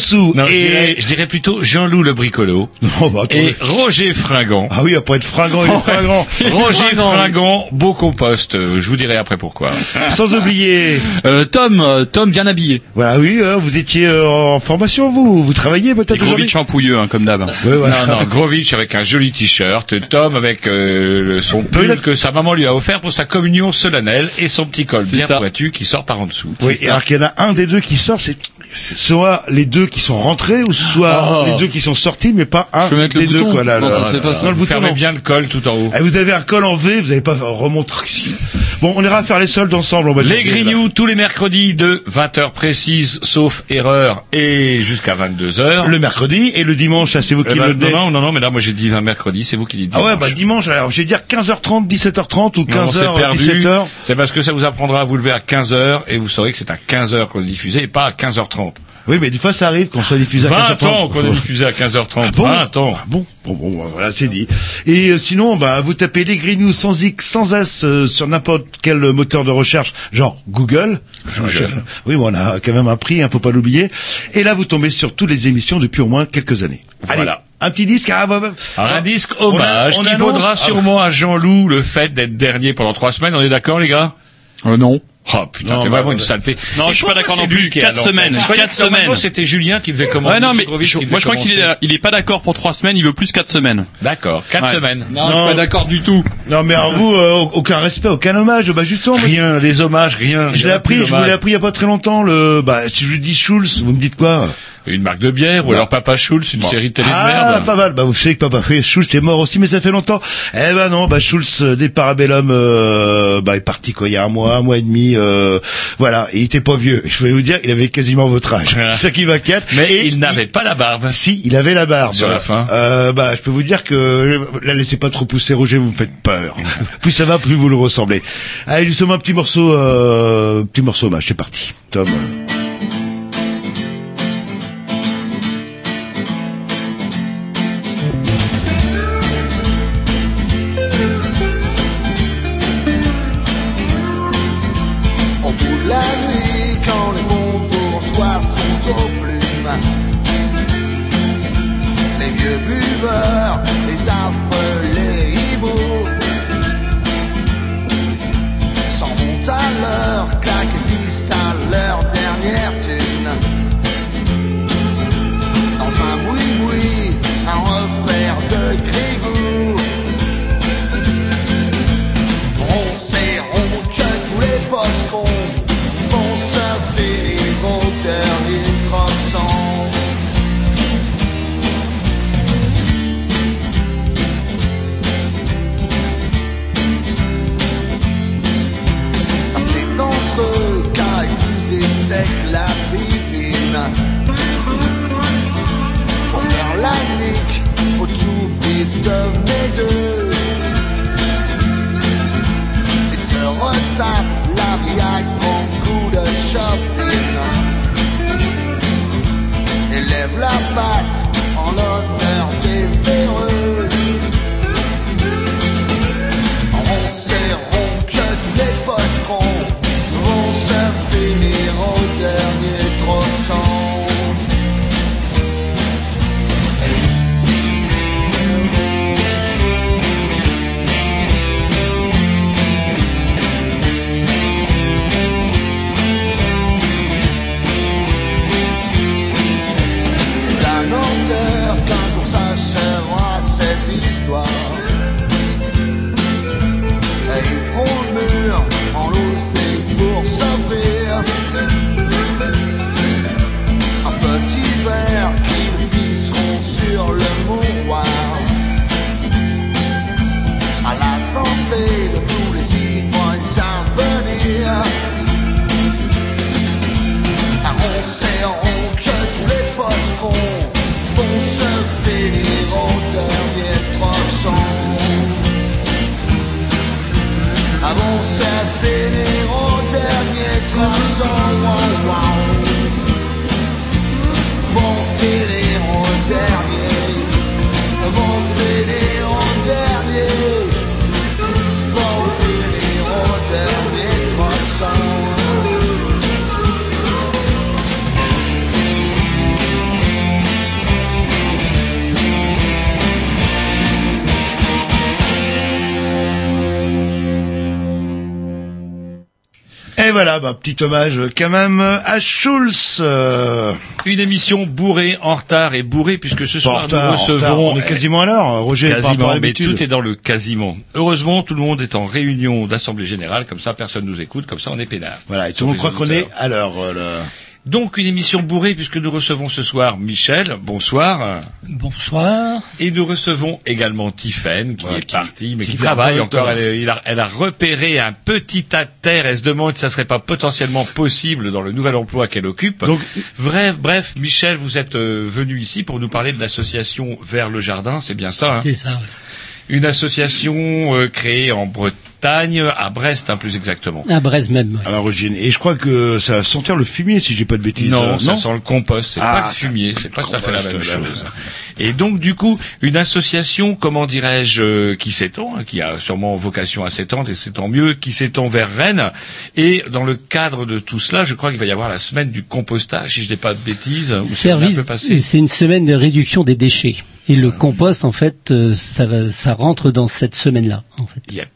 Grossou Non, je, et... dirais, je dirais plutôt Jean-Loup le bricolo Oh, bah, et Roger Fringant. Ah oui, après être fringant, il est fringant. Roger Fringant, beau compost. euh, Je vous dirai après pourquoi. Sans oublier, Euh, Tom, euh, Tom bien habillé. voilà, oui, vous étiez euh, en formation, vous, vous travaillez peut-être vite champouilleux, hein, comme d'hab. Ouais, voilà. Non, non, Grovitch avec un joli t-shirt, Tom avec euh, le- son pull que sa maman lui a offert pour sa communion solennelle et son petit col bien ça. pointu qui sort par en dessous. Oui, et alors qu'il y en a un des deux qui sort, c'est soit les deux qui sont rentrés ou soit Oh. les deux qui sont sortis, mais pas un mettre le des deux. bouton Quoi, là, Non, là, ça là, se fait pas, ça. Non, le Vous bouton, fermez non. bien le col tout en haut. Ah, vous avez un col en V, vous n'avez pas remonté. Bon, on ira faire les soldes ensemble. On va Les Grignoux tous les mercredis de 20h précise, sauf erreur, et jusqu'à 22h. Le mercredi et le dimanche, ça c'est vous Eh qui ben, le donnez. non, non, non, mais là, moi j'ai dit un mercredi, c'est vous qui dites Ah ouais, dimanche. bah dimanche, alors je vais dire 15h30, 17h30 ou Non, on s'est 15h, perdu. 17h. C'est parce que ça vous apprendra à vous lever à 15h et vous saurez que c'est à 15h qu'on est diffusé et pas à 15h30. Oui, mais des fois ça arrive qu'on soit diffusé à 20 15h30. ans qu'on est diffusé à 15h30. Bon, 20 ans. Ah bon, bon, bon, voilà, c'est dit. Et euh, sinon, bah, vous tapez les Grignoux sans X, sans S euh, sur n'importe quel moteur de recherche, genre Google. Google. Oui, bon, on a quand même un prix, hein, faut pas l'oublier. Et là, vous tombez sur toutes les émissions depuis au moins quelques années. Voilà. Allez, un petit disque. Ah, bah, bah. Un disque On a- hommage on qui annonce- vaudra ah, sûrement à Jean-Loup le fait d'être dernier pendant trois semaines. On est d'accord, les gars? Euh, non. Oh putain, c'est vraiment bah, une saleté. Non, Et je suis pas d'accord non plus. Quatre semaines, Je quatre semaines. C'était Julien qui devait commander. Ouais, non, mais je- moi je crois qu'il commencer. est, il est pas d'accord pour trois semaines, il veut plus quatre semaines. D'accord, quatre Ouais. semaines. Non, je Non. suis pas d'accord du tout. Non, mais alors vous, euh, aucun respect, aucun hommage. Bah justement, moi, Rien, les hommages, rien. je l'ai appris, je vous l'ai appris il y a pas très longtemps. Le, bah, si je dis Schulz, vous me dites quoi? Une marque de bière, ou alors Papa Schulz, une série de télé de Ah, merde. pas mal. Bah, vous savez que Papa Schulz est mort aussi, mais ça fait longtemps. Eh ben non, bah Schulz euh, des Parabellum, euh, bah est parti quoi, il y a un mois, un mois et demi. Euh, voilà, et il était pas vieux. Je vais vous dire, il avait quasiment votre âge. C'est ça qui m'inquiète. Mais Et il n'avait pas la barbe. Si, il avait la barbe. Sur la fin. Euh, bah, je peux vous dire que la laissez pas trop pousser, Roger, vous me faites peur. plus ça va, plus vous le ressemblez. Allez, justement, un petit morceau, euh, petit morceau hommage. C'est parti. Tom. Petit hommage euh, quand même à Schulz. euh, Une émission bourrée, en retard et bourrée, puisque ce soir retard, nous recevons... on est quasiment à l'heure. Roger, rapport à Quasiment, mais tout est dans le quasiment. Heureusement, tout le monde est en réunion d'assemblée générale, comme ça personne nous écoute, comme ça on est peinard. Voilà, et tout le monde croit qu'on est à l'heure. euh, le- Donc une émission bourrée, puisque nous recevons ce soir Michel, bonsoir. Bonsoir. Et nous recevons également Tiffaine, qui Ouais, est qui- partie, mais qui qui, travaille encore. a, elle a repéré un petit tas de terre. Elle se demande si ça serait pas potentiellement possible dans le nouvel emploi qu'elle occupe. Donc- bref, bref, Michel, vous êtes euh, venu ici pour nous parler de l'association Vers le Jardin, c'est bien ça hein? C'est ça. ouais. Une association euh, créée en Bretagne, à Brest hein, plus exactement. À Brest même. ouais. à l'origine. Et je crois que ça va sentir le fumier, si j'ai pas de bêtises. Non, euh, ça sent le compost, c'est Ah, pas le fumier, c'est pas tout à fait la même chose. chose. Et donc du coup, une association, comment dirais-je, euh, qui s'étend, hein, qui a sûrement vocation à s'étendre, et c'est tant mieux, qui s'étend vers Rennes. Et dans le cadre de tout cela, je crois qu'il va y avoir la semaine du compostage, si je dis pas de bêtises. Service, c'est une semaine de réduction des déchets. Et le compost, en fait, euh, ça, va, ça rentre dans cette semaine-là. En fait. Yep.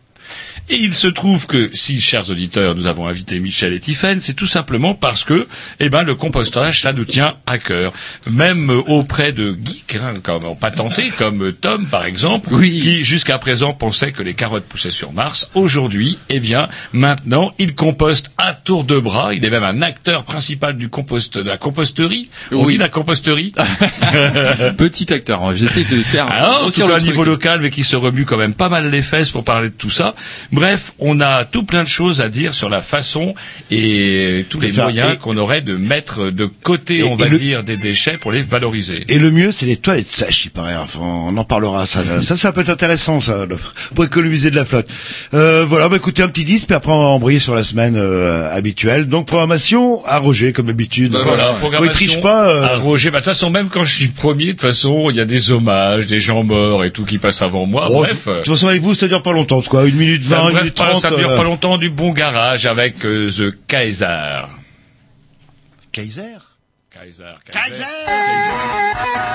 Et il se trouve que, si, chers auditeurs, nous avons invité Michel et Tiffaine, c'est tout simplement parce que, eh ben, le compostage, ça nous tient à cœur. Même auprès de geeks, hein, comme patentés, comme Tom, par exemple, qui, jusqu'à présent, pensait que les carottes poussaient sur Mars. Aujourd'hui, eh bien, maintenant, il composte à tour de bras. Il est même un acteur principal du compost, de la composterie. On Oui. dit la composterie. Petit acteur, hein. j'essaie de faire Alors, grossir tout le niveau local, mais qui se remue quand même pas mal les fesses pour parler de tout ça. Bref, on a tout plein de choses à dire sur la façon et tous les moyens qu'on aurait de mettre de côté, Et- on va le- dire, des déchets pour les valoriser. Et le mieux, c'est les toilettes sèches, il paraît. Enfin, on en parlera. Ça, ça, ça peut être intéressant, ça, pour économiser de la flotte. Euh, voilà, bah écoutez un petit disque, puis après on va embrayer sur la semaine euh, habituelle. Donc programmation à Roger, comme d'habitude. Ben voilà, Bon, programmation triche pas. euh, à Roger. Bah, de toute façon, même quand je suis premier, de toute façon, il y a des hommages, des gens morts et tout qui passent avant moi. bon, Bref. de toute façon, avec vous, ça dure pas longtemps, quoi Une minute vingt, bref, ça ne dure euh, pas longtemps du bon garage avec euh, The Kaiser. Kaiser? Kaiser. Kaiser Wind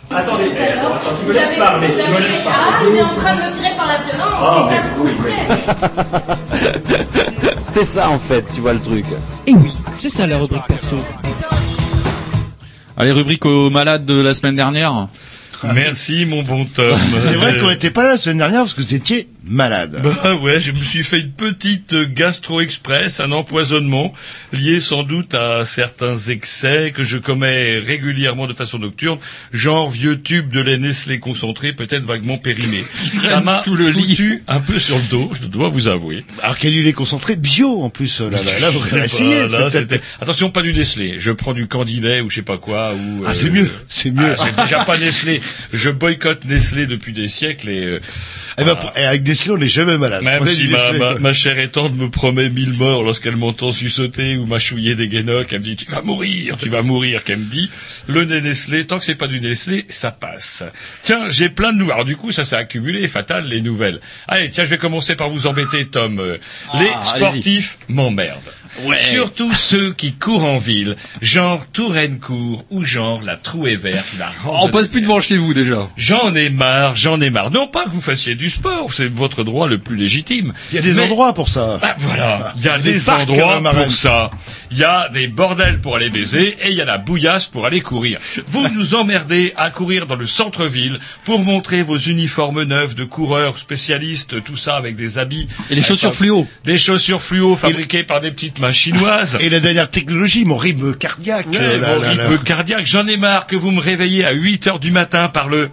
Attendez, attends, attends, tu me laisses parler, tu me laisses Ah, il est en train de me tirer par la violence, Ah, c'est ça mais vous plaît. C'est ça en fait, tu vois le truc. Et oui, c'est ça la rubrique perso. Allez, rubrique aux malades de la semaine dernière. Merci mon bon Tom. C'est vrai qu'on n'était pas là la semaine dernière parce que vous étiez malade. Bah ouais, je me suis fait une petite gastro-express, un empoisonnement lié sans doute à certains excès que je commets régulièrement de façon nocturne, genre vieux tube de lait Nestlé concentré, peut-être vaguement périmé. Ça m'a sous le lit. un peu sur le dos, je dois vous avouer. Alors quel huile est concentré bio en plus. Là, là, là, vous essayé. là, Attention, pas du Nestlé. Je prends du Candilet ou je sais pas quoi. Ou, Ah, c'est mieux, c'est mieux. Ah, c'est déjà pas Nestlé. Je boycotte Nestlé depuis des siècles et euh, Eh ben, et avec on n'est jamais malade. même Moi, si ma, ma, ma chère étante me promet mille morts lorsqu'elle m'entend sursauter ou mâchouiller des guénocs, elle me dit tu vas mourir, tu vas mourir, qu'elle me dit. Le nez Nestlé, tant que c'est pas du Nestlé, ça passe. Tiens, j'ai plein de nouvelles. Alors du coup, ça s'est accumulé, fatal, les nouvelles. Allez, tiens, je vais commencer par vous embêter, Tom. Euh, les Ah, sportifs m'emmerdent. Surtout ceux qui courent en ville, genre Touraine-Court ou genre la Trouée Verte, la On randonnée passe plus devant chez vous déjà. J'en ai marre, j'en ai marre. Non pas que vous fassiez du sport, c'est votre droit le plus légitime. Il y a des Mais- endroits pour ça. Ah, voilà, il y a Des endroits pour ça. Il y a des bordels pour aller baiser et il y a la bouillasse pour aller courir. Vous nous emmerdez à courir dans le centre-ville pour montrer vos uniformes neufs de coureurs spécialistes, tout ça avec des habits. Et les chaussures Avec- fluo. Des chaussures fluo fabriquées par des petites mains chinoises. Et la dernière technologie, mon rythme cardiaque. Ouais, euh, là, mon là, rythme là. cardiaque, j'en ai marre que vous me réveillez à 8 heures du matin par le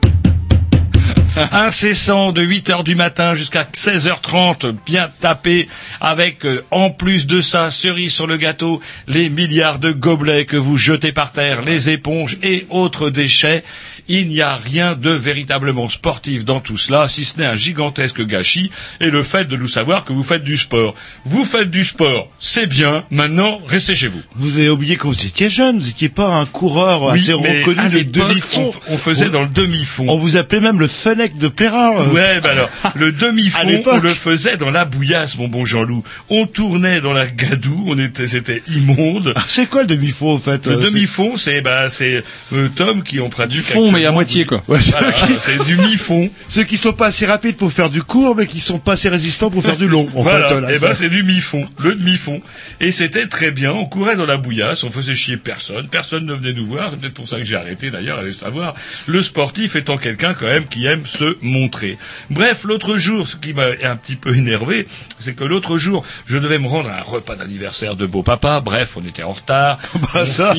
incessant de 8 heures du matin jusqu'à 16h30 bien tapé avec euh, en plus de ça cerise sur le gâteau les milliards de gobelets que vous jetez par terre les éponges et autres déchets il n'y a rien de véritablement sportif dans tout cela si ce n'est un gigantesque gâchis et le fait de nous savoir que vous faites du sport vous faites du sport c'est bien maintenant restez chez vous Vous avez oublié quand vous étiez jeune, vous n'étiez pas un coureur Oui, assez reconnu à de demi-fond. On, on faisait On- dans le demi-fond. On vous appelait même le Fennec de Plérin. euh. Ouais, bah alors, le demi-fond, on le faisait dans la bouillasse, mon bon Jean-Loup. On tournait dans la gadoue, on était, c'était immonde. Ah, C'est quoi le demi-fond en fait Le euh, demi-fond, c'est, bah, c'est, euh, Tom qui en pratique. Du fond, mais à moitié, quoi. Ouais, c'est- Voilà, c'est du mi-fond. Ceux qui sont pas assez rapides pour faire du court, mais qui sont pas assez résistants pour faire du long. En voilà, fait, là, et ben ça. c'est du mi-fond, le demi-fond. Et c'était très bien, on courait dans la bouillasse, on faisait chier personne, personne ne venait nous voir, c'est peut-être pour ça que j'ai arrêté d'ailleurs, allez savoir. Le sportif étant quelqu'un quand même qui aime se montrer. Bref, l'autre jour, ce qui m'a un petit peu énervé, c'est que l'autre jour, je devais me rendre à un repas d'anniversaire de beau papa, bref, on était en retard. Bah, ça,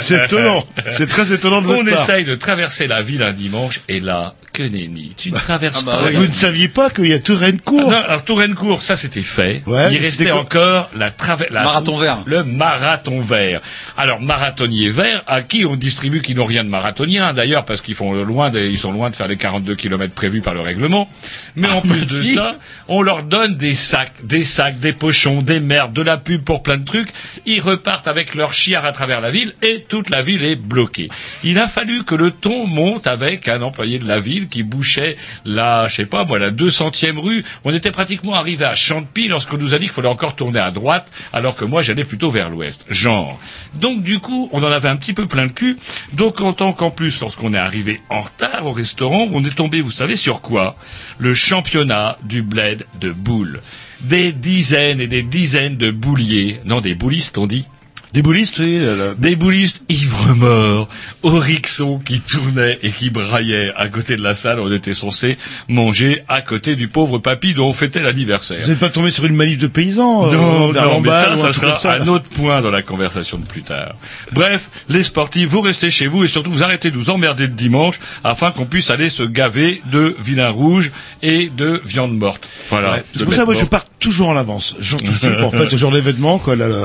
c'est étonnant. C'est très étonnant de votre On essaye de traverser la ville un dimanche, et là, que nenni, tu ne traverses bah pas. Vous ne saviez pas qu'il y a Touraine court Non, alors Touraine-Court, ça c'était fait. Ouais, Il restait encore la traver- la Marathon vert. Le marathon vert. Alors marathonnier vert, à qui on distribue qui n'ont rien de marathonien d'ailleurs parce qu'ils font loin de, ils sont loin de faire les 42 kilomètres prévus par le règlement. Mais en plus de si. ça, on leur donne des sacs, des sacs, des pochons, des merdes, de la pub pour plein de trucs. Ils repartent avec leur chiard à travers la ville et toute la ville est bloquée. Il a fallu que le ton monte avec un employé de la ville qui bouchait la, je sais pas moi, la 200e rue. On était pratiquement arrivé à Champy lorsqu'on nous a dit qu'il fallait encore tourner à droite, alors que moi j'allais plutôt vers l'ouest. Genre. Donc du coup, on en avait un petit peu plein le cul. Donc en tant qu'en plus, lorsqu'on est arrivé en retard au restaurant, on est tombé, vous savez sur quoi? Le championnat du bled de boules. Des dizaines et des dizaines de bouliers, non des boulistes on dit, Des boulistes, oui. là, là. des boulistes ivres morts, au rixon qui tournait et qui braillait à côté de la salle. On était censé manger à côté du pauvre papy dont on fêtait l'anniversaire. Vous n'êtes pas tombé sur une manif de paysans euh, Non, vers non, mais ça, ça sera ça, un autre point dans la conversation de plus tard. Bref, les sportifs, vous restez chez vous et surtout vous arrêtez de nous emmerder le dimanche afin qu'on puisse aller se gaver de vilain rouge et de viande morte. Voilà. Ouais. C'est pour ça, moi, bête je morte. pars toujours en avance. J'anticipe, en fait, ce genre d'événement, quoi, là, là.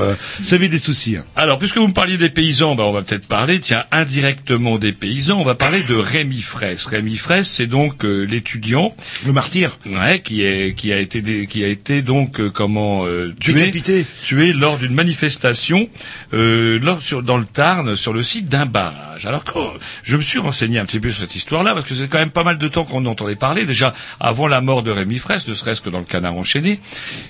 Ça avait des soucis, Alors, puisque vous me parliez des paysans, ben, on va peut-être parler, tiens, indirectement des paysans, on va parler de Rémi Fraisse. Rémi Fraisse, c'est donc euh, l'étudiant. Le martyr. Ouais, qui est, qui a été, qui a été donc, euh, comment, euh, tué, tué lors d'une manifestation, euh, lors, sur, dans le Tarn, sur le site d'un barrage. Alors, quand je me suis renseigné un petit peu sur cette histoire-là, parce que c'est quand même pas mal de temps qu'on entendait parler, déjà avant la mort de Rémi Fraisse, ne serait-ce que dans le canard enchaîné,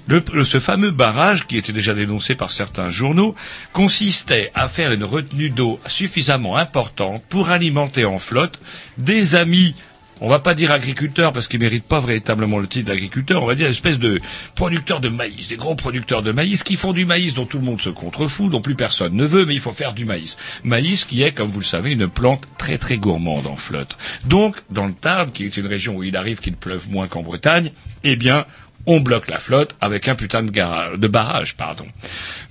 le, le- ce fameux barrage, qui était déjà dénoncé par certains journaux, consistait à faire une retenue d'eau suffisamment importante pour alimenter en flotte des amis on va pas dire agriculteurs parce qu'ils méritent pas véritablement le titre d'agriculteur, on va dire une espèce de producteurs de maïs, des gros producteurs de maïs qui font du maïs dont tout le monde se contrefout, dont plus personne ne veut, mais il faut faire du maïs. Maïs qui est, comme vous le savez, une plante très très gourmande en flotte. Donc, dans le Tarn, qui est une région où il arrive qu'il pleuve moins qu'en Bretagne, eh bien, on bloque la flotte avec un putain de, garage, de barrage. Pardon.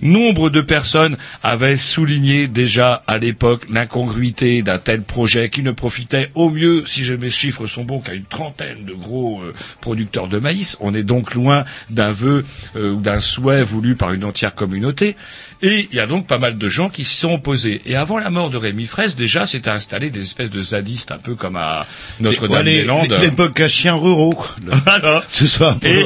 Nombre de personnes avaient souligné déjà à l'époque l'incongruité d'un tel projet qui ne profitait au mieux, si mes chiffres sont bons, qu'à une trentaine de gros euh, producteurs de maïs. On est donc loin d'un vœu euh, ou d'un souhait voulu par une entière communauté. Et il y a donc pas mal de gens qui s'y sont opposés. Et avant la mort de Rémi Fraisse, déjà, s'étaient installés des espèces de zadistes, un peu comme à Ouais, les- Notre-Dame-des-Landes. les- L'époque à chiens ruraux. Voilà. C'est ça. Et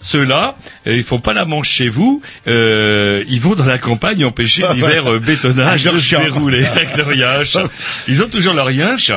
ceux-là, euh, ils font pas la manche chez vous, euh, ils vont dans la campagne empêcher divers euh, bétonnages de se dérouler avec leur yinche. Ils ont toujours leur yinche.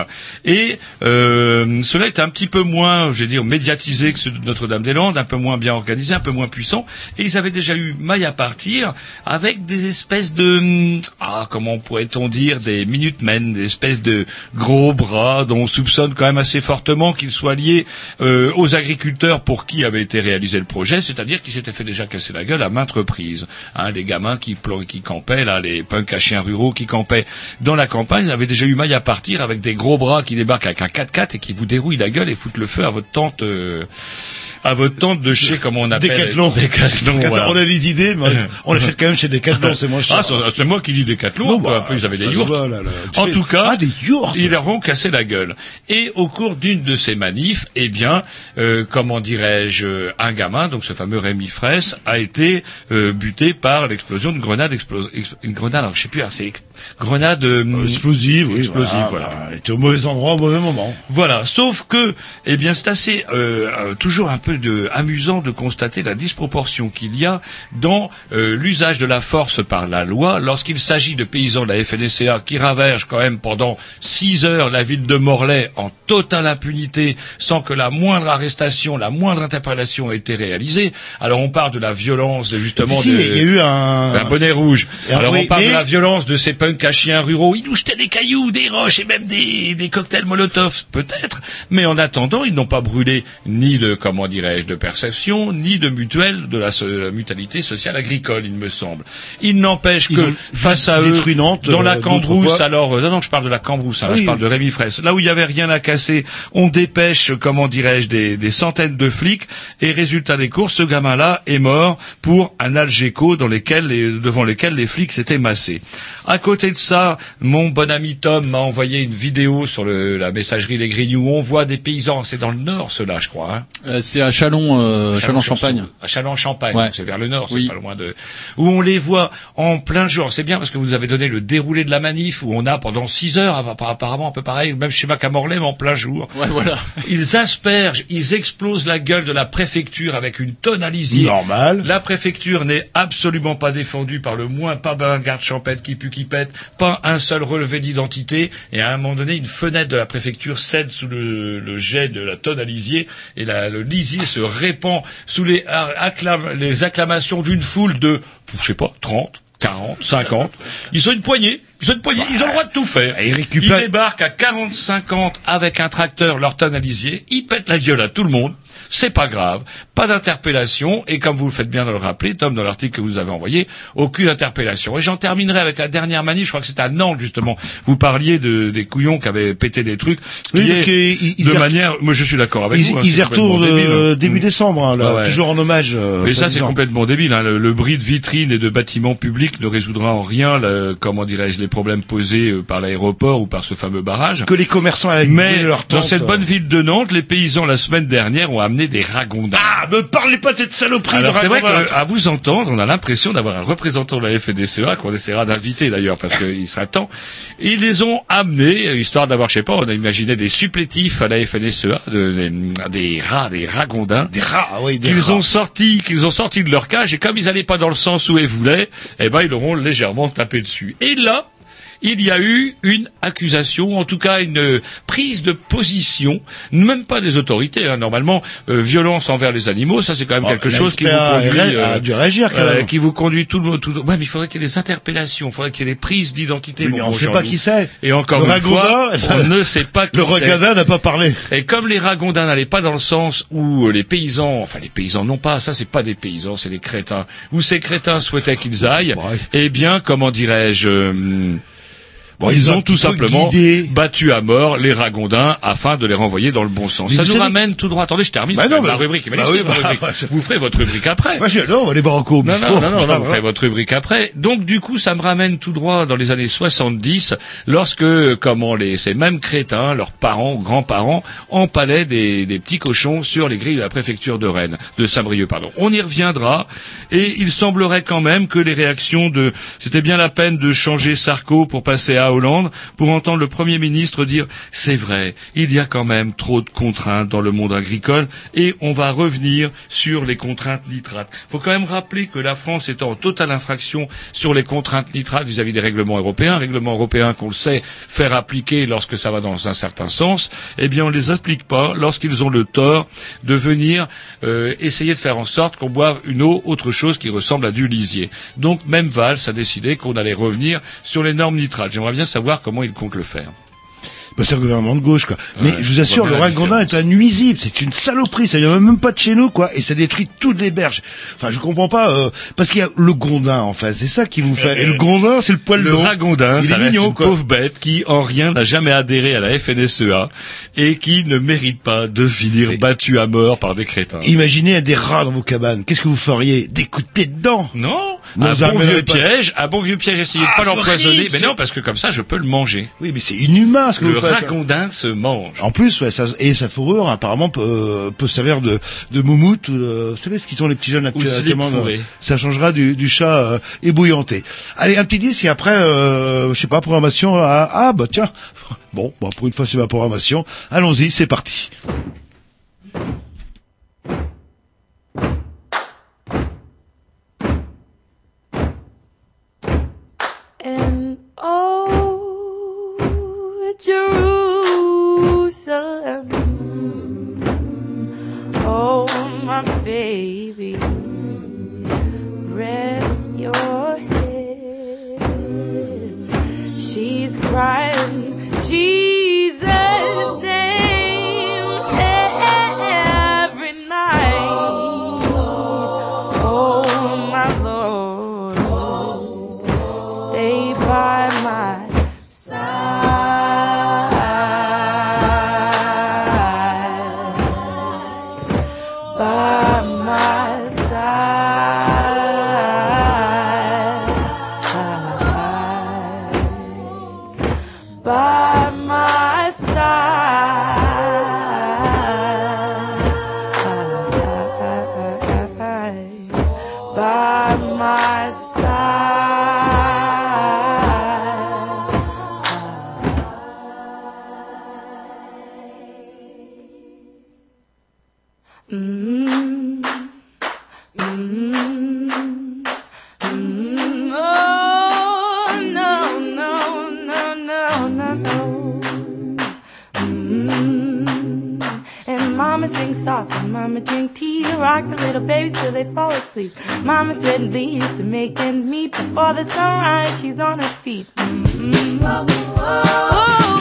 Et euh, cela est un petit peu moins, je vais dire, médiatisé que ceux de Notre-Dame-des-Landes, un peu moins bien organisé, un peu moins puissant. Et ils avaient déjà eu maille à partir avec des espèces de... hum, Ah, comment pourrait-on dire Des minutemen, des espèces de gros bras dont on soupçonne quand même assez fortement qu'ils soient liés euh, aux agriculteurs pour qui avait été réalisé le projet, c'est-à-dire qu'ils s'étaient fait déjà casser la gueule à maintes reprises. Hein, les gamins qui, qui campaient, là, les punks à chiens ruraux qui campaient dans la campagne, ils avaient déjà eu maille à partir avec des gros bras qui débarquent avec un 4x4 et qui vous dérouillent la gueule et foutent le feu à votre tente... euh, à votre tente de chez, comment on appelle Décathlon. Décathlon, voilà. On a des idées, mais on l'achète quand même chez Décathlon, c'est moins cher. Ah, c'est moi qui dis Décathlon, Non, un peu ils avaient des là, là. En tout cas, Ah, des ils leur ont cassé la gueule. Et au cours d'une de ces manifs, eh bien, euh, comment dirais-je, euh, un gamin, donc ce fameux Rémi Fraisse, a été euh, buté par l'explosion d'une grenade, explos- ex- une grenade, alors, je sais plus, c'est grenade euh, Explosive, oui. explosive, voilà. bah, Elle était au mauvais endroit, au mauvais moment. Voilà, sauf que, eh bien, c'est assez euh, euh, toujours un peu de, amusant de constater la disproportion qu'il y a dans euh, l'usage de la force par la loi lorsqu'il s'agit de paysans de la FNSEA qui ravagent quand même pendant six heures la ville de Morlaix en totale impunité, sans que la moindre arrestation, la moindre interpellation ait été réalisée. Alors on parle de la violence, de, justement, Si, de, il y a eu un... un bonnet rouge. Et Alors oui, on parle mais- de la violence de ces punks à chiens ruraux. Ils nous jetaient des cailloux, des roches et même des, des cocktails Molotov, peut-être. Mais en attendant, ils n'ont pas brûlé ni de, comment dirais-je, de perception, ni de mutuelle de la, so- la mutualité sociale agricole, il me semble. Il n'empêche que face à eux, Nantes, dans la euh, cambrousse, alors, euh, non, non, je parle de la cambrousse, hein, là, je parle oui. de Rémi Fraisse. Là où il y avait rien à casser, on dépêche, comment dirais-je, des, des centaines de flics, et résultat des courses, ce gamin-là est mort pour un Algeco dans lesquels les- devant lesquels les flics s'étaient massés. À côté de ça, mon bon ami Tom m'a envoyé une vidéo sur le- la messagerie Les Grignoux où on voit des paysans, c'est dans le nord cela, je crois, hein. Euh, c'est à Chalon, euh, Chalon-Champagne. À Chalon-Champagne, Ouais. c'est vers le nord, c'est Oui. pas loin de... Où on les voit en plein jour. C'est bien parce que vous avez donné le déroulé de la manif où on a pendant six heures, app- apparemment un peu pareil, même chez Macamorley, mais en plein jour. Ouais, voilà. Ils aspergent, ils explosent la gueule de la préfecture avec une tonne à lisier. Normal. La préfecture n'est absolument pas défendue par le moins, pas un garde champêtre qui pue qui pète, pas un seul relevé d'identité, et à un moment donné, une fenêtre de la préfecture cède sous le, le jet de la tonne à lisier, et la- le lisier se répand sous les, acclam- les acclamations d'une foule de, je sais pas, 30, 40, 50. Ils sont une poignée. Ils sont une poignée. Ils ont le droit de tout faire. Ils récupèrent- Ils débarquent à 40, 50 avec un tracteur, leur tonne à lisier. Ils pètent la gueule à tout le monde. C'est pas grave. Pas d'interpellation. Et comme vous le faites bien de le rappeler, Tom, dans l'article que vous avez envoyé, aucune interpellation. Et j'en terminerai avec la dernière manif. Je crois que c'est à Nantes, justement. Vous parliez de, des couillons qui avaient pété des trucs. Ce Oui, parce est, qu'ils- ils de re- manière, moi je suis d'accord avec Ils, vous. hein, ils y retournent euh, début Mm. décembre, hein, là, ouais. toujours en hommage. euh, Mais ça, c'est complètement débile. Hein. Le, le bris de vitrines et de bâtiments publics ne résoudra en rien, le- comment dirais-je, les problèmes posés euh, par l'aéroport ou par ce fameux barrage. Que les commerçants avaient Mais leur dans tente, cette euh, bonne ville de Nantes, les paysans la semaine dernière ont amené des ragondins. Ah, me parlez pas de cette saloperie Alors de c'est vrai qu'à vous entendre, on a l'impression d'avoir un représentant de la FNSEA qu'on essaiera d'inviter d'ailleurs parce qu'il sera temps. Ils les ont amenés, histoire d'avoir, je sais pas, on a imaginé des supplétifs à la FNSEA, de- des, des rats, des ragondins. Des rats, ah oui, des qu'ils rats. ont sorti, qu'ils ont sorti de leur cage et comme ils allaient pas dans le sens où ils voulaient, eh ben ils leur ont légèrement tapé dessus. Et là, il y a eu une accusation, en tout cas une euh, prise de position, même pas des autorités. hein. Normalement, euh, violence envers les animaux, ça c'est quand même Bon, quelque chose qui vous conduit, a ré- a dû réagir, quand même. qui vous conduit tout le tout. le- Ouais, mais il faudrait qu'il y ait des interpellations, il faudrait qu'il y ait des prises d'identité. Oui, on bon sait pas qui c'est. Et encore Le une fois, on ne sait pas qui Le c'est. ragondin n'a pas parlé. Et comme les ragondins n'allaient pas dans le sens où euh, les paysans, enfin les paysans non pas, ça c'est pas des paysans, c'est des crétins, où ces crétins souhaitaient qu'ils aillent, eh bien, comment dirais-je, euh, Bon, ils ils ont tout simplement guidé. battu à mort les ragondins afin de les renvoyer dans le bon sens. Mais ça nous savez- ramène tout droit. Attendez, je termine. Bah non, la rubrique. Bah oui, bah, rubrique. bah, je- Vous ferez votre rubrique après. Moi, j'adore les barocos au Non, non, non, non, non, vous va. ferez votre rubrique après. Donc, du coup, ça me ramène tout droit dans les années 70, lorsque, comment les, ces mêmes crétins, leurs parents, grands-parents, empalaient des, des petits cochons sur les grilles de la préfecture de Rennes, de Saint-Brieuc, pardon. On y reviendra, et il semblerait quand même que les réactions de, c'était bien la peine de changer Sarko pour passer à Hollande, pour entendre le Premier ministre dire, c'est vrai, il y a quand même trop de contraintes dans le monde agricole, et on va revenir sur les contraintes nitrates. faut quand même rappeler que la France est en totale infraction sur les contraintes nitrates vis-à-vis des règlements européens, règlements européens qu'on le sait faire appliquer lorsque ça va dans un certain sens, eh bien on ne les applique pas lorsqu'ils ont le tort de venir euh, essayer de faire en sorte qu'on boive une eau autre chose qui ressemble à du lisier. Donc même Valls a décidé qu'on allait revenir sur les normes nitrates. J'aimerais bien savoir comment il compte le faire. Bah, c'est un gouvernement de gauche, quoi. Mais Ouais, je vous assure, le ragondin est un nuisible. C'est une saloperie. Ça vient même pas de chez nous, quoi. Et ça détruit toutes les berges. Enfin, je comprends pas, euh, parce qu'il y a le gondin, en fait. C'est ça qui vous fait. Et le gondin, c'est le poil Le long. ragondin, Il ça est reste mignon, une quoi. pauvre bête qui, en rien, n'a jamais adhéré à la FNSEA et qui ne mérite pas de finir battu à mort par des crétins. Imaginez des rats dans vos cabanes. Qu'est-ce que vous feriez? Des coups de pied dedans? Non, Non, un bon vieux pas- piège, un bon vieux piège, essayez Ah, de pas c'est l'empoisonner. Mais non, parce que comme ça, je peux le manger. Oui, mais c'est inhumain ce que Le vous. Ragondin se mange. En plus, ouais, ça, et sa fourrure apparemment peut, euh, peut servir de, de moumoute. Ou de, vous savez ce qu'ils sont les petits jeunes actuellement fourré. Ça changera du, du chat euh, ébouillanté. Allez, un petit disque et après, euh, je sais pas, programmation. à- ah bah tiens, bon, bah, pour une fois c'est ma programmation. Allons-y, c'est parti. Jerusalem, oh my baby, rest your head. She's crying Jesus' fall asleep. Mama sweating bleeds to make ends meet before the sunrise. She's on her feet. Mm-hmm. Oh, oh, oh,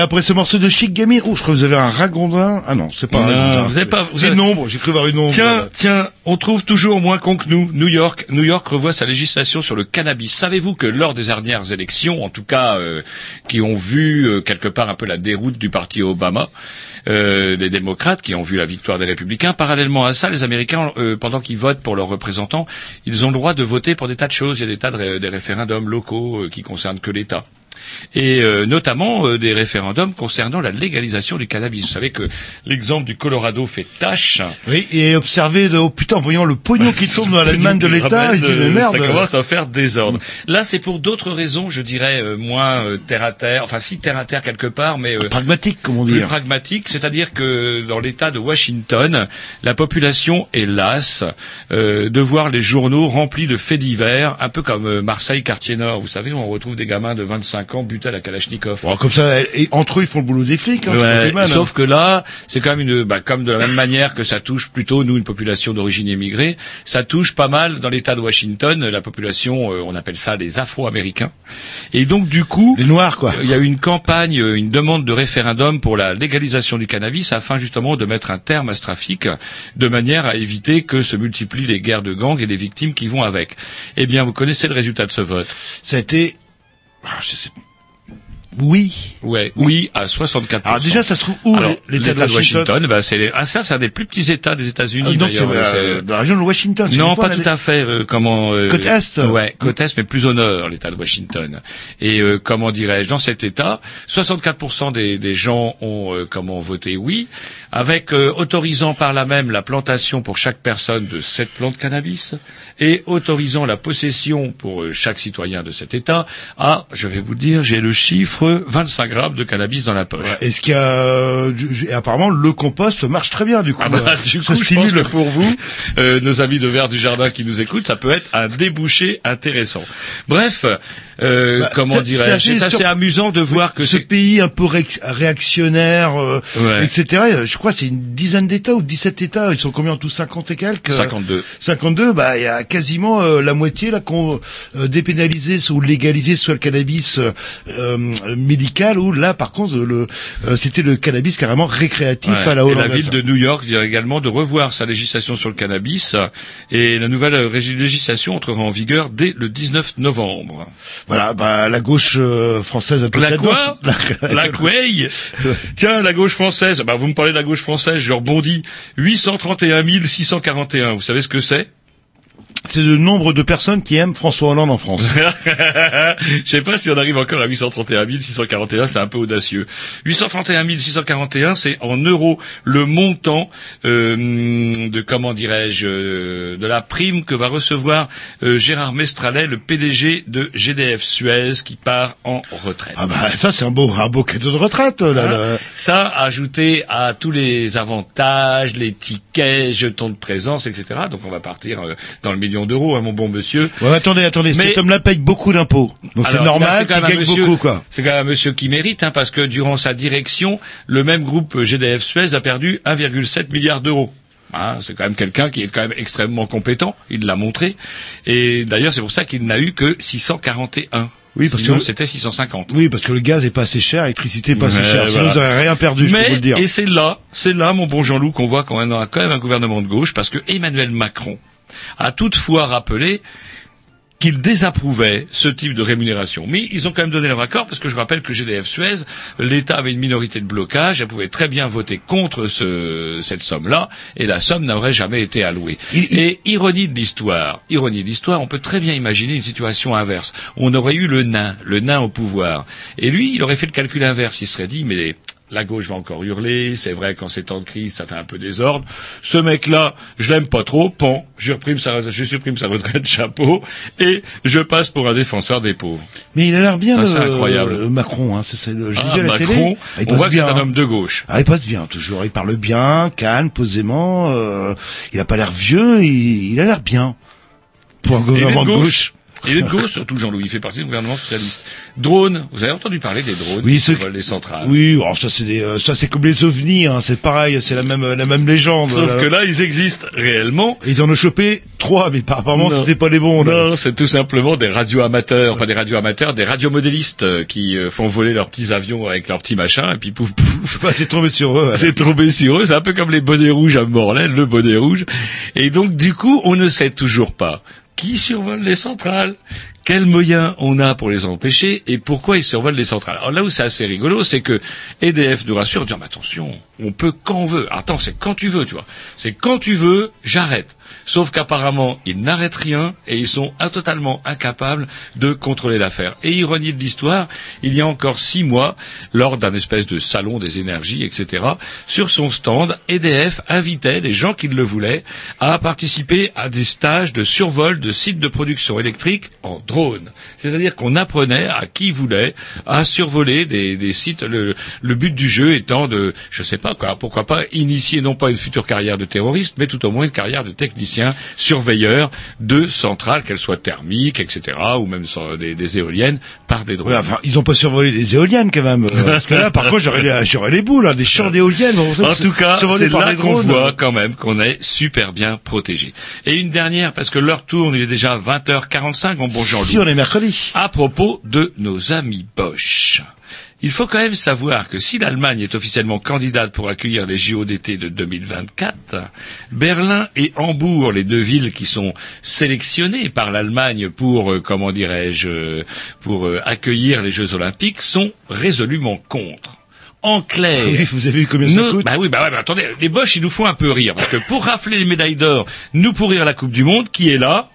voilà, après ce morceau de Chic Gamir, je crois que vous avez un ragondin. Ah non, c'est pas un ragondin, vous avez pas- vous avez- une ombre, j'ai cru voir une ombre. Tiens, tiens, on trouve toujours moins con que nous. New York, New York revoit sa législation sur le cannabis. Savez-vous que lors des dernières élections, en tout cas, euh, qui ont vu euh, quelque part un peu la déroute du parti Obama, euh, des démocrates qui ont vu la victoire des républicains, parallèlement à ça, les Américains, euh, pendant qu'ils votent pour leurs représentants, ils ont le droit de voter pour des tas de choses. Il y a des tas de ré- des référendums locaux euh, qui concernent que l'État et euh, notamment euh, des référendums concernant la légalisation du cannabis. Vous savez que l'exemple du Colorado fait tâche. Oui, et observer de, oh putain, en voyant le pognon qui tombe dans la main de l'État, il dit, mais merde. Ça commence à faire désordre. Là, c'est pour d'autres raisons, je dirais, euh, moins euh, terre à terre, enfin si terre à terre quelque part, mais euh, Pragmatique, comment plus dire. pragmatique, c'est-à-dire que dans l'État de Washington, la population est lasse euh, de voir les journaux remplis de faits divers, un peu comme euh, Marseille, quartier Nord. Vous savez, on retrouve des gamins de 25 ans butés à la Kalachnikov. Bon, comme ça, et entre eux, ils font le boulot des flics, hein, pas Ouais, hein. sauf que là, c'est quand même une, bah, comme de la même manière que ça touche plutôt nous une population d'origine immigrée, ça touche pas mal dans l'État de Washington la population, euh, on appelle ça les Afro-Américains. Et donc du coup, les Noirs quoi. Il y a eu une campagne, une demande de référendum pour la légalisation du cannabis afin justement de mettre un terme à ce trafic, de manière à éviter que se multiplient les guerres de gangs et les victimes qui vont avec. Eh bien, vous connaissez le résultat de ce vote. Ça a été, ah, je sais, oui. Ouais, oui à 64%. Alors déjà, ça se trouve où Alors, l'État de Washington bah, c'est les- ah, ça, c'est un des plus petits États des États-Unis. Ah, donc c'est euh, c'est- dans la région de Washington. c'est Non, pas tout à fait. euh, comment euh, Côte Est Ouais, côte est, mais plus au nord, l'État de Washington. Et euh, comment dirais-je, dans cet État, 64% des, des gens ont euh, comment voté oui, avec euh, autorisant par là même la plantation pour chaque personne de sept plantes de cannabis et autorisant la possession pour chaque citoyen de cet État à, je vais vous dire, j'ai le chiffre 25 grammes de cannabis dans la poche. Est-ce qu'il y a euh, du- et apparemment le compost marche très bien du coup. Ah bah, du ça coup, je pense stimule. que pour vous, euh, nos amis de Vert du Jardin qui nous écoutent, ça peut être un débouché intéressant. Bref, euh, Bah, comment c'est- dirais-je, c'est assez sur- amusant de voir que ce pays un peu réac- réactionnaire, euh, Ouais. etc. euh, Je crois c'est une dizaine d'États ou 17 États. Ils sont combien en tout? 50 et quelques 52. 52. Bah il y a quasiment euh, la moitié là qu'on euh, dépénalisé ou légalisé soit le cannabis euh, euh, médical ou là par contre le euh, c'était le cannabis carrément récréatif Ouais. à la et hollandaise. la ville de New York vient également de revoir sa législation sur le cannabis et la nouvelle euh, législation entrera en vigueur dès le 19 novembre. Voilà, bah la gauche euh, française La quoi La Quay Tiens, la gauche française. Bah, vous me parlez de la gauche française, je rebondis. 831 641. Vous savez ce que c'est? C'est le nombre de personnes qui aiment François Hollande en France. Je sais pas si on arrive encore à 831 641, c'est un peu audacieux. 831 641, c'est en euros le montant euh, de comment dirais-je euh, de la prime que va recevoir euh, Gérard Mestralet, le PDG de GDF Suez, qui part en retraite. Ah bah ça c'est un beau un beau cadeau de retraite là. Là. Ça, ajouté à tous les avantages, les tickets, jetons de présence, etc. Donc on va partir euh, dans le million d'euros, hein, mon bon monsieur. Ouais, attendez, attendez, Mais- cet homme-là paye beaucoup d'impôts. Donc c'est normal qu'il gagne monsieur- beaucoup quoi. C'est quand même un monsieur qui mérite, hein, parce que durant sa direction, le même groupe GDF Suez a perdu 1,7 milliard d'euros. Hein, c'est quand même quelqu'un qui est quand même extrêmement compétent, il l'a montré. Et d'ailleurs, c'est pour ça qu'il n'a eu que 641. Oui, parce Sinon, que- c'était 650. Oui, parce que le gaz est pas assez cher, l'électricité pas assez cher. Sinon voilà. vous aurez rien perdu, je peux Mais, vous le dire. et c'est là, c'est là, mon bon Jean-Loup, qu'on voit qu'on a quand même un gouvernement de gauche, parce que Emmanuel Macron a toutefois rappelé qu'ils désapprouvaient ce type de rémunération. Mais ils ont quand même donné leur accord parce que je rappelle que GDF Suez, l'État avait une minorité de blocage, elle pouvait très bien voter contre ce, cette somme-là et la somme n'aurait jamais été allouée. Et ironie de l'histoire, ironie de l'histoire, on peut très bien imaginer une situation inverse. On aurait eu le nain, le nain au pouvoir. Et lui, il aurait fait le calcul inverse. Il serait dit, mais la gauche va encore hurler, c'est vrai qu'en ces temps de crise, ça fait un peu désordre. Ce mec-là, je l'aime pas trop, pont, je, reprime sa, je supprime sa retraite, chapeau, et je passe pour un défenseur des pauvres. Mais il a l'air bien, le- incroyable. le Macron, hein, c'est le, Ah, la Macron, télé. Ah, on voit que c'est un hein. homme de gauche. Ah, il passe bien, toujours. Il parle bien, calme, posément. euh, il a pas l'air vieux, il, il a l'air bien. Pour un gouvernement de de gauche. gauche. Il est de gauche, surtout Jean-Louis, il fait partie du gouvernement socialiste. Drone, vous avez entendu parler des drones Oui, qui survolent les centrales Oui, alors ça c'est des, euh, ça c'est comme les ovnis, hein, c'est pareil, c'est la même, la même légende. Sauf que là, ils existent réellement. Ils en ont chopé trois, mais apparemment c'était pas les bons. là. Non, c'est tout simplement des radios amateurs, pas des radios amateurs, des radiomodélistes euh, qui euh, font voler leurs petits avions avec leurs petits machins, et puis pouf pouf. Bah, c'est tombé sur eux. ouais. C'est tombé sur eux, c'est un peu comme les bonnets rouges à Morlaix, le bonnet rouge. Et donc, du coup, on ne sait toujours pas qui survole les centrales, quels moyens on a pour les empêcher et pourquoi ils survolent les centrales? Alors là où c'est assez rigolo, c'est que EDF nous rassure en mais attention, on peut quand on veut. Attends, c'est quand tu veux, tu vois. C'est quand tu veux, j'arrête. Sauf qu'apparemment, ils n'arrêtent rien et ils sont totalement incapables de contrôler l'affaire. Et ironie de l'histoire, il y a encore six mois, lors d'un espèce de salon des énergies, etc., sur son stand, EDF invitait les gens qui le voulaient à participer à des stages de survol de sites de production électrique en drone. C'est-à-dire qu'on apprenait à qui voulait à survoler des, des sites. Le, le but du jeu étant de, je sais pas quoi, pourquoi pas initier non pas une future carrière de terroriste, mais tout au moins une carrière de technicien surveilleur de centrales, qu'elles soient thermiques, etc., ou même sur des, des éoliennes, par des drones. Ouais, enfin, ils ont pas survolé des éoliennes quand même. euh, parce que là, par contre, j'aurais les, j'aurais les boules, hein, des champs d'éoliennes. En c'est- tout cas, c'est là qu'on voit quand même qu'on est super bien protégé. Et une dernière, parce que l'heure tourne, il est déjà 20h45, mon bon. Si on est mercredi. À propos de nos amis Bosch. Il faut quand même savoir que si l'Allemagne est officiellement candidate pour accueillir les JO d'été de 2024, Berlin et Hambourg, les deux villes qui sont sélectionnées par l'Allemagne pour, euh, comment dirais-je, euh, pour euh, accueillir les Jeux Olympiques, sont résolument contre. En clair, Oui, vous avez vu combien ça nous- coûte Bah oui, bah ouais, attendez, les Bosch, ils nous font un peu rire parce que pour rafler les médailles d'or, nous pourrir la Coupe du Monde, qui est là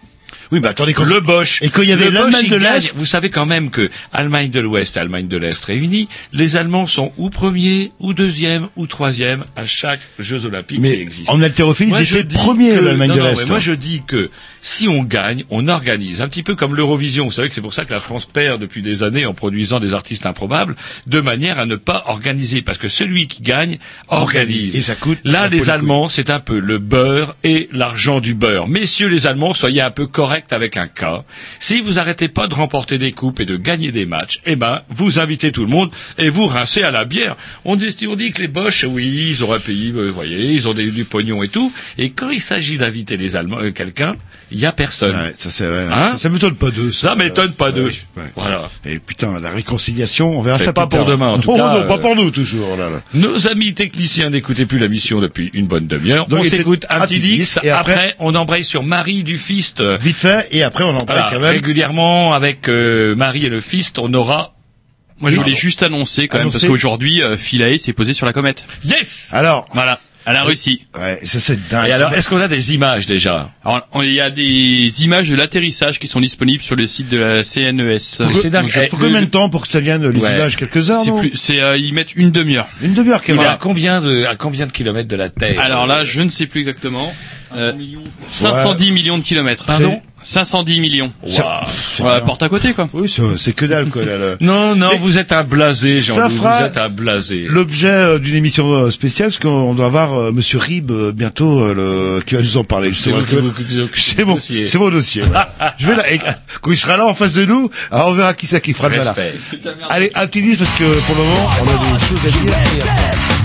Oui, mais attendez, quand le Bosch. Et quand il y avait l'Allemagne de l'Est- Vous savez quand même que Allemagne de l'Ouest et Allemagne de l'Est réunis, les Allemands sont ou premier, ou deuxième, ou troisième à chaque Jeux Olympiques Mais qui existent. en haltérophilie, ils étaient premiers, l'Allemagne de l'Est. moi, je dis que si on gagne, on organise. Un petit peu comme l'Eurovision. Vous savez que c'est pour ça que la France perd depuis des années en produisant des artistes improbables, de manière à ne pas organiser. Parce que celui qui gagne, organise. Et ça coûte. Là, les Allemands, c'est un peu le beurre et l'argent du beurre. Messieurs les Allemands, soyez un peu corrects avec un cas. Si vous arrêtez pas de remporter des coupes et de gagner des matchs, eh ben, vous invitez tout le monde et vous rincez à la bière. On dit, on dit que les Boches, oui, ils auraient payé, euh, vous voyez, ils ont des- du pognon et tout. Et quand il s'agit d'inviter les Allemands, euh, quelqu'un, il y a personne. Ouais, ça, c'est, ouais, Hein ça, ça m'étonne pas d'eux. Ça m'étonne pas d'eux. Ouais. Voilà. Et putain, la réconciliation, on verra ça pas plus pour tard. demain, en tout non, cas, non, pas euh, pour nous, toujours, là, là. Nos amis techniciens n'écoutaient plus la mission depuis une bonne demi-heure. On s'écoute un un petit dix, et après, après- on embraye sur Marie du Fist. Vite fait, et après, on en parle Voilà, quand même. régulièrement avec euh, Marie et le Fist, on aura. Moi, je voulais Pardon. juste annoncer quand même, Annoncer. parce qu'aujourd'hui, euh, Philae s'est posé sur la comète. Yes. Alors, Voilà. Elle a réussi. ouais, ça, c'est dingue. Et alors, est-ce qu'on a des images déjà? Alors, on- il y a des images de l'atterrissage qui sont disponibles sur le site de la CNES. Mais c'est dingue. Il Eh, faut combien de temps pour que ça vienne, les Ouais. images Quelques heures, C'est non? plus, c'est, euh, ils mettent une demi-heure. Une demi-heure, quand Il même. à combien de à combien de kilomètres de la Terre? Alors là, je ne sais plus exactement. Euh, 510 millions de kilomètres. Pardon? 510 millions. Waouh. C'est Ouais, porte à côté, quoi. Oui, c'est, que dalle, quoi, là, là. Non, non, Mais vous êtes un blasé, ça Jean-Loup. Vous fera êtes un blasé. L'objet euh, d'une émission euh, spéciale, parce qu'on doit avoir euh, Monsieur Rib euh, bientôt euh, le, qui va nous en parler. C'est mon, dossier. c'est mon dossier. ouais. Je vais là, et, quand il sera là en face de nous, alors on verra qui c'est qui fera le malin. Respect. Allez, un petit disque parce que pour le moment, on a des choses à dire.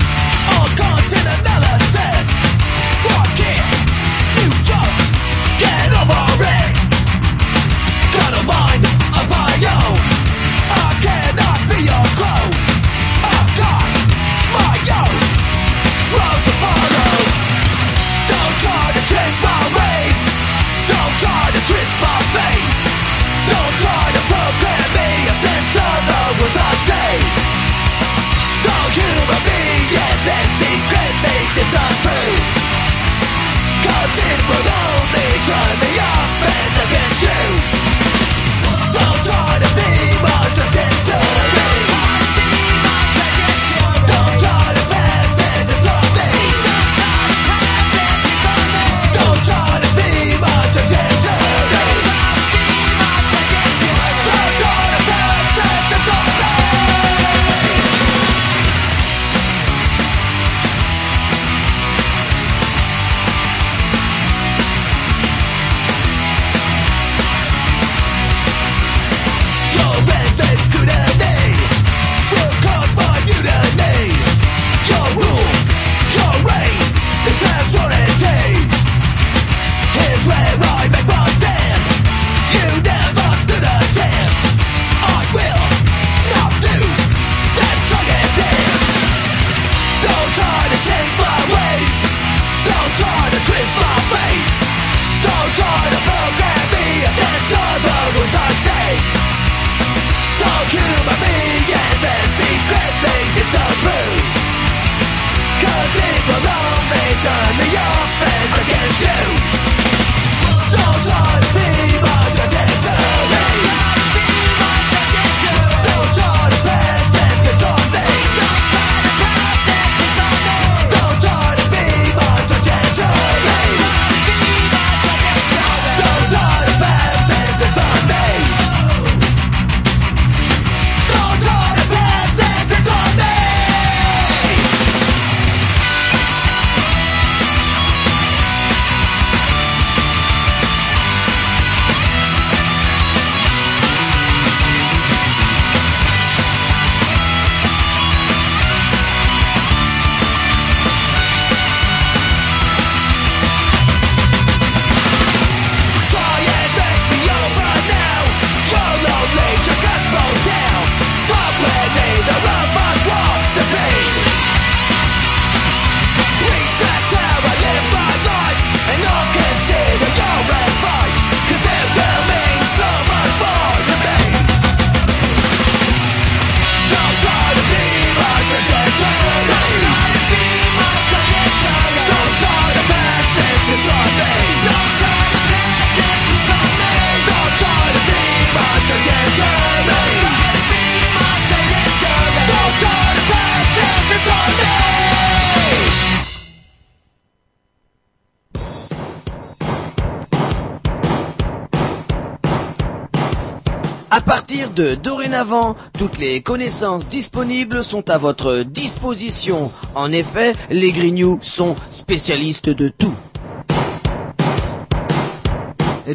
Dorénavant, toutes les connaissances disponibles sont à votre disposition. En effet, les Grignoux sont spécialistes de tout.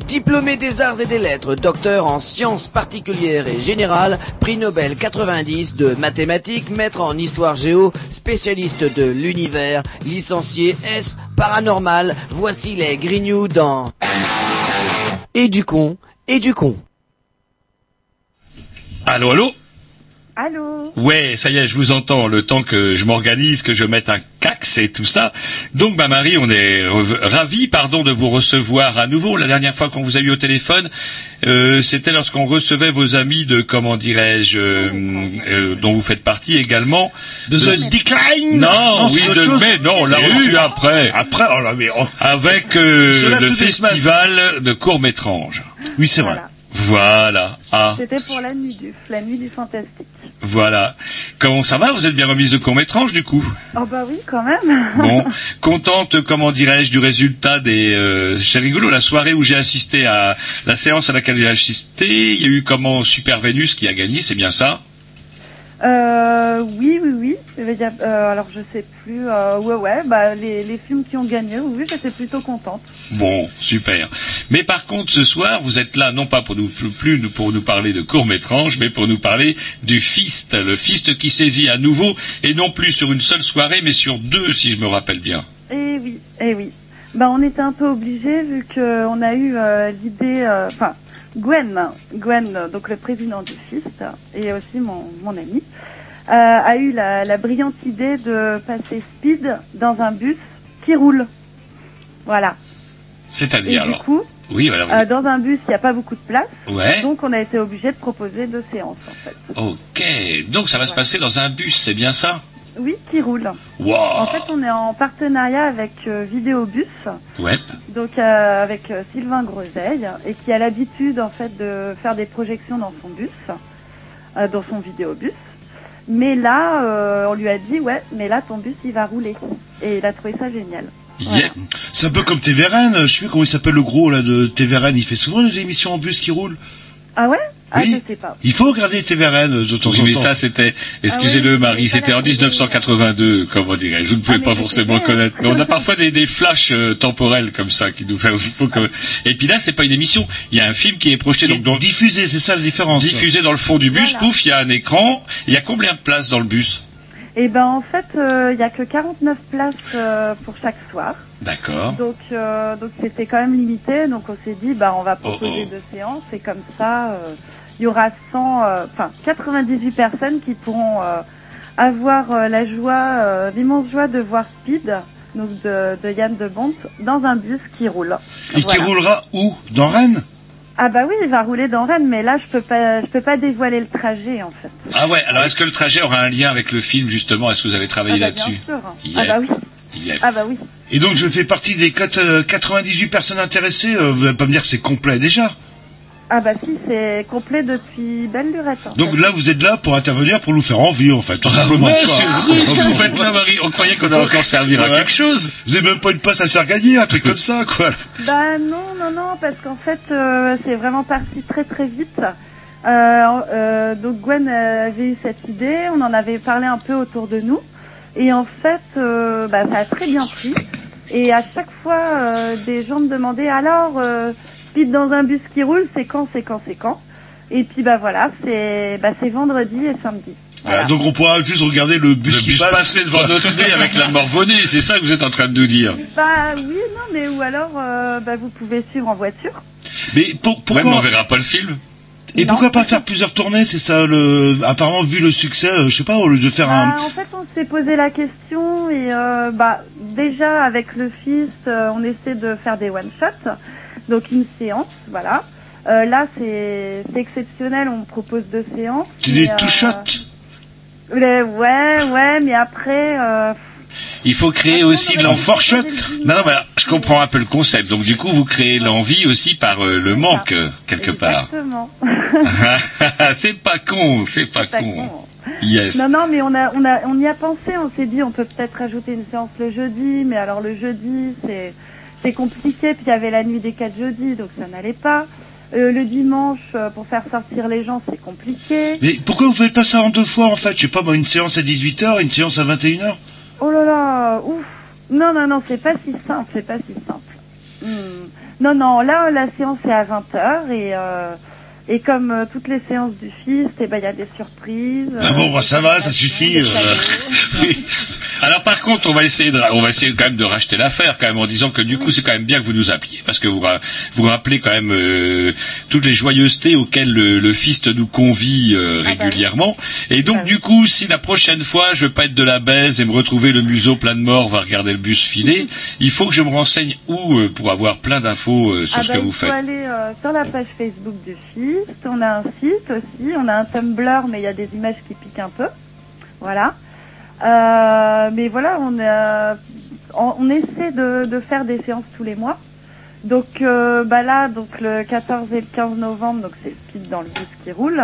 Diplômé des arts et des lettres, docteur en sciences particulières et générales, prix Nobel 90 de mathématiques, maître en histoire géo, spécialiste de l'univers, licencié S paranormal, voici les Grignoux dans Et du con, et du con. Allô, allô Allô Ouais, ça y est, je vous entends. Le temps que je m'organise, que je mette un cax et tout ça. Donc, bah Marie, on est ravis, pardon, de vous recevoir à nouveau. La dernière fois qu'on vous a eu au téléphone, euh, c'était lorsqu'on recevait vos amis de, comment dirais-je, euh, euh, dont vous faites partie également. De The Decline Non, Non, oui, de, mais non, on l'a reçu eu- après. Après, oh là, mais oh. Avec euh, le festival de court-métrage. Oui, c'est vrai. Voilà. Ah, C'était pour la nuit du, la nuit du fantastique. voilà. Comment ça va? Vous êtes bien remise de court-métrage, du coup? Oh bah oui, quand même. Bon, contente, comment dirais-je, du résultat des... Euh, c'est rigolo, la soirée où j'ai assisté à la séance à laquelle j'ai assisté, il y a eu comment Super Vénus qui a gagné, c'est bien ça? Euh, oui, oui, oui. Il y a- euh, alors je sais plus. Euh, ouais, ouais. Bah les, les films qui ont gagné, oui, j'étais plutôt contente. Bon, super. Mais par contre, ce soir, vous êtes là non pas pour nous plus, pour nous parler de court-métrage, mais pour nous parler du Fist, le Fist qui sévit à nouveau et non plus sur une seule soirée, mais sur deux, si je me rappelle bien. Eh oui, eh oui. Bah on était un peu obligés vu qu'on a eu euh, l'idée. euh, Enfin, Gwen, Gwen, donc le président du FIST et aussi mon, mon ami, euh, a eu la, la brillante idée de passer Speed dans un bus qui roule. Voilà. C'est-à-dire du alors coup, Oui, voilà. vous Euh, dans un bus, il n'y a pas beaucoup de place. Ouais. Donc, on a été obligé de proposer deux séances, en fait. Ok, donc ça va se passer dans un bus, c'est bien ça? Oui, qui roule. Wow. En fait, on est en partenariat avec euh, Vidéobus, Ouais. donc euh, avec euh, Sylvain Groseille, et qui a l'habitude, en fait, de faire des projections dans son bus, euh, dans son vidéobus. Mais là, on lui a dit, ouais, mais là, ton bus, il va rouler. Et il a trouvé ça génial. Yeah. C'est un peu comme TVRN, je sais plus comment il s'appelle le gros là de TVRN, il fait souvent des émissions en bus qui roulent. Ah ouais? Ah, Oui. je sais pas. Il faut regarder TVRN de temps Oui, en mais temps. ça c'était, excusez-le Marie, c'était en 1982, comment dirais-je? Vous ne pouvez pas forcément connaître. Mais on a parfois des, des flashs euh, temporels comme ça qui nous fait. faut que- Et puis là, c'est pas une émission. Il y a un film qui est projeté donc dans, diffusé, c'est ça la différence. diffusé dans le fond du bus. Pouf, il y a un écran. Il y a combien de places dans le bus? Et ben, en fait, euh, il y a que 49 places euh, pour chaque soir. D'accord. Donc, euh, donc c'était quand même limité. Donc, on s'est dit, bah, on va proposer Oh, oh. deux séances et comme ça, euh, il y aura 100, euh, enfin 98 personnes qui pourront euh, avoir euh, la joie, l'immense joie de voir Speed donc de, de Yann de Bont, dans un bus qui roule. Et qui roulera où? Dans Rennes? Ah bah oui, il va rouler dans Rennes, mais là je peux pas, je peux pas dévoiler le trajet en fait. Ah ouais, alors est-ce que le trajet aura un lien avec le film justement? Est-ce que vous avez travaillé ah bah, bien là-dessus sûr. Yeah. Ah bah oui. Yeah. Ah bah oui. Et donc je fais partie des quat- euh, 98 personnes intéressées. vous allez pas me dire que c'est complet déjà. Ah bah si, c'est complet depuis belle lurette. en Donc là vous êtes là pour intervenir pour nous faire envie en fait, tout simplement. Ah ouais, quoi. c'est vrai ce que vous faites là, Marie. On croyait qu'on allait encore servir à Ouais. quelque chose. Vous avez même pas une passe à se faire gagner, un truc comme ça quoi. Bah non, non, non, parce qu'en fait, euh, c'est vraiment parti très très vite. Euh, euh, donc Gwen avait eu cette idée, on en avait parlé un peu autour de nous, et en fait, euh, bah, ça a très bien pris. Et à chaque fois, euh, des gens me demandaient alors, euh, speed dans un bus qui roule, c'est quand, c'est quand, c'est quand Et puis bah voilà, c'est bah, c'est vendredi et samedi. Voilà, donc on pourra juste regarder le bus Le qui bus passe. passer devant notre nez avec la morvonnée, c'est ça que vous êtes en train de nous dire. Bah oui, non, mais ou alors, euh, bah, vous pouvez suivre en voiture. Mais pour, pourquoi mais on verra pas le film. Et pourquoi pas faire plusieurs tournées C'est ça le. Apparemment vu le succès, euh, je sais pas, au lieu de faire un. Bah, en fait, on s'est posé la question et euh, bah déjà avec le fils, euh, on essaie de faire des one shots, donc une séance, voilà. Euh, là, c'est exceptionnel, on propose deux séances. Des euh, two shot. Ouais, ouais, mais après, euh, Il faut créer aussi de shot. Non, non, mais alors, je comprends un peu le concept. Donc du coup, vous créez l'envie aussi par euh, le manque quelque part. exactement. c'est pas con, c'est pas pas con. Yes. Non, non, mais on a, on a, on y a pensé. On s'est dit, on peut peut-être rajouter une séance le jeudi, mais alors le jeudi, c'est, c'est compliqué. Puis il y avait la nuit des quatre jeudis, donc ça n'allait pas. Euh, le dimanche, euh, pour faire sortir les gens, c'est compliqué. Mais pourquoi vous faites pas ça en deux fois en fait? Je sais pas, moi, une séance à 18h et une séance à 21h Oh là là, ouf. Non, non, non, c'est pas si simple, c'est pas si simple. Hmm. Non, non, là, la séance est à 20h et, euh, et comme euh, toutes les séances du fils, eh ben, il y a des surprises. Ah bon, bah ça va, ça suffit. euh. Alors par contre, on va essayer de, on va essayer quand même de racheter l'affaire quand même en disant que du coup c'est quand même bien que vous nous appeliez parce que vous vous rappelez quand même euh, toutes les joyeusetés auxquelles le, le fist nous convie euh, régulièrement. Et donc du coup, si la prochaine fois je veux pas être de la baise et me retrouver le museau plein de morts, va regarder le bus filer, il faut que je me renseigne où euh, pour avoir plein d'infos euh, sur Ah ce bah, que il vous faut faites. aller euh, sur la page Facebook du Fist. On a un site aussi. On a un Tumblr, mais il y a des images qui piquent un peu. Voilà. Euh, mais voilà, on, on essaie de, de faire des séances tous les mois. Donc euh, bah là, donc le 14 et le 15 novembre, donc c'est Speed dans le bus qui roule.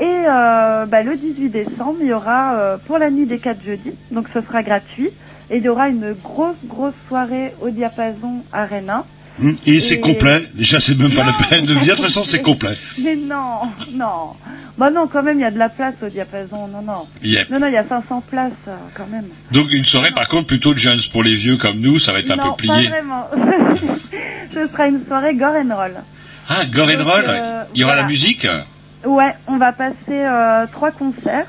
Et euh, bah, le 18 décembre, il y aura euh, pour la nuit des 4 jeudis, donc ce sera gratuit. Et il y aura une grosse, grosse soirée au diapason à Rennes. Hum, Et c'est Et- complet. Déjà, c'est même pas la peine de dire. De toute façon, c'est complet. Mais non, non. Bah non, quand même, il y a de la place au diapason. Non, non. Yep. Non, non, il y a 500 places, euh, quand même. Donc une soirée par contre plutôt jeunes pour les vieux comme nous, ça va être un non, peu plié. pas vraiment. Ce sera une soirée gore and roll. Ah, gore and roll, euh, il y aura voilà. la musique. Ouais, on va passer euh, trois concerts.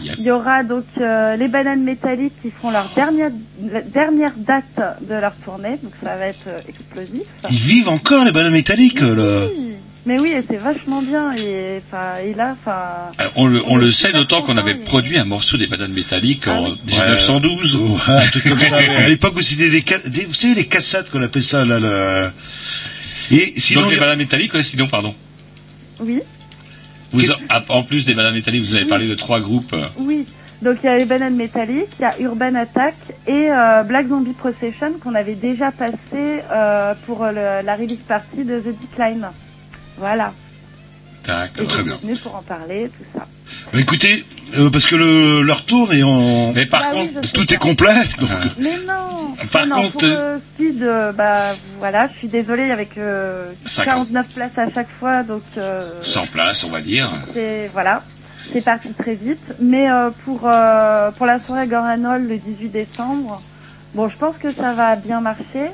Il y aura donc euh, les bananes métalliques qui font leur dernière la dernière date de leur tournée, donc ça va être euh, explosif. Ils vivent encore les bananes métalliques là. Oui. Mais oui, c'est vachement bien. Et, là, Euh, On le, on est le sait d'autant qu'on avait et- produit un morceau des bananes métalliques Ah en oui. 1912. Ouais, un truc comme ça. À l'époque où c'était des, des- vous savez les cassettes qu'on appelait ça là. là. Et sinon, Donc les bananes métalliques, ouais, sinon pardon. oui. Vous, en- en plus des bananes métalliques, vous avez parlé de trois groupes. Oui, donc il y a les bananes métalliques, il y a Urban Attack et euh, Black Zombie Procession qu'on avait déjà passé euh, pour le- la release party de The Decline. Voilà. D'accord. Très bien. pour en parler, tout ça. Bah, écoutez, euh, parce que le, leur tourne et on... Mais par Bah contre, tout ça. est complet. Donc, Mais non Par non, contre, pour le speed, euh, bah voilà, je suis désolée avec euh, 50. 49 places à chaque fois, donc euh, 100 places, on va dire. c'est voilà, c'est parti très vite. Mais euh, pour euh, pour la soirée Goranol le 18 décembre, bon, je pense que ça va bien marcher.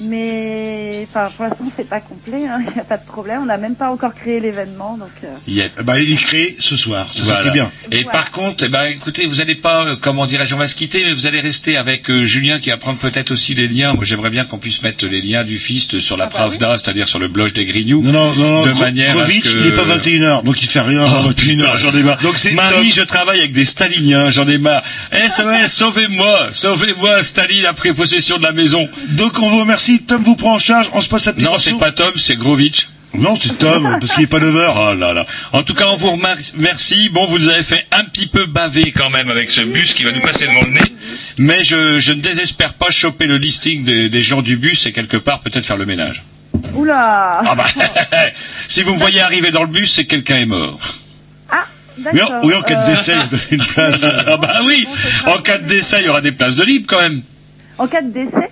Mais enfin, pour l'instant, c'est pas complet. hein, Il n'y a pas de problème. On n'a même pas encore créé l'événement, donc. euh, Yep. Bah, il est créé ce soir. Ça, Voilà. c'était bien. Et par contre, eh ben, écoutez, vous allez pas, euh, comment dirais-je, on va se quitter, mais vous allez rester avec euh, Julien qui va prendre peut-être aussi les liens. Moi, j'aimerais bien qu'on puisse mettre les liens du Fist sur la Pravda, c'est-à-dire sur le blog des Grignoux. Non, non, non, de Gro- manière à ce que... il est pas 21h, donc il fait rien Oh 21h. putain, j'en ai marre. Donc c'est Marie, top. je travaille avec des staliniens, j'en ai marre. SOS, sauvez-moi, sauvez-moi, Staline a pris possession de la maison. Donc on vous remercie, Tom vous prend en charge, on se passe à petit Non, c'est pas Tom, c'est Grovitch. Non, c'est Tom, parce qu'il est pas 9h. Oh là là. En tout cas, on vous remercie. Bon, vous nous avez fait un petit peu baver quand même avec ce bus qui va nous passer devant le nez. Mais je, je ne désespère pas choper le listing des, des gens du bus et quelque part peut-être faire le ménage. Oula. Ah bah, si vous me voyez arriver dans le bus, c'est que quelqu'un est mort. Ah, Oui, en, d'accord. oui, en cas de Euh, décès, il y a une place. ah bah oui, en cas de décès, il y aura des places de libre quand même. En cas de décès.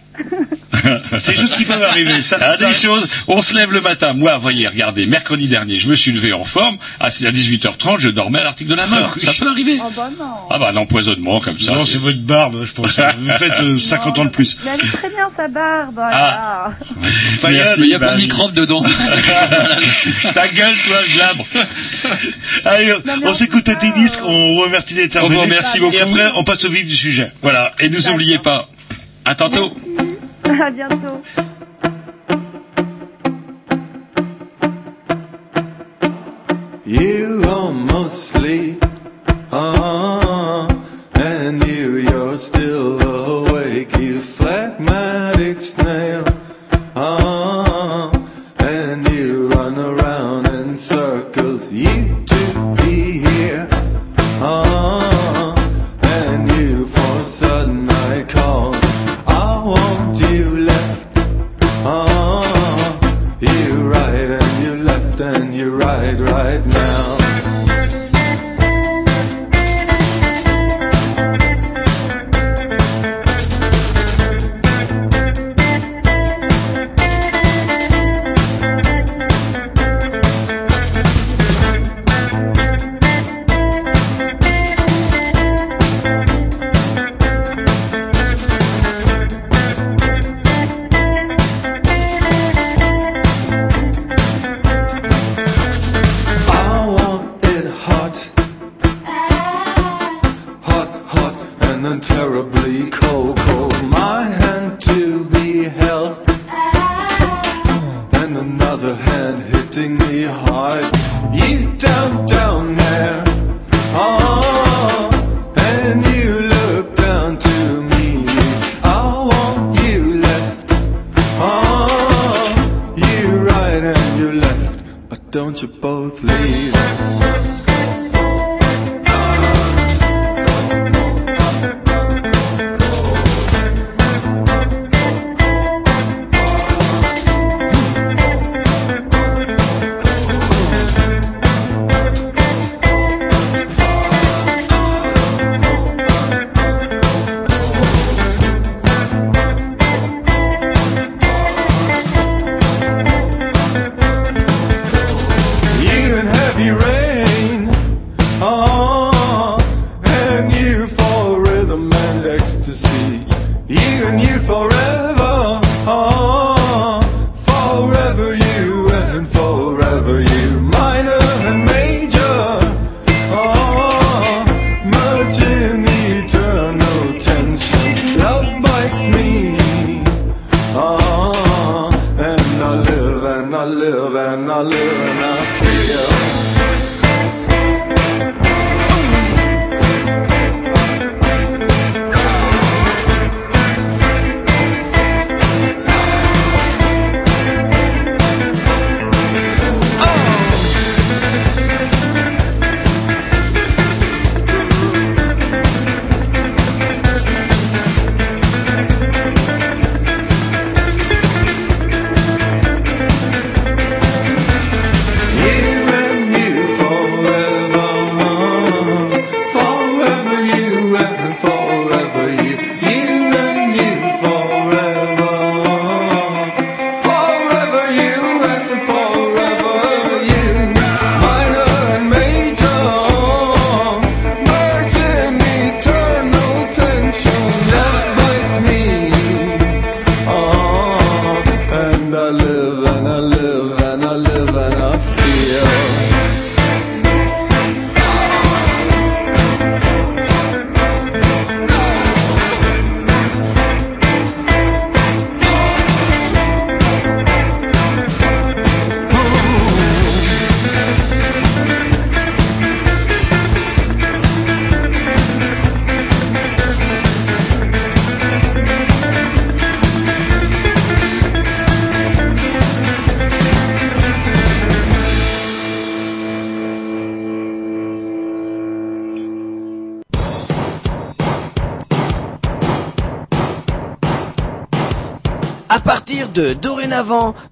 C'est des choses qui peuvent arriver. Ça, Ah, ça- des choses, on se lève le matin. Moi, voyez, regardez, mercredi dernier, je me suis levé en forme. À à 18h30, je dormais à l'article de la mort. Ça peut arriver. Oh bah non. Ah bah, un empoisonnement comme ça. Non, c'est- votre barbe, je pense. Vous faites euh, 50 ans de plus. Mais elle est très bien sa barbe. Ah. Mais il y a bah, de dedans, pour ça que Ta gueule, toi, glabre. Allez, Non, on s'écoute peut un petit pas, disque, euh, on remercie d'être On vous remercie Et beaucoup. après, on passe au vif du sujet. Voilà. Et nous oubliez pas. À tantôt. À bientôt. You almost sleep, uh, and you, you're still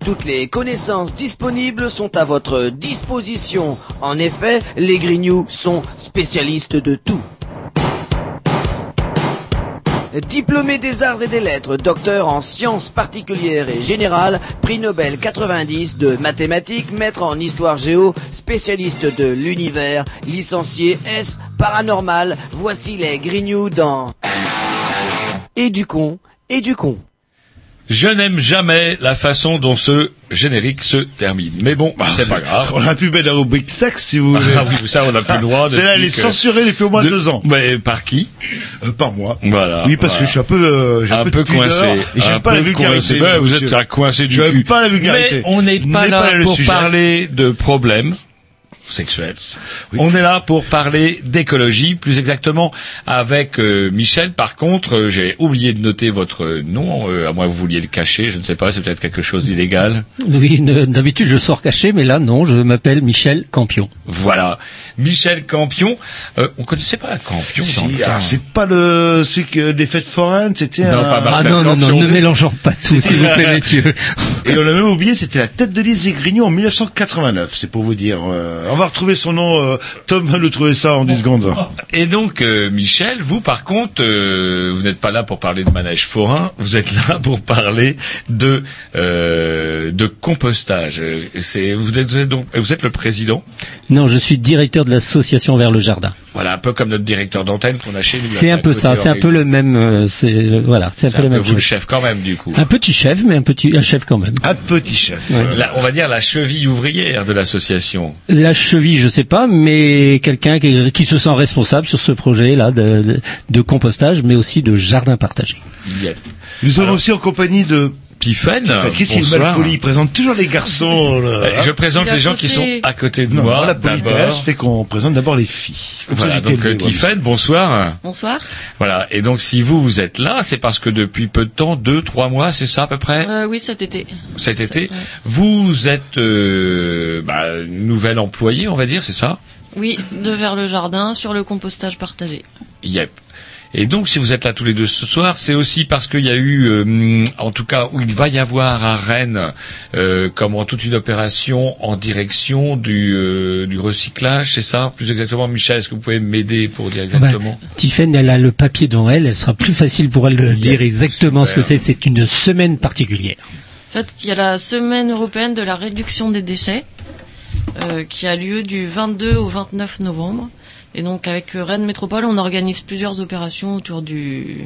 toutes les connaissances disponibles sont à votre disposition. En effet, les Grignoux sont spécialistes de tout. Diplômé des arts et des lettres, docteur en sciences particulières et générales, prix Nobel 90 de mathématiques, maître en histoire géo, spécialiste de l'univers, licencié S paranormal, voici les Grignoux dans Et du con, et du con. Je n'aime jamais la façon dont ce générique se termine. Mais bon, c'est pas grave. On a pu mettre la rubrique sexe, si vous voulez. Ah oui, ça, on n'a plus le droit. C'est là, elle est censurée depuis au moins de- deux ans. Mais par qui? Euh, par moi. Voilà. Oui, parce voilà. que je suis un peu, euh, un, un peu, coincé. Et j'aime pas la vulgarité. vous êtes un coincé du cul. pas la vulgarité. Mais on n'est pas là pour sujet. parler de problèmes sexuels. On est là pour parler d'écologie, plus exactement avec euh, Michel. Par contre, euh, j'ai oublié de noter votre nom, euh, à moins que vous vouliez le cacher. Je ne sais pas, c'est peut-être quelque chose d'illégal. Oui, ne- d'habitude je sors caché, mais là non, je m'appelle Michel Campion. Voilà, Michel Campion. Euh, on connaissait pas Campion dans Si, temps. c'est pas le, celui que, des fêtes foraines, c'était Non, un... pas Ah non, non, non, ne mélangeons pas tout, s'il vous plaît, messieurs. Et on a même oublié, c'était la tête de Lise Grignon en 1989, c'est pour vous dire. On va retrouver son nom, euh, Tom va nous trouver ça en 10 secondes. Et donc, euh, Michel, vous par contre, euh, vous n'êtes pas là pour parler de manège forain, vous êtes là pour parler de euh, de compostage. Vous êtes donc vous êtes le président. Non, je suis directeur de l'association Vers le Jardin. Voilà, un peu comme notre directeur d'antenne qu'on a chez nous. C'est un peu ça, c'est un peu le même, euh, c'est euh, voilà, c'est un peu le même vous le chef. chef quand même du coup. Un petit chef, mais un petit, un chef quand même. Un petit chef. La- on va dire la cheville ouvrière de l'association. La cheville, je sais pas, mais quelqu'un qui, qui se sent responsable sur ce projet-là de, de- de compostage, mais aussi de jardin partagé. Yep. Nous sommes aussi en compagnie de Tiffen. Qu'est-ce qu'il est mal poli Il présente toujours les garçons. Là. Euh, Je présente les gens qui sont à côté de Non, moi. la politesse fait qu'on présente d'abord les filles. Voilà, ça, donc euh, Tiffen, bonsoir. Bonsoir. Voilà, et donc si vous vous êtes là, c'est parce que depuis peu de temps, deux, trois mois, c'est ça à peu près, Euh, oui, cet été. cet été, ouais. vous êtes euh, bah, nouvel employé, on va dire, c'est ça? Oui, de vers le jardin sur le compostage partagé. Yep. Et donc, si vous êtes là tous les deux ce soir, c'est aussi parce qu'il y a eu, euh, en tout cas, où il va y avoir à Rennes, euh, comment toute une opération en direction du, euh, du recyclage, c'est ça? Plus exactement, Michel, est-ce que vous pouvez m'aider pour dire exactement? Tiffen, elle a le papier devant elle, elle sera plus facile pour elle de dire exactement ce que c'est. C'est une semaine particulière. En fait, il y a la semaine européenne de la réduction des déchets euh, qui a lieu du 22 au 29 novembre. Et donc avec euh, Rennes Métropole, on organise plusieurs opérations autour du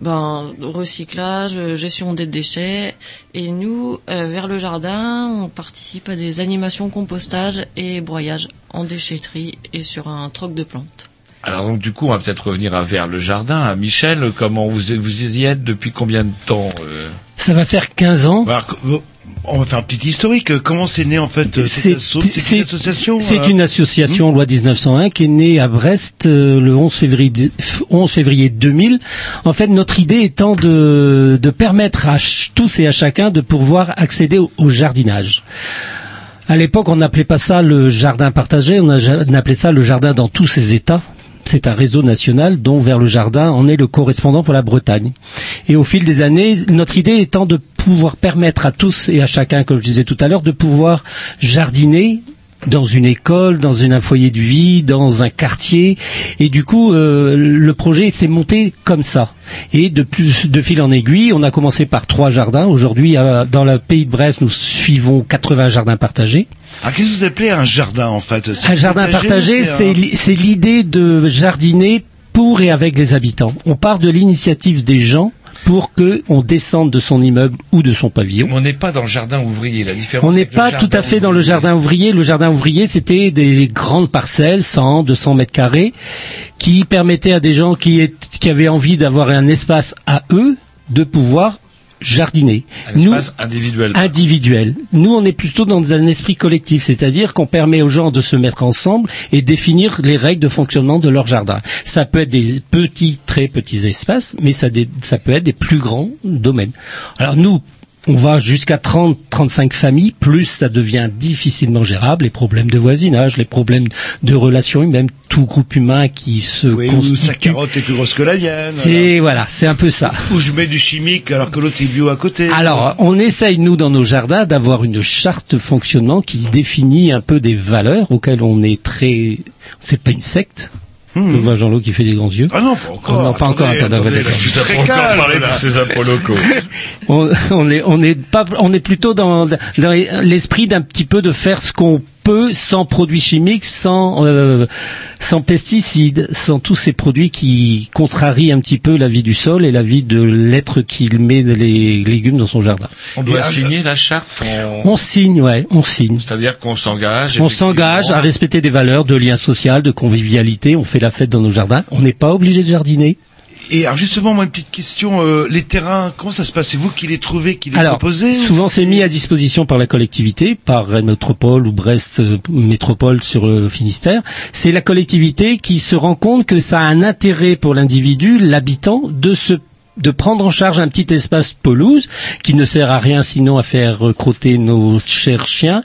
ben, recyclage, euh, gestion des déchets. Et nous, euh, vers le jardin, on participe à des animations compostage et broyage en déchetterie et sur un troc de plantes. Alors donc du coup, on va peut-être revenir à vers le jardin. À Michel, comment vous vous y êtes depuis combien de temps euh? Ça va faire 15 ans. Alors, on va faire un petit historique. Comment c'est né en fait cette association c'est euh, une association loi 1901 qui est née à Brest euh, le 11 février, 11 février 2000. En fait, notre idée étant de, de permettre à tous et à chacun de pouvoir accéder au, au jardinage. À l'époque, on n'appelait pas ça le jardin partagé, on, a- on appelait ça le jardin dans tous ses états. C'est un réseau national dont vers le jardin en est le correspondant pour la Bretagne. Et au fil des années, notre idée étant de pouvoir permettre à tous et à chacun, comme je disais tout à l'heure, de pouvoir jardiner dans une école, dans un foyer de vie, dans un quartier. Et du coup, euh, le projet s'est monté comme ça. Et de plus, de fil en aiguille, on a commencé par trois jardins. Aujourd'hui, dans le pays de Brest, nous suivons 80 jardins partagés. Ah, qu'est-ce que vous appelez un jardin en fait? Un jardin partagé, c'est un- li- c'est l'idée de jardiner pour et avec les habitants. On part de l'initiative des gens pour que on descende de son immeuble ou de son pavillon. On n'est pas dans le jardin ouvrier. La différence. On n'est pas tout à fait dans le jardin ouvrier. Le jardin ouvrier, c'était des grandes parcelles, 100, 200 mètres carrés, qui permettaient à des gens qui, est- qui avaient envie d'avoir un espace à eux de pouvoir jardiner. Un espace individuel. individuel. Nous, on est plutôt dans un esprit collectif, c'est-à-dire qu'on permet aux gens de se mettre ensemble et définir les règles de fonctionnement de leur jardin. Ça peut être des petits, très petits espaces, mais ça, ça peut être des plus grands domaines. Alors nous, on va jusqu'à 30, 35 familles, plus ça devient difficilement gérable, les problèmes de voisinage, les problèmes de relations humaines, tout groupe humain qui se Oui, ou sa constitue. carotte est plus grosse que la mienne. C'est, voilà, c'est un peu ça. Ou je mets du chimique alors que l'autre est bio à côté. Alors, on essaye, nous, dans nos jardins, d'avoir une charte de fonctionnement qui définit un peu des valeurs auxquelles on est très... C'est pas une secte. Je vois Jean-Lo qui fait des grands yeux. Ah non, pas encore. Non, pas encore. Attendez, attendez, attendez, je suis très Encore parler de ces locaux. on, on est on est pas on est plutôt dans, dans l'esprit d'un petit peu de faire ce qu'on peut sans produits chimiques, sans euh, sans pesticides, sans tous ces produits qui contrarient un petit peu la vie du sol et la vie de l'être qui met les légumes dans son jardin. On doit signer la charte. On signe, ouais, on signe. C'est-à-dire qu'on s'engage. On s'engage à respecter des valeurs de lien social, de convivialité. On fait la fête dans nos jardins. On n'est pas obligé de jardiner. Et alors justement, moi une petite question, euh, les terrains, comment ça se passe? C'est vous qui les trouvez, qui les Alors, proposez ou souvent c'est mis à disposition par la collectivité, par Rennes Métropole ou Brest euh, Métropole sur le Finistère. C'est la collectivité qui se rend compte que ça a un intérêt pour l'individu, l'habitant, de se de prendre en charge un petit espace pelouse qui ne sert à rien sinon à faire crotter nos chers chiens.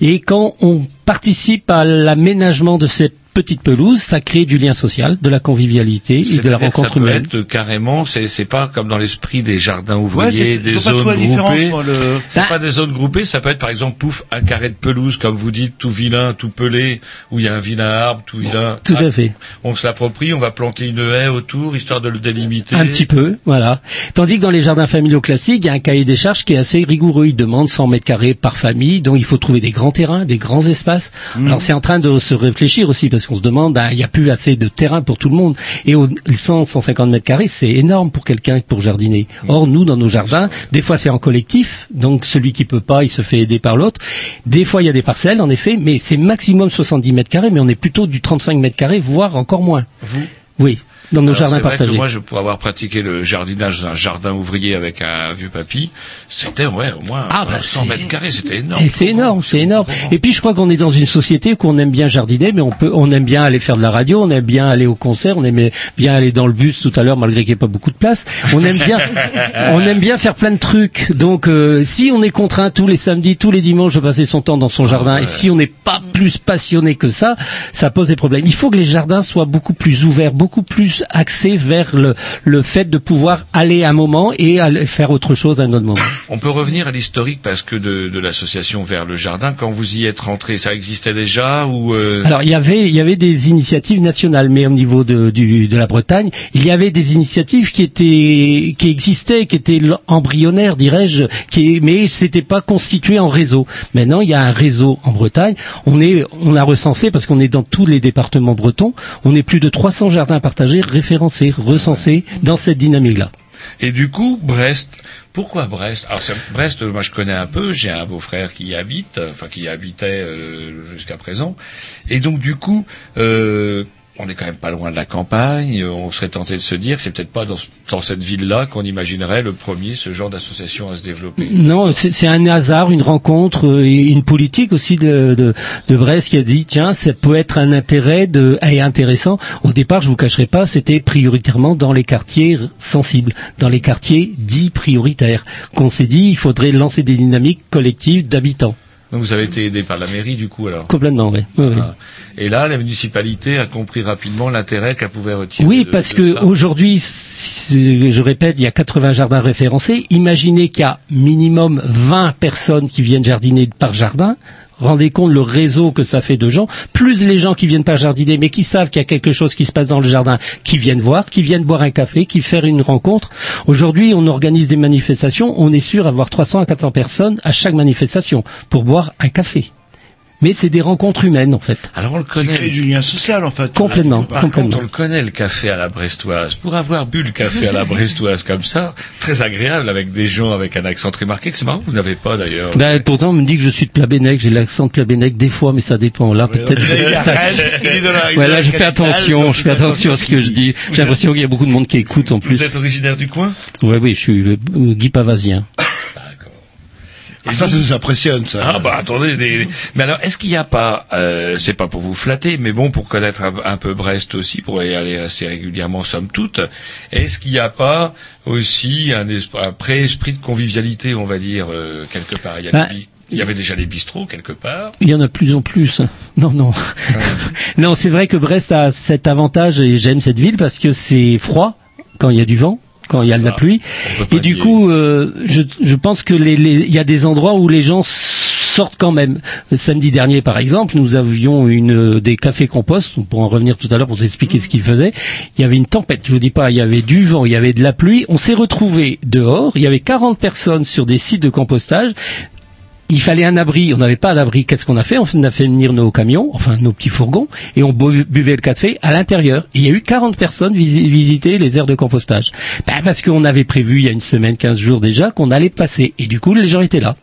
Et quand on participe à l'aménagement de cette petite pelouse, ça crée du lien social, de la convivialité et de la que rencontre ça peut humaine. être carrément, c'est c'est pas comme dans l'esprit des jardins ouvriers, des pas zones groupées. le- C'est Bah- pas des zones groupées, ça peut être par exemple pouf un carré de pelouse comme vous dites, tout vilain, tout pelé, où il y a un vilain arbre, tout vilain. Tout Ah, à fait. On se l'approprie, on va planter une haie autour histoire de le délimiter. Un petit peu, voilà. Tandis que dans les jardins familiaux classiques, il y a un cahier des charges qui est assez rigoureux. Il demande 100 mètres carrés par famille, donc il faut trouver des grands terrains, des grands espaces. Mmh. Alors c'est en train de se réfléchir aussi parce qu'on se demande, ben, il n'y a plus assez de terrain pour tout le monde. Et au 100, 150 mètres carrés, c'est énorme pour quelqu'un pour jardiner. Mmh. Or nous, dans nos jardins, des fois c'est en collectif, donc celui qui peut pas, il se fait aider par l'autre. Des fois il y a des parcelles, en effet, mais c'est maximum 70 mètres carrés, mais on est plutôt du 35 mètres carrés, voire encore moins. Vous? Oui, dans nos Alors, jardins vrai partagés. Que moi, je, pour avoir pratiqué le jardinage dans un jardin ouvrier avec un vieux papy, c'était ouais au moins Ah, bah, 100 c'est- mètres carrés, c'était énorme. Et c'est énorme, c'est énorme. Et puis je crois qu'on est dans une société où on aime bien jardiner, mais on peut, on aime bien aller faire de la radio, on aime bien aller au concert, on aime bien aller dans le bus tout à l'heure, malgré qu'il n'y ait pas beaucoup de place. On aime bien, on aime bien faire plein de trucs. Donc euh, si on est contraint tous les samedis, tous les dimanches de passer son temps dans son jardin, et si on n'est pas plus passionné que ça, ça pose des problèmes. Il faut que les jardins soient beaucoup plus ouverts, beaucoup plus axés vers le, le fait de pouvoir aller un moment et aller faire autre chose à un autre moment. On peut revenir à l'historique parce que de, de l'association vers le jardin, quand vous y êtes rentré, ça existait déjà ou euh, Alors il y avait il y avait des initiatives nationales, mais au niveau de, du, de la Bretagne, il y avait des initiatives qui étaient qui existaient, qui étaient embryonnaires, dirais-je, qui mais c'était pas constitué en réseau. Maintenant il y a un réseau en Bretagne. On est on a recensé parce qu'on est dans tous les départements bretons. On est plus de 300 jardins partagés référencés, recensés dans cette dynamique-là. Et du coup, Brest. Pourquoi Brest? Alors Brest, moi je connais un peu. J'ai un beau-frère qui y habite, enfin qui y habitait euh, jusqu'à présent. Et donc du coup, euh, on est quand même pas loin de la campagne. euh, On serait tenté de se dire, c'est peut-être pas dans, ce- dans cette ville-là qu'on imaginerait le premier ce genre d'association à se développer. Non, c'est un hasard, une rencontre euh, et une politique aussi de, de, de Brest qui a dit tiens, ça peut être un intérêt de, et intéressant. Au départ, je vous cacherai pas, c'était prioritairement dans les quartiers sensibles, dans les quartiers dits prioritaires, qu'on s'est dit il faudrait lancer des dynamiques collectives d'habitants. Donc vous avez été aidé par la mairie du coup alors. Complètement, oui. oui, oui. Ah. Et là, la municipalité a compris rapidement l'intérêt qu'elle pouvait retirer. Oui, de- parce de que ça. aujourd'hui, je répète, il y a 80 jardins référencés. Imaginez qu'il y a minimum 20 personnes qui viennent jardiner par jardin. Rendez compte le réseau que ça fait de gens, plus les gens qui viennent pas jardiner, mais qui savent qu'il y a quelque chose qui se passe dans le jardin, qui viennent voir, qui viennent boire un café, qui faire une rencontre. Aujourd'hui, on organise des manifestations, on est sûr d'avoir 300 à 400 personnes à chaque manifestation pour boire un café. Mais c'est des rencontres humaines, en fait. Alors on le C'est connaît. créer du lien social en fait. Complètement, Par complètement. contre, on le connaît, le café à la brestoise. Pour avoir bu le café à la brestoise comme ça, très agréable avec des gens avec un accent très marqué, que c'est marrant, vous n'avez pas d'ailleurs. Ben, pourtant, on me dit que je suis de Plabennec, j'ai l'accent de Plabennec des fois, mais ça dépend. Là, peut-être. ça- Ouais, là, je fais attention, je fais attention à ce que je dis. J'ai l'impression qu'il y a beaucoup de monde qui écoute en plus. Vous êtes originaire du coin? Ouais, oui, je suis le, Guy Pavasien. Et ça, ça nous impressionne, ça. Ah bah attendez, des- mais alors est-ce qu'il n'y a pas, euh, c'est pas pour vous flatter, mais bon pour connaître un, un peu Brest aussi, pour y aller assez régulièrement somme toute, est-ce qu'il n'y a pas aussi un, un pré-esprit de convivialité, on va dire euh, quelque part? Il y, a Bah, il y avait déjà les bistrots quelque part. Il y en a de plus en plus. Non, non. non, c'est vrai que Brest a cet avantage et j'aime cette ville parce que c'est froid quand il y a du vent, quand il y a de la pluie. Et du coup, euh, je, je pense que les, les- il y a des endroits où les gens sortent quand même. Samedi dernier, par exemple, nous avions une des cafés compost. On pourra en revenir tout à l'heure pour vous expliquer ce qu'ils faisaient. Il y avait une tempête. Je vous dis pas, il y avait du vent, il y avait de la pluie. On s'est retrouvés dehors. Il y avait 40 personnes sur des sites de compostage il fallait un abri, on n'avait pas d'abri. Qu'est-ce qu'on a fait? On a fait venir nos camions, enfin nos petits fourgons, et on bu- buvait le café à l'intérieur. Il y a eu 40 personnes visi- visiter les aires de compostage. Ben, parce qu'on avait prévu il y a une semaine, 15 jours déjà, qu'on allait passer. Et du coup, les gens étaient là.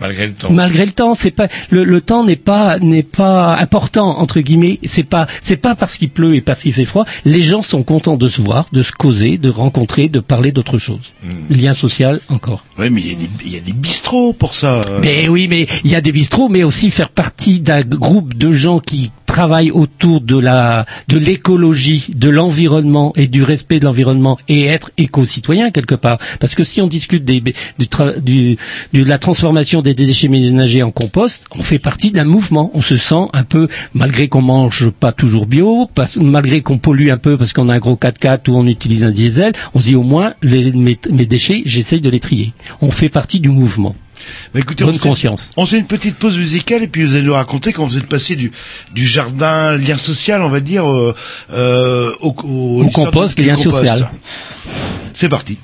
Malgré le temps. Malgré le temps, c'est pas le, le temps n'est pas n'est pas important entre guillemets. C'est pas c'est pas parce qu'il pleut et parce qu'il fait froid. Les gens sont contents de se voir, de se causer, de rencontrer, de parler d'autre chose. Lien social encore. Oui, mais il y, a des- il y a des bistrots pour ça. euh. Mais oui, mais il y a des bistrots, mais aussi faire partie d'un groupe de gens qui travaillent autour de la de l'écologie, de l'environnement et du respect de l'environnement et être éco-citoyen quelque part. Parce que si on discute des, du, du- de la transformation des déchets ménagers en compost, on fait partie d'un mouvement. On se sent un peu, malgré qu'on mange pas toujours bio, malgré qu'on pollue un peu parce qu'on a un gros 4x4 ou on utilise un diesel, on se dit au moins les, mes, mes déchets, j'essaye de les trier. On fait partie du mouvement. Bah, écoutez, Bonne on fait- conscience. On fait une petite pause musicale et puis vous allez nous raconter comment vous êtes passé du, du jardin lien social, on va dire, euh, euh, au, au, Au compost, lien compost. social. C'est parti.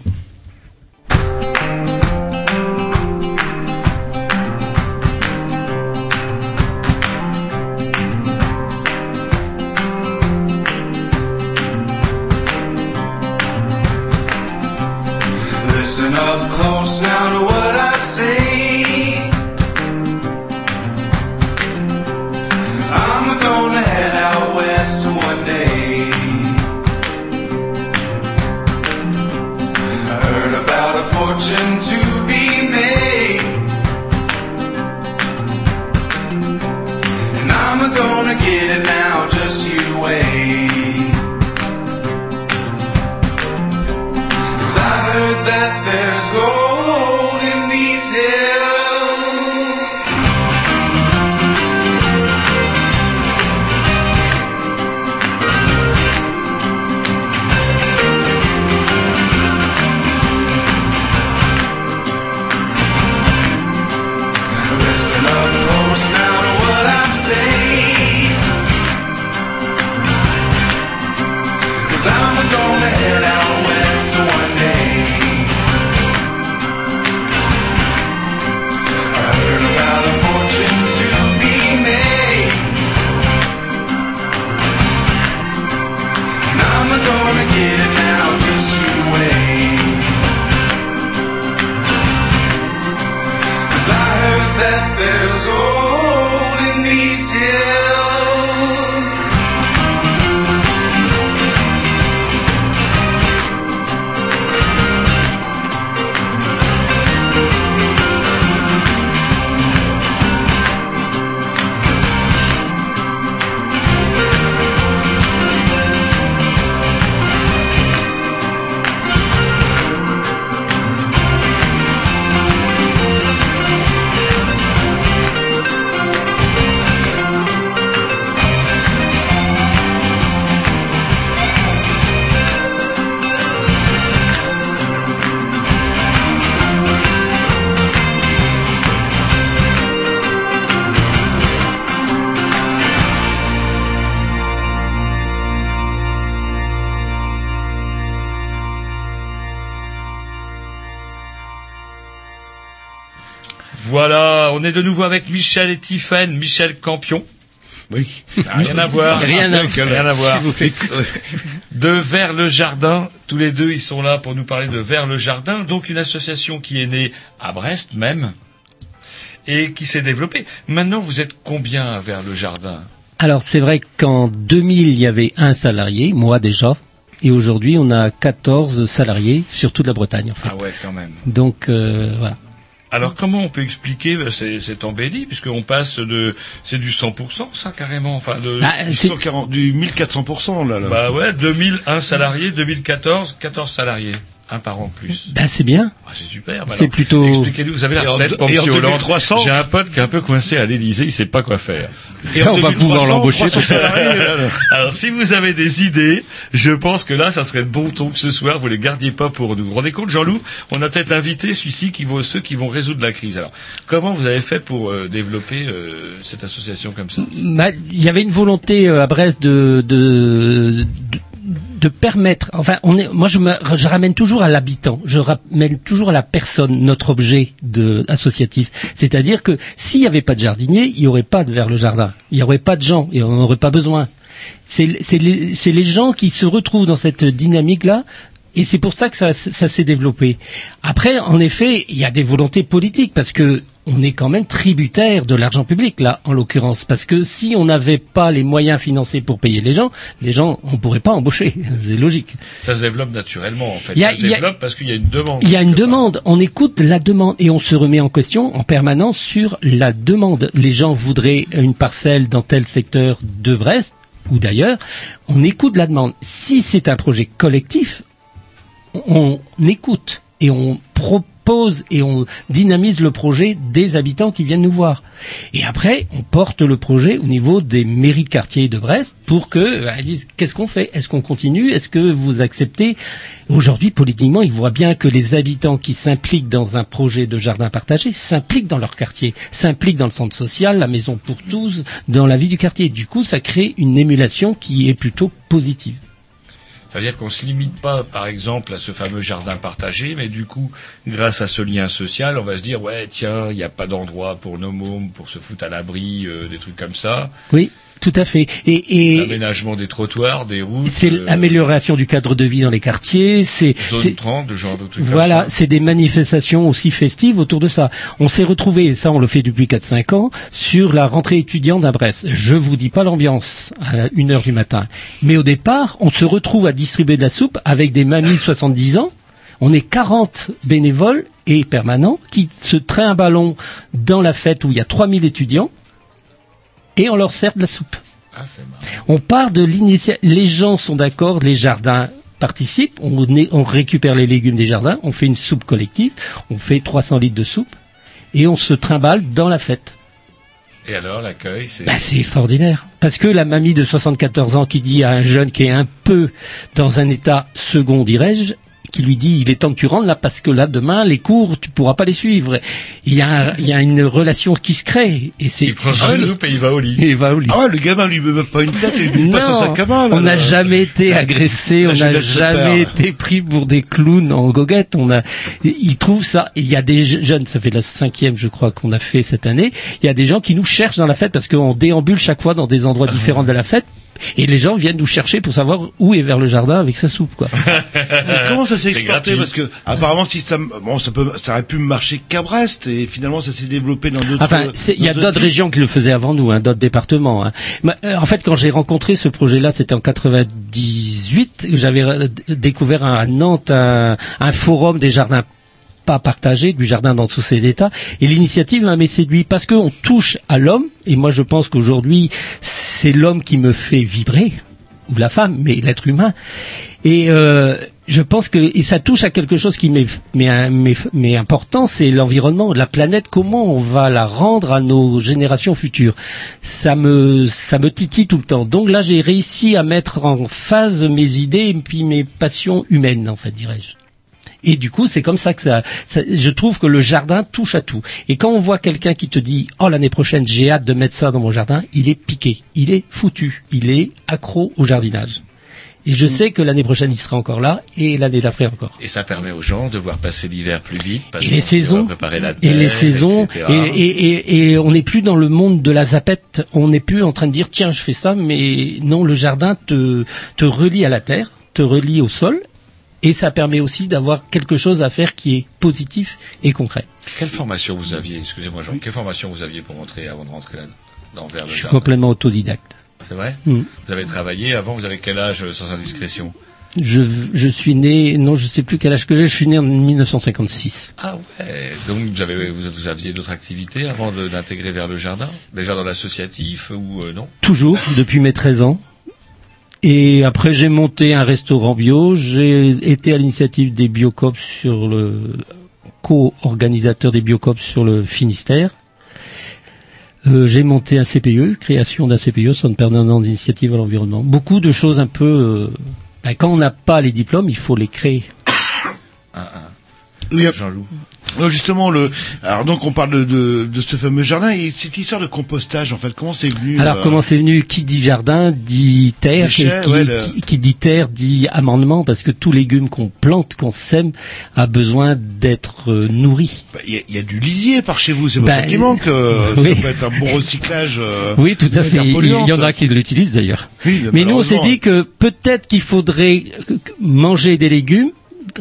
On est de nouveau avec Michel et Tiffen, Michel Campion. Oui. Rien à voir. Rien à- rien à voir. S'il vous plaît. De Vers le Jardin, tous les deux, ils sont là pour nous parler de Vers le Jardin, donc une association qui est née à Brest même et qui s'est développée. Maintenant, vous êtes combien à Vers le Jardin? Alors c'est vrai qu'en 2000 il y avait un salarié, moi déjà, et aujourd'hui on a 14 salariés sur toute la Bretagne. En fait. Ah ouais, quand même. Donc euh, voilà. Alors comment on peut expliquer ces- cette embellie puisqu'on passe de c'est du 100% ça carrément enfin de Bah, Du 140, du 1400% là. là. bah ouais 2001 salariés 2014 14 salariés un par an plus. Ben c'est bien. Ah, c'est super. bah C'est plutôt- Expliquez-nous, vous avez la recette pour Monsieur Hollande. 2300? J'ai un pote qui est un peu coincé à l'Élysée, il sait pas quoi faire. Et on va 2300, pouvoir l'embaucher 300 pour ça. salariés, là, là. Alors, si vous avez des idées, je pense que là, ça serait de bon ton que ce soir, vous les gardiez pas pour nous. Vous vous rendez compte, Jean-Loup On a peut-être invité celui-ci qui vaut ceux qui vont résoudre la crise. Alors, comment vous avez fait pour euh, développer euh, cette association comme ça? Bah, il y avait une volonté euh, à Brest de, de, de, de permettre. Enfin, on est, moi, je, me, je ramène toujours à l'habitant. Je ramène toujours à la personne notre objet de, associatif. C'est-à-dire que s'il n'y avait pas de jardinier, il n'y aurait pas de vers le jardin. Il n'y aurait pas de gens et on n'en aurait pas besoin. C'est les, les gens qui se retrouvent dans cette dynamique-là. Et c'est pour ça que ça, ça s'est développé. Après, en effet, il y a des volontés politiques parce que on est quand même tributaire de l'argent public là, en l'occurrence, parce que si on n'avait pas les moyens financiers pour payer les gens, les gens, on pourrait pas embaucher. C'est logique. Ça se développe naturellement, en fait. Il y a- ça se il y a- développe parce qu'il y a une demande. Il y a une demande, on écoute la demande et on se remet en question en permanence sur la demande. Les gens voudraient une parcelle dans tel secteur de Brest ou d'ailleurs, on écoute la demande. Si c'est un projet collectif, on écoute et on propose et on dynamise le projet des habitants qui viennent nous voir. Et après, on porte le projet au niveau des mairies de quartier de Brest pour que ils disent qu'est-ce qu'on fait? Est-ce qu'on continue? Est-ce que vous acceptez? Aujourd'hui, politiquement, ils voient bien que les habitants qui s'impliquent dans un projet de jardin partagé s'impliquent dans leur quartier, s'impliquent dans le centre social, la maison pour tous, dans la vie du quartier. Du coup, ça crée une émulation qui est plutôt positive. C'est-à-dire qu'on se limite pas, par exemple, à ce fameux jardin partagé, mais du coup, grâce à ce lien social, on va se dire, ouais, tiens, il n'y a pas d'endroit pour nos mômes, pour se foutre à l'abri, euh, des trucs comme ça. Oui, tout à fait. Et, et L'aménagement des trottoirs, des routes. c'est euh, l'amélioration du cadre de vie dans les quartiers. C'est zone c'est- 30, de genre de trucs Voilà, c'est des manifestations aussi festives autour de ça. On s'est retrouvé, et ça on le fait depuis 4-5 ans, sur la rentrée étudiante à Brest. Je vous dis pas l'ambiance à 1 heure du matin. Mais au départ, on se retrouve à distribuer de la soupe avec des mamies de 70 ans. On est 40 bénévoles et permanents qui se traînent un ballon dans la fête où il y a 3000 étudiants et on leur sert de la soupe. Ah, c'est marrant. On part de l'initiative. Les gens sont d'accord, les jardins participent, on, récupère les légumes des jardins, on fait une soupe collective, on fait 300 litres de soupe et on se trimballe dans la fête. Et alors, l'accueil, c'est... Bah, c'est extraordinaire. Parce que la mamie de 74 ans qui dit à un jeune qui est un peu dans un état second, dirais-je, qui lui dit il est temps que tu rentres là parce que là demain les cours tu pourras pas les suivre. Il y a, il y a une relation qui se crée et c'est Il prend sa soupe et il va au lit. il va au lit. Ah le gamin lui met même pas une tête, il lui passe main. là, on n'a jamais été agressé, on n'a jamais été pris pour des clowns en goguette. On a, ils trouvent ça. et Il y a des je- jeunes, ça fait la cinquième, je crois, qu'on a fait cette année. Il y a des gens qui nous cherchent dans la fête parce qu'on déambule chaque fois dans des endroits Ah différents de la fête. Et les gens viennent nous chercher pour savoir où est vers le jardin avec sa soupe, quoi. Mais comment ça s'est exporté gratuit. Parce que apparemment, si ça, bon, ça peut, ça aurait pu marcher qu'à Brest et finalement, ça s'est développé dans d'autres. Enfin, c'est- il y a d'autres régions qui le faisaient avant nous, hein, d'autres départements. hein. Mais, euh, en fait, quand j'ai rencontré ce projet-là, c'était en 98. J'avais euh, découvert à Nantes un, un forum des jardins pas partagés, du jardin dans tous ses états. Et l'initiative m'a séduit parce qu'on touche à l'homme. Et moi, je pense qu'aujourd'hui, c'est l'homme qui me fait vibrer ou la femme, mais l'être humain. Et euh, je pense que et ça touche à quelque chose qui m'est important, c'est l'environnement, la planète. Comment on va la rendre à nos générations futures Ça me ça me titille tout le temps. Donc là, j'ai réussi à mettre en phase mes idées et puis mes passions humaines, en fait, dirais-je. Et du coup, c'est comme ça que ça, ça- je trouve que le jardin touche à tout. Et quand on voit quelqu'un qui te dit, oh l'année prochaine, j'ai hâte de mettre ça dans mon jardin, il est piqué, il est foutu, il est accro au jardinage. Et je sais que l'année prochaine, il sera encore là, et l'année d'après encore. Et ça permet aux gens de voir passer l'hiver plus vite. Parce Et les saisons, préparer la et terre, les saisons, et, et, et, et on n'est plus dans le monde de la zapette. On n'est plus en train de dire tiens je fais ça, mais non le jardin te te relie à la terre, te relie au sol, et ça permet aussi d'avoir quelque chose à faire qui est positif et concret. Quelle formation vous aviez, excusez-moi Jean, quelle formation vous aviez pour rentrer, avant de rentrer là, dans vers le Je suis jardin complètement autodidacte. C'est vrai Mm. Vous avez travaillé avant, vous avez quel âge, euh, sans indiscrétion? Je, je suis né, non, je sais plus quel âge que j'ai. Je suis né en 1956. Ah ouais. Donc vous, avez, vous, vous aviez d'autres activités avant de- d'intégrer vers le jardin? Déjà dans l'associatif ou euh, non? Toujours, depuis mes 13 ans. Et après, j'ai monté un restaurant bio. J'ai été à l'initiative des Biocops sur le co-organisateur des Biocops sur le Finistère. Euh, j'ai monté un CPE, création d'un CPE, Centre permanent d'initiative à l'environnement. Beaucoup de choses un peu. euh, ben, quand on n'a pas les diplômes, il faut les créer. Oui, Jean-Loup. Non, justement, le. Alors donc on parle de, de, de ce fameux jardin et cette histoire de compostage en fait. Comment c'est venu Alors euh, comment c'est venu Qui dit jardin dit terre, Déchets, qui, ouais, le- qui- qui dit terre dit amendement, parce que tout légume qu'on plante, qu'on sème, a besoin d'être euh, nourri. bah, Il y, y a du lisier par chez vous, c'est pour Bah, ça qu'il manque. euh, oui. Ça peut être un bon recyclage. euh, oui, tout à fait. Il, y en a qui l'utilisent d'ailleurs. Oui, Mais nous, on s'est dit que peut-être qu'il faudrait euh, manger des légumes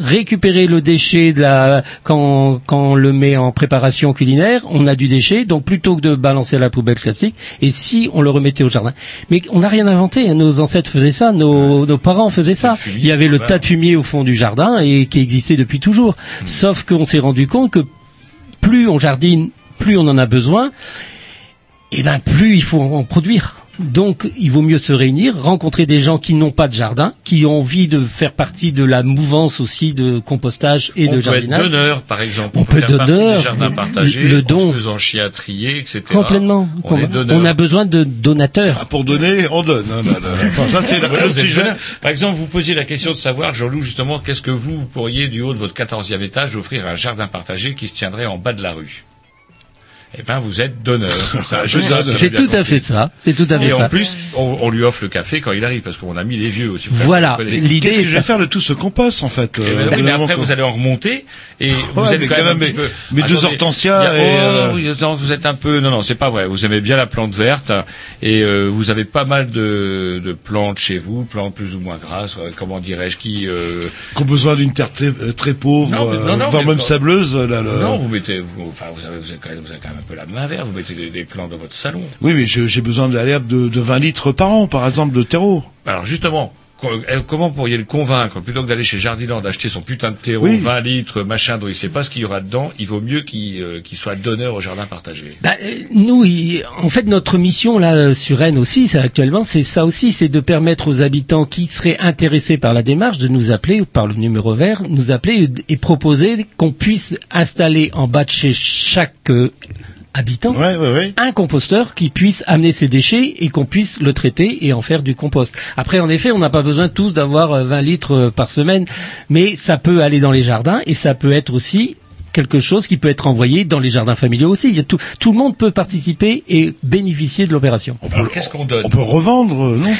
récupérer le déchet de la quand quand on le met en préparation culinaire, on a du déchet, donc plutôt que de balancer à la poubelle classique, et si on le remettait au jardin. Mais on n'a rien inventé, nos ancêtres faisaient ça, nos, nos parents faisaient ça. Il y avait le tas de fumier au fond du jardin et qui existait depuis toujours. Sauf qu'on s'est rendu compte que plus on jardine, plus on en a besoin, et ben plus il faut en produire. Donc, il vaut mieux se réunir, rencontrer des gens qui n'ont pas de jardin, qui ont envie de faire partie de la mouvance aussi de compostage et on de peut être jardinage. donneur, par exemple. On peut faire être partie donneur, des jardins le- partagés, le en don. se faisant chier à trier, etc. Complètement. On est donneur. on a besoin de donateurs. Ah, pour donner, on donne. Enfin, ça c'est Voilà. Par exemple, vous posiez la question de savoir, Jean-Loup, justement, qu'est-ce que vous pourriez, du haut de votre 14e étage, offrir un jardin partagé qui se tiendrait en bas de la rue? Eh ben, vous êtes donneur. C'est tout à fait ça. C'est tout à fait Et ça. en plus, on, on lui offre le café quand il arrive, parce qu'on a mis les vieux aussi. Voilà, Vous l'idée Qu'est-ce que est je vais faire de tout ce compost en fait Eh euh, ben mais après quoi. vous allez en remonter et vous Ouais, êtes mais quand quand même, même, un petit peu. mes deux hortensias et, oh, euh, non, vous êtes un peu non non c'est pas vrai. Vous aimez bien la plante verte et euh, vous avez pas mal de, de plantes chez vous, plantes plus ou moins grasses, euh, comment dirais-je qui. euh, Qui ont besoin d'une terre très, très pauvre, Non, mais- non, non, voire mais même sableuse. Là, là. Non, vous mettez, vous, enfin, vous avez, vous avez quand même, un peu la main verte. Vous mettez des, des plantes dans votre salon. Oui, mais j'ai besoin de l'herbe de, de 20 litres par an, par exemple, de terreau. Alors justement, euh, comment pourriez le convaincre? Plutôt que d'aller chez Jardiland d'acheter son putain de terreau, Oui. 20 litres, machin, dont il sait pas ce qu'il y aura dedans, il vaut mieux qu'il euh, soit donneur au jardin partagé. Bah, euh, nous, il- en fait, notre mission là sur Rennes aussi, c'est actuellement, c'est ça aussi, c'est de permettre aux habitants qui seraient intéressés par la démarche de nous appeler par le numéro vert, nous appeler et proposer qu'on puisse installer en bas de chez chaque euh, habitant un composteur qui puisse amener ses déchets et qu'on puisse le traiter et en faire du compost. Après, en effet, on n'a pas besoin tous d'avoir euh, 20 litres euh, par semaine, mais ça peut aller dans les jardins et ça peut être aussi quelque chose qui peut être envoyé dans les jardins familiaux aussi. Il y a tout, tout le monde peut participer et bénéficier de l'opération. Alors qu'est-ce qu'on donne On peut revendre, euh, non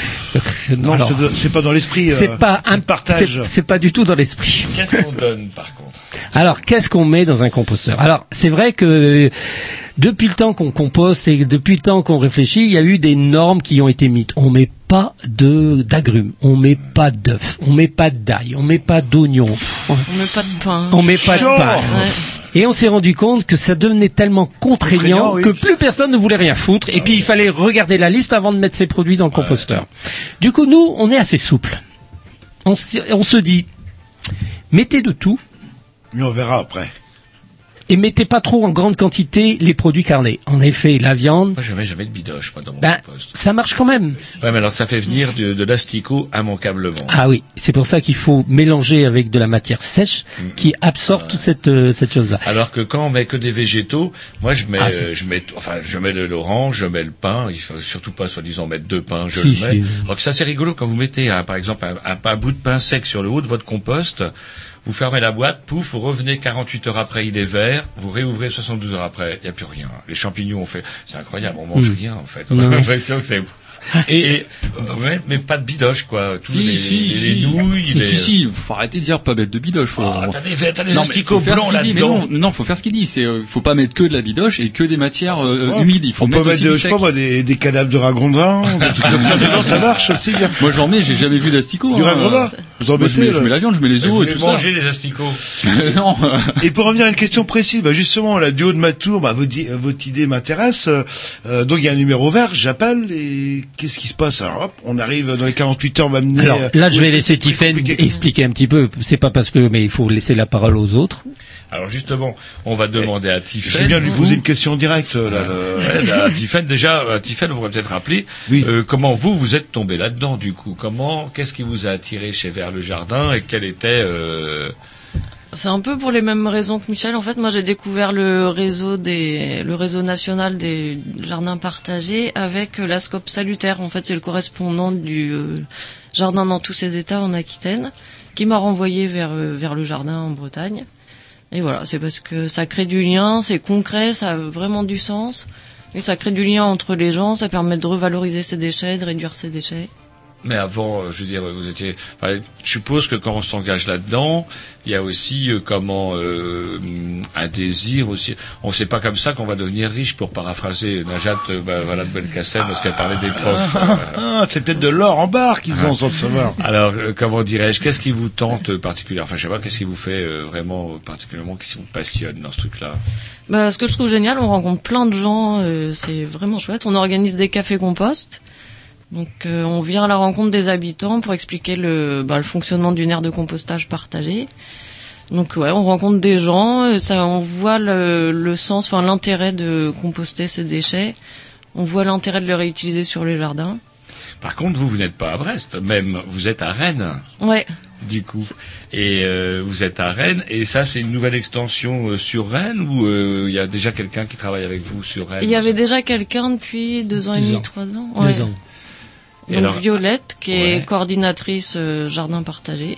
Non, alors- c'est pas dans l'esprit. euh, C'est pas un partage. c'est- C'est pas du tout dans l'esprit. Qu'est-ce qu'on donne par contre? Alors, qu'est-ce qu'on met dans un composteur? Alors, c'est vrai que depuis le temps qu'on composte et depuis le temps qu'on réfléchit, il y a eu des normes qui ont été mises. On met pas de d'agrumes, on met pas d'œufs, on met pas d'ail, on met pas d'oignons, on, On met pas de pain. on met pas de pain. Ouais. Et on s'est rendu compte que ça devenait tellement contraignant, Contraignant, oui. que plus personne ne voulait rien foutre. Et puis il fallait regarder la liste avant de mettre ses produits dans le composteur. Du coup, nous, on est assez souple. On, on se dit, mettez de tout Mais on verra après. Et mettez pas trop en grande quantité les produits carnés. En effet, la viande, Moi, je mets jamais de bidoche, moi, dans mon ben, compost. ça marche quand même. Ouais, mais alors ça fait venir de, de l'asticot immanquablement. Ah oui, c'est pour ça qu'il faut mélanger avec de la matière sèche qui absorbe toute cette, euh, cette chose-là. Alors que quand on met que des végétaux, moi je mets, Ah, euh, je mets, enfin je mets de l'orange, je mets le pain. Il faut surtout pas soi-disant mettre deux pains, je Si, le si. mets. Alors que ça c'est rigolo quand vous mettez un- par exemple un, un, un bout de pain sec sur le haut de votre compost. Vous fermez la boîte, pouf, vous revenez 48 heures après, il est vert, vous réouvrez 72 heures après, il n'y a plus rien. Les champignons ont fait, c'est incroyable, on mange Mm. rien en fait. On a l'impression que c'est... Et, ouais, mais pas de bidoche quoi. Tous Si, les, si, les, si. les nouilles, Si, les... si, si, faut arrêter de dire pas mettre de bidoche. Faut... Ah, t'as des- t'as des Non, asticots blancs là-dedans. non, non, faut faire ce qu'il dit. C'est, euh, faut pas mettre que de la bidoche et que des matières euh, Ouais. humides. Il faut on peut mettre mettre aussi de- du je sais pas, moi, des, des cadavres de ragondins, des trucs comme ça dedans, ça marche aussi. Moi j'en mets, j'ai jamais vu d'asticot. Du hein. ragondin Vous en Moi, je mets, je là mets la viande, je mets les Vous os et tout ça. manger les asticots. non. Et pour revenir à une question précise, bah justement, la duo de ma tour, bah, votre, idée m'intéresse. Euh, euh, donc il y a un numéro vert, j'appelle et qu'est-ce qui se passe Alors hop, on arrive dans les 48 heures, on va Alors euh, là, je vais laisser Tiffen expliquer un petit peu. C'est pas parce que, mais il faut laisser la parole aux autres. Alors justement, on va demander à Tiffen. Je viens de lui vous- poser une question directe. Là, Euh, bah, Tiffen, déjà, euh, Tiffen, on pourrait peut-être rappeler euh, comment vous vous êtes tombé là-dedans du coup. Comment, qu'est-ce qui vous a attiré chez Vers le Jardin et quel était euh, C'est un peu pour les mêmes raisons que Michel. En fait, moi, j'ai découvert le réseau des, le réseau national des jardins partagés avec euh, la Scope Salutaire. En fait, c'est le correspondant du euh, jardin dans tous ses états en Aquitaine, qui m'a renvoyé vers euh, vers le jardin en Bretagne. Et voilà, c'est parce que ça crée du lien, c'est concret, ça a vraiment du sens. Et ça crée du lien entre les gens, ça permet de revaloriser ses déchets, de réduire ses déchets. Mais avant, euh, je veux dire, vous étiez. enfin, je suppose que quand on s'engage là-dedans, il y a aussi euh, comment euh, un désir aussi. On sait pas comme ça qu'on va devenir riche, pour paraphraser Najat, euh, bah, voilà de Belkacem, parce qu'elle parlait des profs. Ah, ah, c'est peut-être de l'or en barre qu'ils ont sans le savoir. Alors, euh, comment dirais-je Qu'est-ce qui vous tente particulièrement? Enfin, je sais pas, qu'est-ce qui vous fait euh, vraiment particulièrement, qu'est-ce qui vous passionne dans ce truc-là? Bah, ce que je trouve génial, on rencontre plein de gens, euh, c'est vraiment chouette. On organise des cafés compost. Donc euh, on vient à la rencontre des habitants pour expliquer le, bah, le fonctionnement d'une aire de compostage partagée. Donc ouais, on rencontre des gens, euh, ça, on voit le, le sens, enfin l'intérêt de composter ces déchets. On voit l'intérêt de les réutiliser sur les jardins. Par contre, vous, vous n'êtes pas à Brest, même vous êtes à Rennes. Ouais. Du coup, et euh, vous êtes à Rennes, et ça, c'est une nouvelle extension euh, sur Rennes ou euh, il y a déjà quelqu'un qui travaille avec vous sur Rennes? Il y avait déjà quelqu'un depuis deux ans et demi, trois ans. Deux ouais. ans. Donc alors- Violette, qui Ouais. est coordinatrice euh, jardin partagé.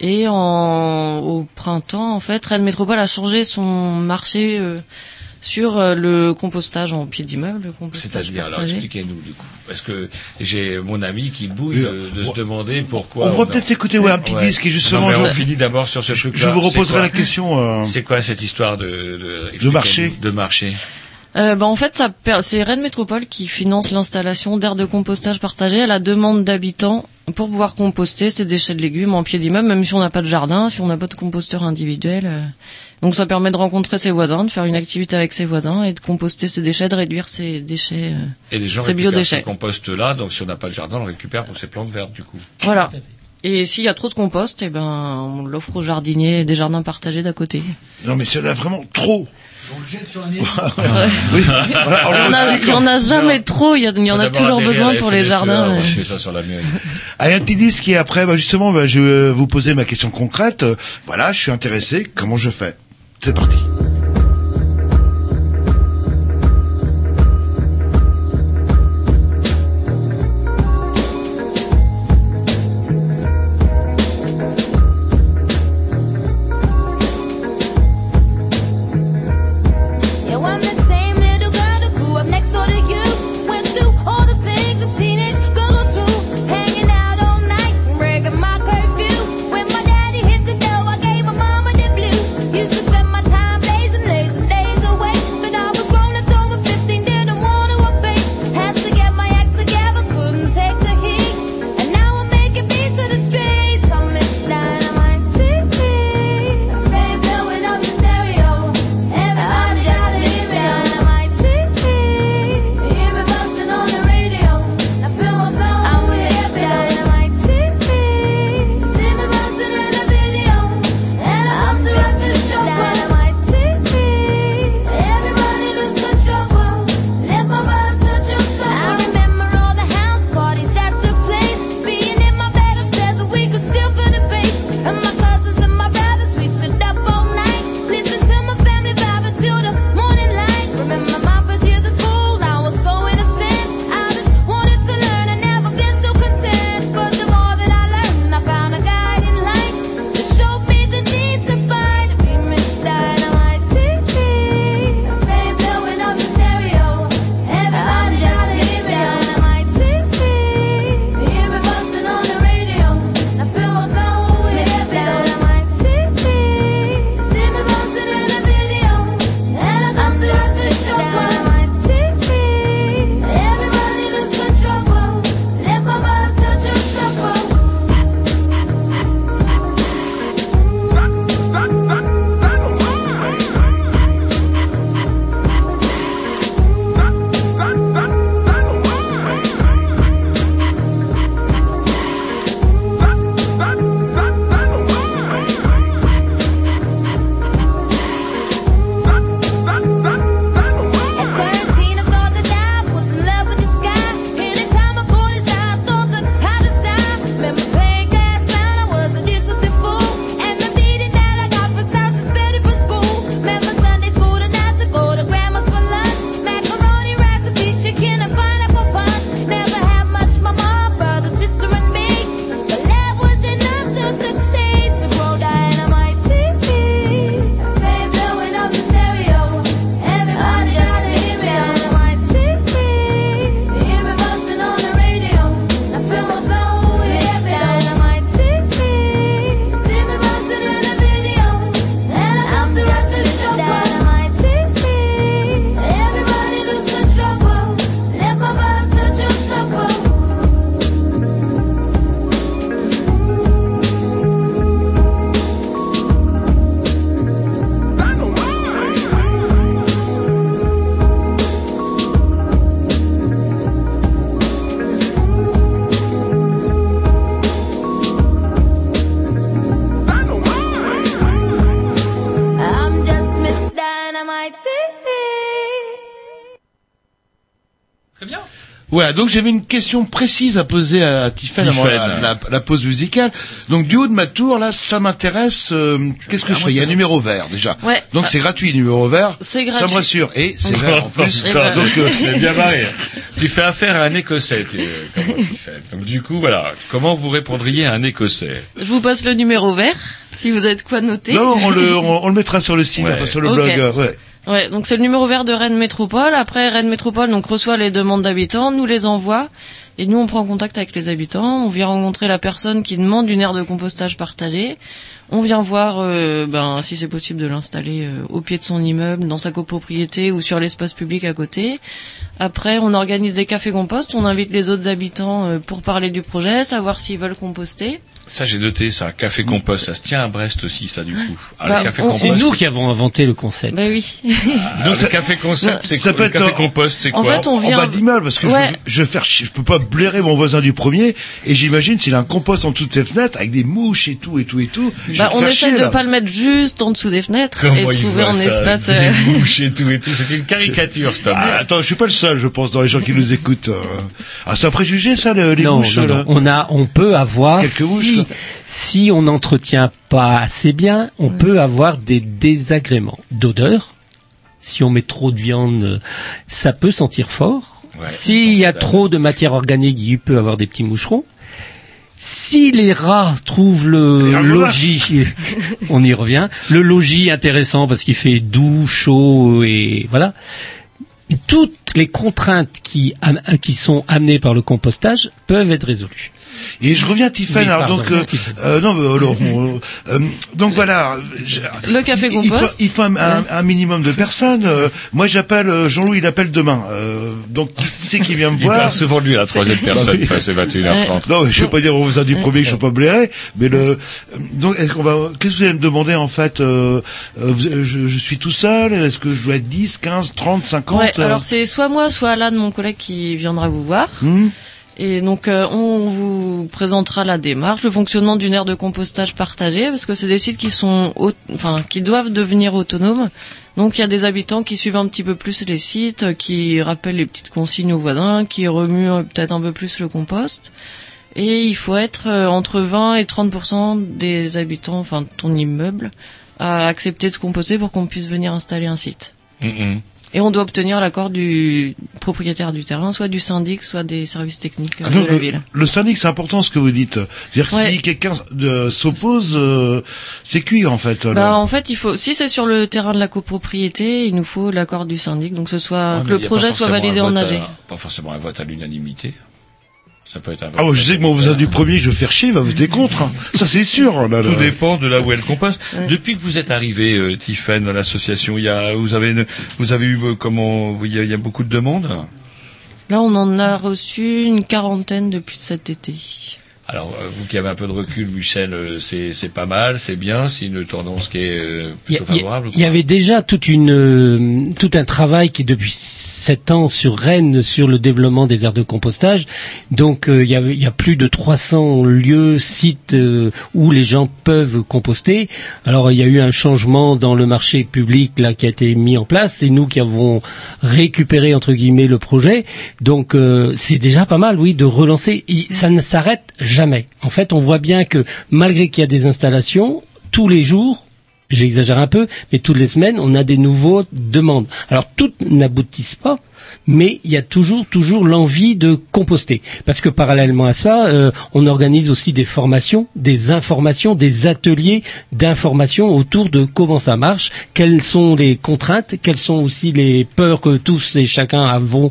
Et en, au printemps, en fait, Rennes Métropole a changé son marché euh, sur euh, le compostage en pied d'immeuble, le compostage C'est-à-dire, alors expliquez-nous du coup, parce que j'ai mon ami qui bouille Oui, de, se demander pourquoi. on pourrait a- peut-être s'écouter, ouais, un petit disque et justement, Non, mais on je- finit d'abord sur ce truc-là. je vous reposerai la question, euh, C'est quoi cette histoire de de, De marché. De marché? Euh, bah, en fait, c'est Rennes Métropole qui finance l'installation d'aires de compostage partagées à la demande d'habitants pour pouvoir composter ces déchets de légumes en pied d'immeuble, même si on n'a pas de jardin, si on n'a pas de composteur individuel. euh. Donc ça permet de rencontrer ses voisins, de faire une activité avec ses voisins et de composter ses déchets, de réduire ses déchets, euh, Et les gens ses récupèrent ce biodéchets. compost là, donc si on n'a pas de jardin, on le récupère pour ses plantes vertes du coup. Voilà. Et s'il y a trop de compost, eh ben, on l'offre aux jardiniers des jardins partagés d'à côté. Non, mais c'est là vraiment trop. On le jette sur la maison. Oui, voilà, a jamais trop, il y, a- il y en a toujours besoin pour les jardins. on euh. fait ça sur la mairie. Allez, un petit disque et après, bah, justement, bah, je vais vous poser ma question concrète. Voilà, je suis intéressé. Comment je fais? C'est parti. Voilà, donc j'avais une question précise à poser à Tiffen avant la, Tiffen. la- la pause musicale. Donc du haut de ma tour, là, ça m'intéresse. euh, Qu'est-ce que je fais? Il y a un numéro vert déjà. Ouais. Donc c'est gratuit, numéro vert. C'est Ça gratuit. me rassure. Et c'est vert en plus. Ben, Donc euh, C'est bien marré. Tu fais affaire à un Écossais, tu, euh, comment tu fais. Donc du coup, voilà. Comment vous répondriez à un Écossais? Je vous passe le numéro vert, si vous avez de quoi noter. non, on le, on, on le mettra sur le site, Ouais. enfin, sur le Ok. blog. euh, ouais. Ouais, donc c'est le numéro vert de Rennes Métropole. Après, Rennes Métropole donc reçoit les demandes d'habitants, nous les envoie, et nous on prend contact avec les habitants. On vient rencontrer la personne qui demande une aire de compostage partagée. On vient voir euh, ben, si c'est possible de l'installer euh, au pied de son immeuble, dans sa copropriété ou sur l'espace public à côté. Après, on organise des cafés compost. On invite les autres habitants euh, pour parler du projet, savoir s'ils veulent composter. Ça, j'ai noté ça. Café compost. Ça se tient à Brest aussi, ça, du coup. Ah, Bah, on-. C'est nous qui avons inventé le concept. Ben oui. Ah, le café concept, c'est quoi peut Le café en- compost, c'est en quoi fait, on en vient- bas de l'immeuble parce que Ouais. je, je vais faire je peux pas blairer mon voisin du premier et j'imagine s'il a un compost en dessous de ses fenêtres avec des mouches et tout et tout et tout. Bah, on essaie chier, de là. pas le mettre juste en dessous des fenêtres Comment et il trouver voit un ça, espace. Des euh, mouches et tout et tout. C'est une caricature, cet homme. Ah, attends, je suis pas le seul, je pense, dans les gens qui nous écoutent. euh. Ah, c'est un préjugé, ça, le- les non, mouches, non, là non. On a, on peut avoir Quelques mouches, si, on n'entretient pas assez bien, on peut avoir des désagréments d'odeur. Si on met trop de viande, ça peut sentir fort. Ouais, S'il y a trop de matière organique, il peut avoir des petits moucherons. Si les rats trouvent le logis, on y revient, le logis intéressant parce qu'il fait doux, chaud et voilà. Et toutes les contraintes qui, qui sont amenées par le compostage peuvent être résolues. Et je reviens, Tiffen. Oui, alors pardon, donc, euh, euh, non, mais alors, on, euh, donc voilà. je- Le café il- il faut, compost. il faut un, un- un minimum de personnes. euh, moi, j'appelle euh, Jean-Louis, il appelle demain. Euh, donc, qui c'est qui vient me Il voir parle souvent de lui à la troisième personne. Enfin, c'est 21h30. Non, je vais pas dire aux voisins du premier que je suis pas blairer, mais le. euh, Donc, est-ce qu'on va. Qu'est-ce que vous allez me demander en fait euh, euh, vous- je, je suis tout seul. Est-ce que je dois être 10, 15, 30, 50 Ouais, euh, alors c'est soit moi, soit Alan, mon collègue, qui viendra vous voir. hmm Et donc euh, on vous présentera la démarche, le fonctionnement d'une aire de compostage partagée, parce que c'est des sites qui sont, enfin, qui doivent devenir autonomes. Donc il y a des habitants qui suivent un petit peu plus les sites, qui rappellent les petites consignes aux voisins, qui remuent euh, peut-être un peu plus le compost. Et il faut être euh, entre 20 et 30% des habitants, enfin ton immeuble, à accepter de composter pour qu'on puisse venir installer un site. Et on doit obtenir l'accord du propriétaire du terrain, soit du syndic, soit des services techniques Ah, de la le, ville. le syndic, c'est important ce que vous dites. C'est-à-dire Ouais. si quelqu'un euh, s'oppose, euh, c'est cuit en fait. Bah, en fait, il faut, si c'est sur le terrain de la copropriété, il nous faut l'accord du syndic, donc ce soit Ouais, que le projet soit validé en AG. à- Pas forcément un vote à l'unanimité. Ça peut être un vote. Ah, moi, je sais que mon voisin du premier, je vais faire chier, il va voter contre. hein. Ça, c'est sûr. Là, là. Tout dépend de là où elle composte. Depuis que vous êtes arrivé, euh, Tiffen, dans l'association, il y a, vous avez, une- vous avez eu euh, comment, vous- il y, a, il y a beaucoup de demandes? Là, on en a reçu une quarantaine depuis cet été. Alors, euh, vous qui avez un peu de recul, Michel, euh, c'est c'est pas mal, c'est bien, c'est une tendance qui est euh, y, plutôt a- favorable. il y avait déjà toute une, euh, tout un travail qui depuis sept ans sur Rennes sur le développement des aires de compostage. Donc euh, il, y il y a plus de 300 lieux, sites euh, où les gens peuvent composter. Alors il y a eu un changement dans le marché public là qui a été mis en place. C'est nous qui avons récupéré entre guillemets le projet. Donc euh, c'est déjà pas mal, oui, de relancer. Ça ne s'arrête jamais. En fait, on voit bien que malgré qu'il y a des installations, tous les jours, j'exagère un peu, mais toutes les semaines, on a des nouveaux demandes. Alors toutes n'aboutissent pas, mais il y a toujours toujours l'envie de composter. Parce que parallèlement à ça, euh, on organise aussi des formations, des informations, des ateliers d'information autour de comment ça marche, quelles sont les contraintes, quelles sont aussi les peurs que tous et chacun avons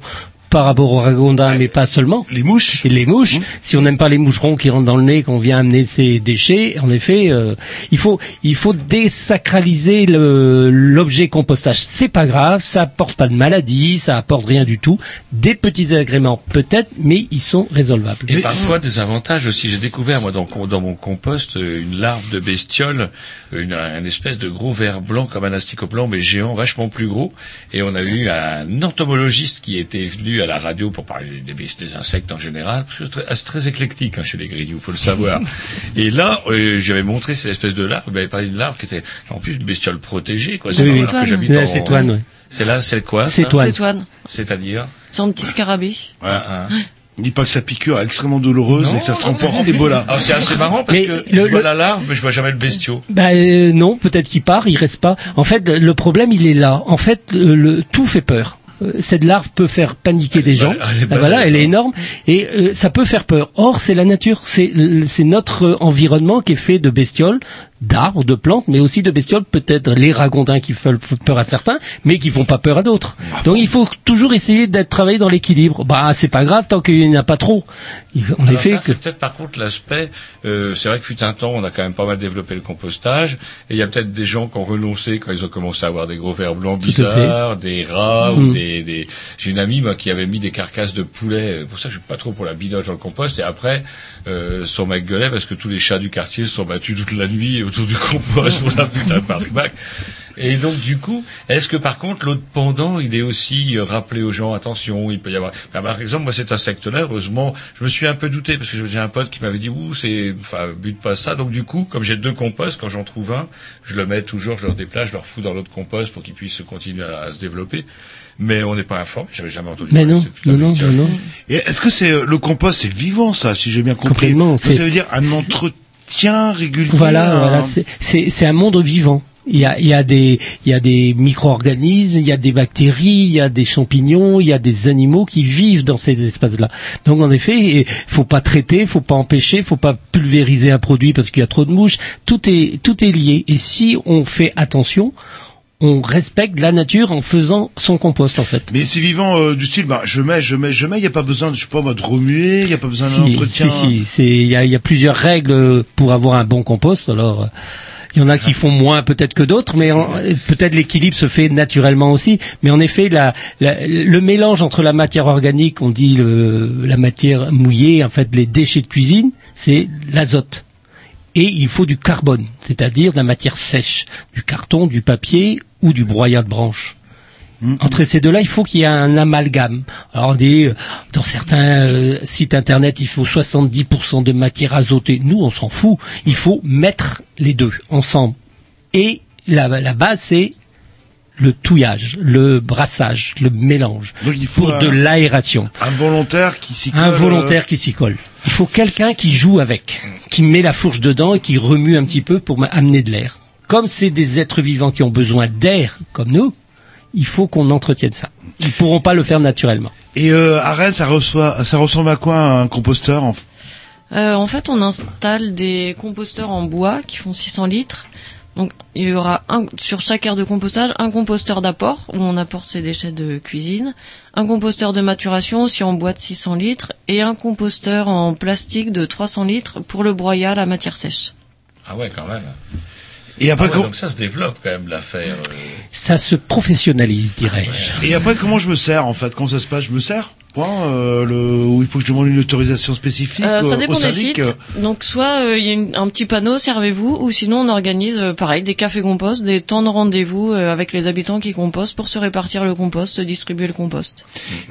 par rapport au ragondin, mais pas seulement. Les mouches. Et les mouches. Si on n'aime pas les moucherons qui rentrent dans le nez, qu'on vient amener ces déchets, en effet, euh, il faut il faut désacraliser l'objet compostage. C'est pas grave, ça apporte pas de maladie, ça apporte rien du tout. Des petits agréments peut-être, mais ils sont résolvables. Et parfois des avantages aussi. J'ai découvert moi dans, dans mon compost une larve de bestiole, une, un espèce de gros ver blanc comme un asticot blanc mais géant, vachement plus gros. Et on a eu un entomologiste qui était venu à à la radio pour parler des, des, des insectes en général, parce que c'est très, c'est très éclectique hein, chez les grignoux, faut le savoir. Et là, euh, j'avais montré cette espèce de larve, vous m'avez parlé d'une larve qui était en plus une bestiole protégée. Quoi. Oui, oui. que j'habite en- c'est ouais. C'est là, c'est quoi C'est ça toine. C'est toine. C'est-à-dire C'est un petit scarabée. Ouais, hein. Il dit pas que sa piqûre est extrêmement douloureuse et que ça se transforme en Ebola. Alors c'est assez marrant parce Mais que le- je vois le- la larve, mais je vois jamais le bestiau. Bah euh, non, peut-être qu'il part, il reste pas. En fait, le problème il est là. En fait, le, le- tout fait peur. Euh, Cette larve peut faire paniquer des gens. elle est Ah, voilà, elle est hein. énorme et euh, ça peut faire peur. Or, c'est la nature, c'est notre environnement qui est fait de bestioles, d'arbres, de plantes, mais aussi de bestioles, peut-être les ragondins qui font peur à certains, mais qui font pas peur à d'autres. Donc il faut toujours essayer d'être travaillé dans l'équilibre. Bah c'est pas grave tant qu'il n'y en a pas trop. En Alors effet, c'est peut-être par contre l'aspect. euh, c'est vrai que fut un temps, on a quand même pas mal développé le compostage, et il y a peut-être des gens qui ont renoncé quand ils ont commencé à avoir des gros vers blancs Tout bizarres, des rats ou Mm. des. des... J'ai une amie moi qui avait mis des carcasses de poulet. Pour ça, je suis pas trop pour la bidoche dans le compost. Et après, euh, son mec gueulait parce que tous les chats du quartier se sont battus toute la nuit autour du compost pour la putain de barbac. Et donc du coup, est-ce que par contre l'autre pendant, il est aussi euh, rappelé aux gens attention, il peut y avoir. Enfin, par exemple, moi cet insecte-là, heureusement, je me suis un peu douté parce que j'ai un pote qui m'avait dit ouh c'est, enfin bute pas ça. Donc du coup, comme j'ai deux composts, quand j'en trouve un, je le mets toujours, je le déplace, je le refous dans l'autre compost pour qu'il puisse continuer à, à se développer. Mais on n'est pas informé, j'avais jamais entendu. mais parler non, non, non, non, non. Et est-ce que c'est euh, le compost, c'est vivant ça, si j'ai bien compris? Complètement, Ça veut dire un entretien régulier. Voilà, voilà, c'est- un monde vivant. Il y a, il y a des, il des micro-organismes, il y a des bactéries, il y a des champignons, il y a des animaux qui vivent dans ces espaces-là. Donc en effet, il faut pas traiter, faut pas empêcher, faut pas pulvériser un produit parce qu'il y a trop de mouches. Tout est, tout est lié. Et si on fait attention, on respecte la nature en faisant son compost en fait. Mais c'est vivant euh, du style, bah, je mets, je mets, je mets, il n'y a pas besoin, de, je sais pas, de remuer, il n'y a pas besoin Si, d'entretien. si, si, c'est il y a, y a plusieurs règles pour avoir un bon compost. Alors, euh, il y en a qui font moins peut-être que d'autres, mais peut-être l'équilibre se fait naturellement aussi. Mais en effet, la, la- le mélange entre la matière organique, on dit le, la matière mouillée, en fait, les déchets de cuisine, c'est l'azote. Et il faut du carbone, c'est-à-dire de la matière sèche, du carton, du papier ou du broyat de branches. Entre ces deux-là, il faut qu'il y ait un amalgame. Alors on dit, euh, dans certains euh, sites internet, il faut 70% de matière azotée. Nous, on s'en fout. Il faut mettre les deux ensemble. Et la, la base, c'est le touillage, le brassage, le mélange. Donc il faut pour un- de l'aération. Un volontaire qui s'y colle. Un volontaire qui s'y colle. Il faut quelqu'un qui joue avec, qui met la fourche dedans et qui remue un petit peu pour amener de l'air. Comme c'est des êtres vivants qui ont besoin d'air, comme nous, il faut qu'on entretienne ça. Ils pourront pas le faire naturellement. Et euh, à Rennes, ça, reçoit, ça ressemble à quoi un composteur en... Euh, en fait, on installe des composteurs en bois qui font 600 litres. Donc, il y aura un, sur chaque aire de compostage un composteur d'apport où on apporte ses déchets de cuisine, un composteur de maturation aussi en bois de 600 litres et un composteur en plastique de 300 litres pour le broyat, la matière sèche. Ah ouais, quand même. Et après, Ah ouais, com- donc ça se développe quand même l'affaire. euh. Ça se professionnalise, dirais-je. Et après, comment je me sers en fait? Comment ça se passe? Je me sers? Point, euh, le... Ou il faut que je demande une autorisation spécifique Euh, ça euh, dépend au des sites. Donc soit euh, il y a une- un petit panneau servez-vous ou sinon on organise euh, pareil des cafés compost, des temps de rendez-vous euh, avec les habitants qui compostent pour se répartir le compost, distribuer le compost.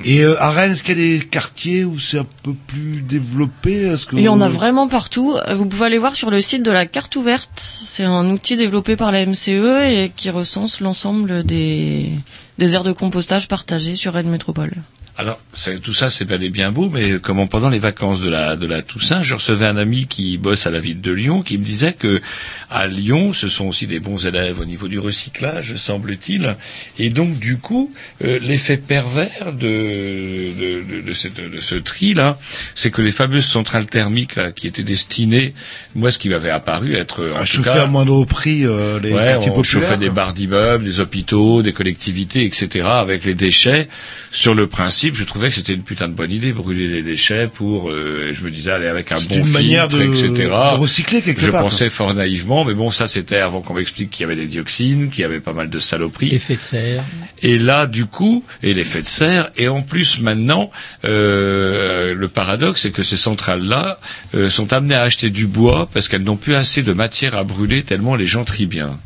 Et euh, à Rennes, est-ce qu'il y a des quartiers où c'est un peu plus développé? Est-ce que Il y en a vraiment partout. Vous pouvez aller voir sur le site de la carte ouverte. C'est un outil développé par la MCE et qui recense l'ensemble des, des aires de compostage partagées sur Rennes Métropole. Alors, c'est- tout ça, c'est bel et bien beau, mais comment pendant les vacances de la, de la Toussaint, je recevais un ami qui bosse à la ville de Lyon, qui me disait que à Lyon, ce sont aussi des bons élèves au niveau du recyclage, semble-t-il, et donc du coup, euh, l'effet pervers de, de, de, de cette- de ce tri-là, c'est que les fameuses centrales thermiques là, qui étaient destinées, moi, ce qui m'avait apparu être en à tout chauffer cas, à moindre prix euh, les Ouais, quartiers on chauffait des barres d'immeubles, des hôpitaux, des collectivités, etc. avec les déchets. Sur le principe, je trouvais que c'était une putain de bonne idée, brûler les déchets pour, euh, je me disais, aller avec un bon une filtre, manière de- etc. de recycler quelque je part, quoi. pensais fort naïvement, mais bon, ça c'était avant qu'on m'explique qu'il y avait des dioxines, qu'il y avait pas mal de saloperies. Effet de serre. Et là, du coup, et l'effet de serre, et en plus maintenant, euh, le paradoxe, c'est que ces centrales-là euh, sont amenées à acheter du bois parce qu'elles n'ont plus assez de matière à brûler tellement les gens trient bien.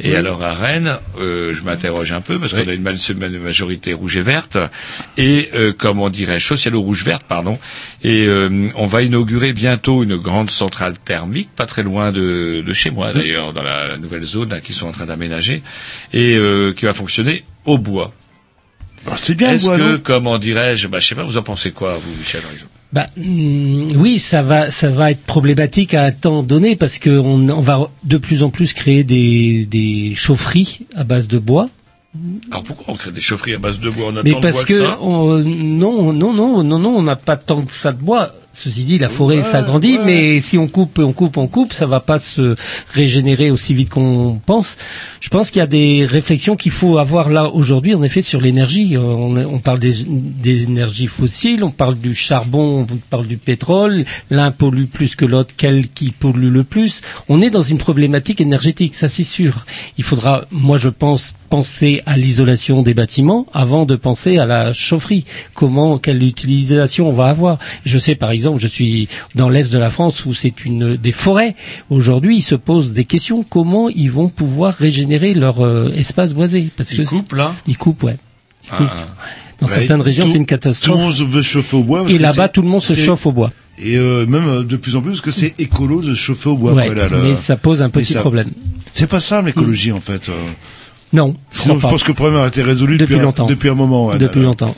Et Oui. alors à Rennes, euh, je m'interroge un peu parce qu'on a une, ma- une majorité rouge et verte et euh, comment dirais-je socialo-rouge verte pardon. Et euh, on va inaugurer bientôt une grande centrale thermique, pas très loin de, de chez moi d'ailleurs, dans la, la nouvelle zone là, qu'ils sont en train d'aménager et euh, qui va fonctionner au bois. C'est bien Est-ce que, comment dirais-je, bah, je sais pas, vous en pensez quoi, vous, Michel, par exemple Bah, hum, oui, ça va, ça va être problématique à un temps donné parce que on, on va de plus en plus créer des, des chaufferies à base de bois. Alors pourquoi on crée des chaufferies à base de bois? On attend Mais parce bois que que ça? on- non, non, non, non, non, on n'a pas tant que ça de bois. Ceci dit, la forêt s'agrandit, mais si on coupe, on coupe, on coupe, ça va pas se régénérer aussi vite qu'on pense. Je pense qu'il y a des réflexions qu'il faut avoir là aujourd'hui, en effet, sur l'énergie. Euh, On, on parle des, des énergies fossiles, on parle du charbon, on parle du pétrole. L'un pollue plus que l'autre, quel qui pollue le plus. On est dans une problématique énergétique, ça c'est sûr. Il faudra, moi je pense, penser à l'isolation des bâtiments avant de penser à la chaufferie. Comment, quelle utilisation on va avoir. Je sais par exemple, je suis dans l'est de la France où c'est une des forêts. Aujourd'hui, ils se posent des questions. Comment ils vont pouvoir régénérer leur euh, espace boisé? Parce Ils que coupent, là? Ils coupent, ouais. Ils Ah, coupent. Dans Ouais, certaines régions, c'est une catastrophe. Tout le monde veut chauffer au bois. Et là-bas, tout le monde se chauffe au bois. Et euh, même euh, de plus en plus, parce que c'est écolo de chauffer au bois. Ouais, après, là, là. mais ça pose un petit ça- problème. C'est pas ça l'écologie en fait. Non, je Sinon, crois je pas. pense que le problème a été résolu Depuis depuis, un- longtemps. depuis un moment. ouais, Depuis là. longtemps.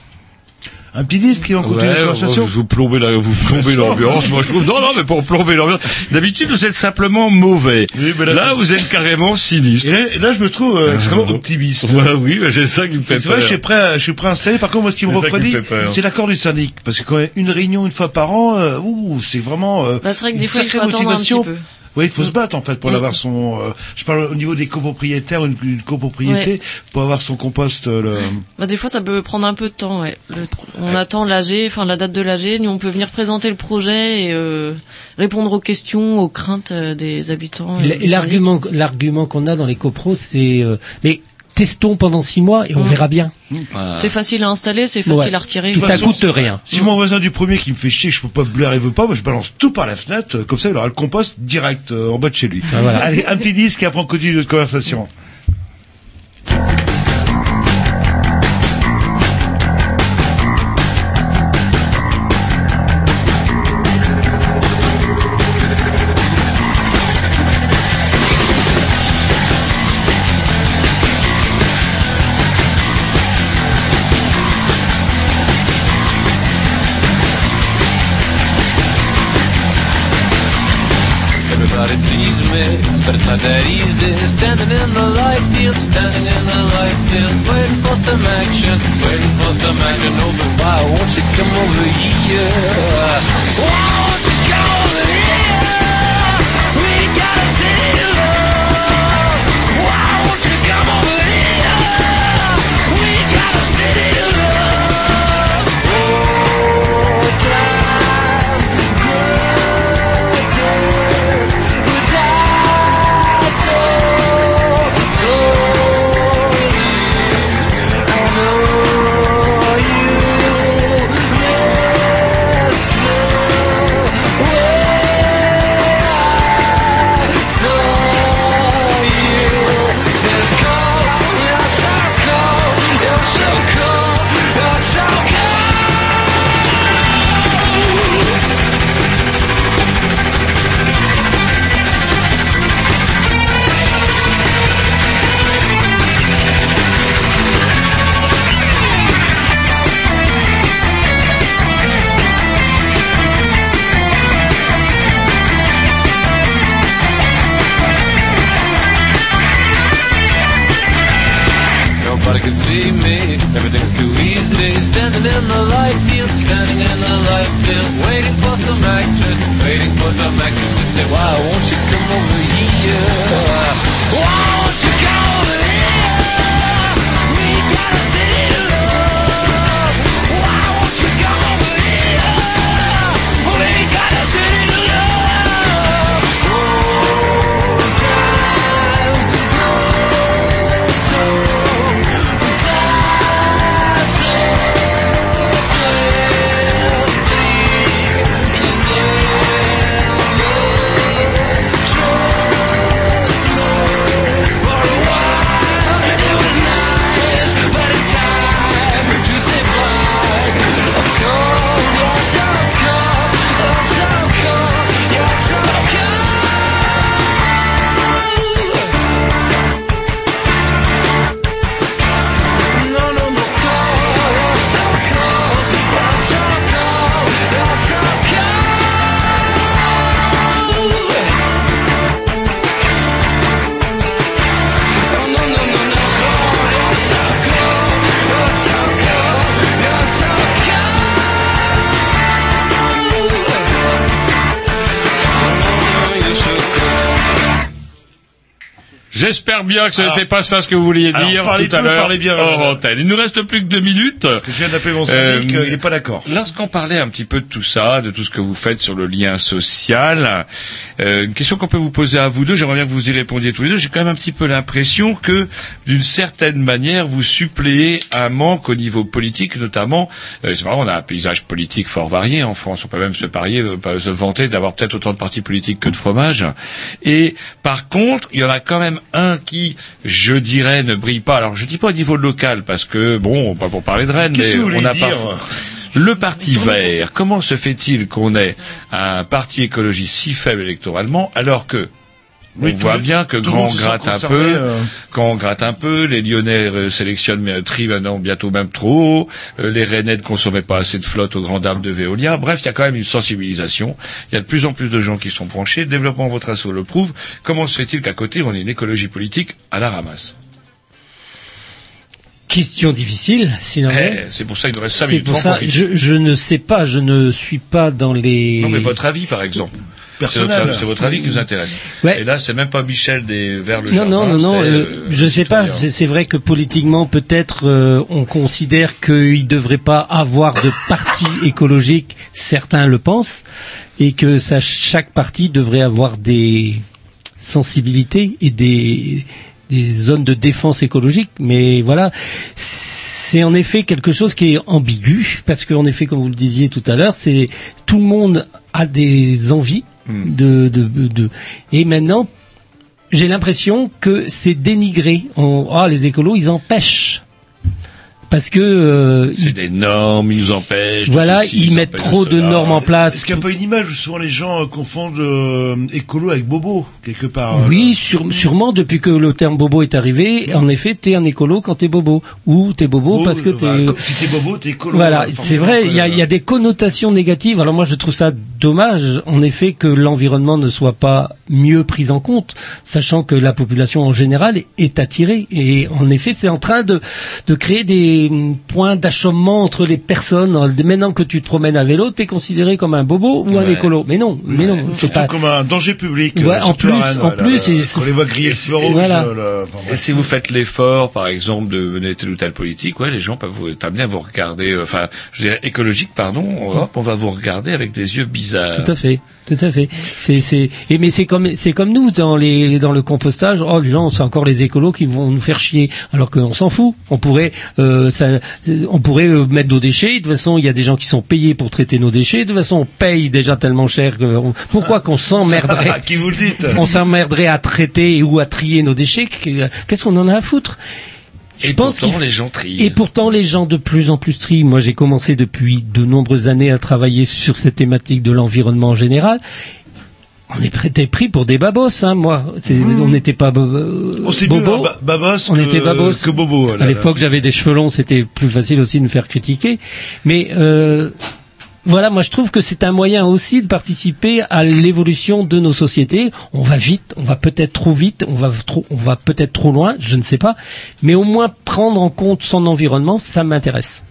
Un petit disque qui en continue Ouais, la conversation. vous, vous plombez la, vous plombez l'ambiance. Moi, je trouve. Non, non, mais pour plomber l'ambiance. D'habitude, vous êtes simplement mauvais. mais là, vous êtes carrément sinistre. Et là, et là, je me trouve euh, extrêmement optimiste. Ouais, oui, c'est ça qui me fait C'est peur. vrai, je suis prêt, à, je suis prêt à installer. Par contre, moi, ce qui me refroidit, c'est l'accord du syndic, parce que quand il y a une réunion une fois par an, euh, ouh, c'est vraiment. Euh, Bah, c'est vrai que une des fois, il sacrée faut attendre un motivation. petit peu. Oui, il faut se battre en fait pour Mm. avoir son. euh, je parle au niveau des copropriétaires, une, une copropriété Ouais. pour avoir son compost. euh, le... Bah, des fois, ça peut prendre un peu de temps. Ouais. Le- on attend l'AG, enfin la date de l'AG. Nous, on peut venir présenter le projet et euh, répondre aux questions, aux craintes euh, des habitants. Et l'argument, l'argument qu'on a dans les copros, c'est euh, mais testons pendant six mois et on Mm. verra bien. syndic. C'est facile à installer, c'est facile Ouais. à retirer. Puis ça coûte rien. Si mon voisin du premier qui me fait chier, je peux pas blairer, il veut pas, moi je balance tout par la fenêtre, comme ça il aura le compost direct euh, en bas de chez lui. Ah, voilà. Allez, un petit disque et après on continue notre conversation. But it's not that easy. Standing in the light field, standing in the light field, waiting for some action, waiting for some action. Oh, but why won't you come over here? J'espère bien que ce Alors- n'était pas ça ce que vous vouliez dire parlez tout à l'heure hors euh, antenne. Il nous reste plus que deux minutes. Je viens d'appeler mon Euh, syndic, euh, il n'est pas d'accord. Lorsqu'on parlait un petit peu de tout ça, de tout ce que vous faites sur le lien social, euh, une question qu'on peut vous poser à vous deux, j'aimerais bien que vous y répondiez tous les deux. J'ai quand même un petit peu l'impression que, d'une certaine manière, vous suppléez un manque au niveau politique, notamment. euh, c'est marrant, on a un paysage politique fort varié en France. On peut même se parier, euh, se vanter d'avoir peut-être autant de partis politiques que de fromage. Et par contre, il y en a quand même un qui, je dirais, ne brille pas. Alors, je dis pas au niveau local, parce que bon, pas pour parler de Rennes, mais on voulez a dire parfois- le parti vert, comment se fait-il qu'on ait un parti écologiste si faible électoralement alors que Oui, on voit le- bien que quand on gratte un peu, euh. quand on gratte un peu, les Lyonnais euh, sélectionnent mais tri maintenant bientôt même trop haut, euh, les Rennais ne consommaient pas assez de flotte aux grandes dames de Veolia. Bref, il y a quand même une sensibilisation. Il y a de plus en plus de gens qui sont branchés. Le développement de votre assaut le prouve. Comment se fait-il qu'à côté on ait une écologie politique à la ramasse? Question difficile, sinon. Eh, C'est pour ça qu'il nous reste cinq C'est minutes. pour ça, je, je ne sais pas, je ne suis pas dans les. Non, mais votre avis, par exemple. Personnel. C'est votre, avis qui nous intéresse. Ouais. Et là, c'est même pas Michel des Vers le Non, Jardin, non, non, non. euh, euh, je sais pas. C'est vrai que politiquement, peut-être, euh, on considère qu'il ne devrait pas avoir de parti écologique. Certains le pensent, et que ça, chaque parti devrait avoir des sensibilités et des des zones de défense écologique. Mais voilà, c'est en effet quelque chose qui est ambigu, parce qu'en effet, comme vous le disiez tout à l'heure, c'est tout le monde a des envies de, de, de et maintenant j'ai l'impression que c'est dénigré. On, ah, les écolos, ils empêchent. Parce que euh, C'est des normes, ils nous empêchent. voilà, ceci, ils mettent trop de cela. normes en place. Est-ce qu'il n'y a pas une image où souvent les gens euh, confondent euh, écolo avec bobo, quelque part Oui, sur- sûrement depuis que le terme bobo est arrivé, en effet, t'es un écolo quand t'es bobo, ou t'es bobo Oh, parce que bah, t'es. comme- si t'es bobo, t'es écolo. Voilà, euh, c'est vrai, il y a, y a des connotations négatives. Alors moi, je trouve ça dommage, en effet, que l'environnement ne soit pas mieux pris en compte, sachant que la population en général est attirée. Et en effet, c'est en train de, de créer des mm, points d'achoppement entre les personnes. Maintenant que tu te promènes à vélo, t'es considéré comme un bobo ou un écolo. Mais non, mais non, c'est Surtout pas. comme un danger public. Ouais, euh, en plus- Rennes, en plus, on les voit griller le feu rouge. Voilà. là, enfin, Et bref. si vous faites l'effort, par exemple, de mener telle ou telle politique, ouais, les gens peuvent vous être amenés à vous regarder, euh, enfin, je dirais écologique, pardon, hop, on va vous regarder avec des yeux bizarres. Tout à fait, tout à fait. C'est, c'est, et mais c'est comme, c'est comme nous dans les, dans le compostage. Oh, gens, c'est encore les écolos qui vont nous faire chier, alors qu'on s'en fout. On pourrait, euh, ça, on pourrait euh, mettre nos déchets. De toute façon, il y a des gens qui sont payés pour traiter nos déchets. De toute façon, on paye déjà tellement cher que, on- pourquoi qu'on s'emmerderait? Qui vous le dites? On s'emmerderait à traiter ou à trier nos déchets. Qu'est-ce qu'on en a à foutre? Et pourtant, les gens trient. et pourtant, les gens de plus en plus trient. Moi, j'ai commencé depuis de nombreuses années à travailler sur cette thématique de l'environnement en général. On est pris, pour des babos, hein, moi. C'est- On n'était pas euh, Oh, c'est mieux, bobo. hein, ba- babos on que- était babos. que bobo, là, à là. l'époque, j'avais des cheveux longs, c'était plus facile aussi de me faire critiquer. Mais euh, voilà, moi je trouve que c'est un moyen aussi de participer à l'évolution de nos sociétés. On va vite, on va peut-être trop vite, on va trop, on va peut-être trop loin, je ne sais pas. Mais au moins prendre en compte son environnement, ça m'intéresse.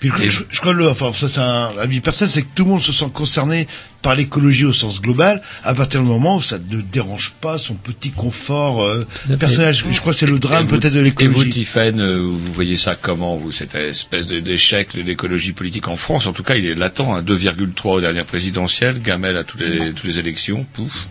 Puis je, je- je crois le, enfin ça c'est un avis personnel, c'est que tout le monde se sent concerné par l'écologie au sens global, à partir du moment où ça ne dérange pas son petit confort euh, personnel. Je, crois que c'est le drame peut-être de Et vous, l'écologie. Tiphaine, euh, vous voyez ça comment, vous, cette espèce d'échec de l'écologie politique en France? En tout cas, il est latent, hein, 2,3 aux dernières présidentielles, Gamel à toutes les, toutes les élections, pouf.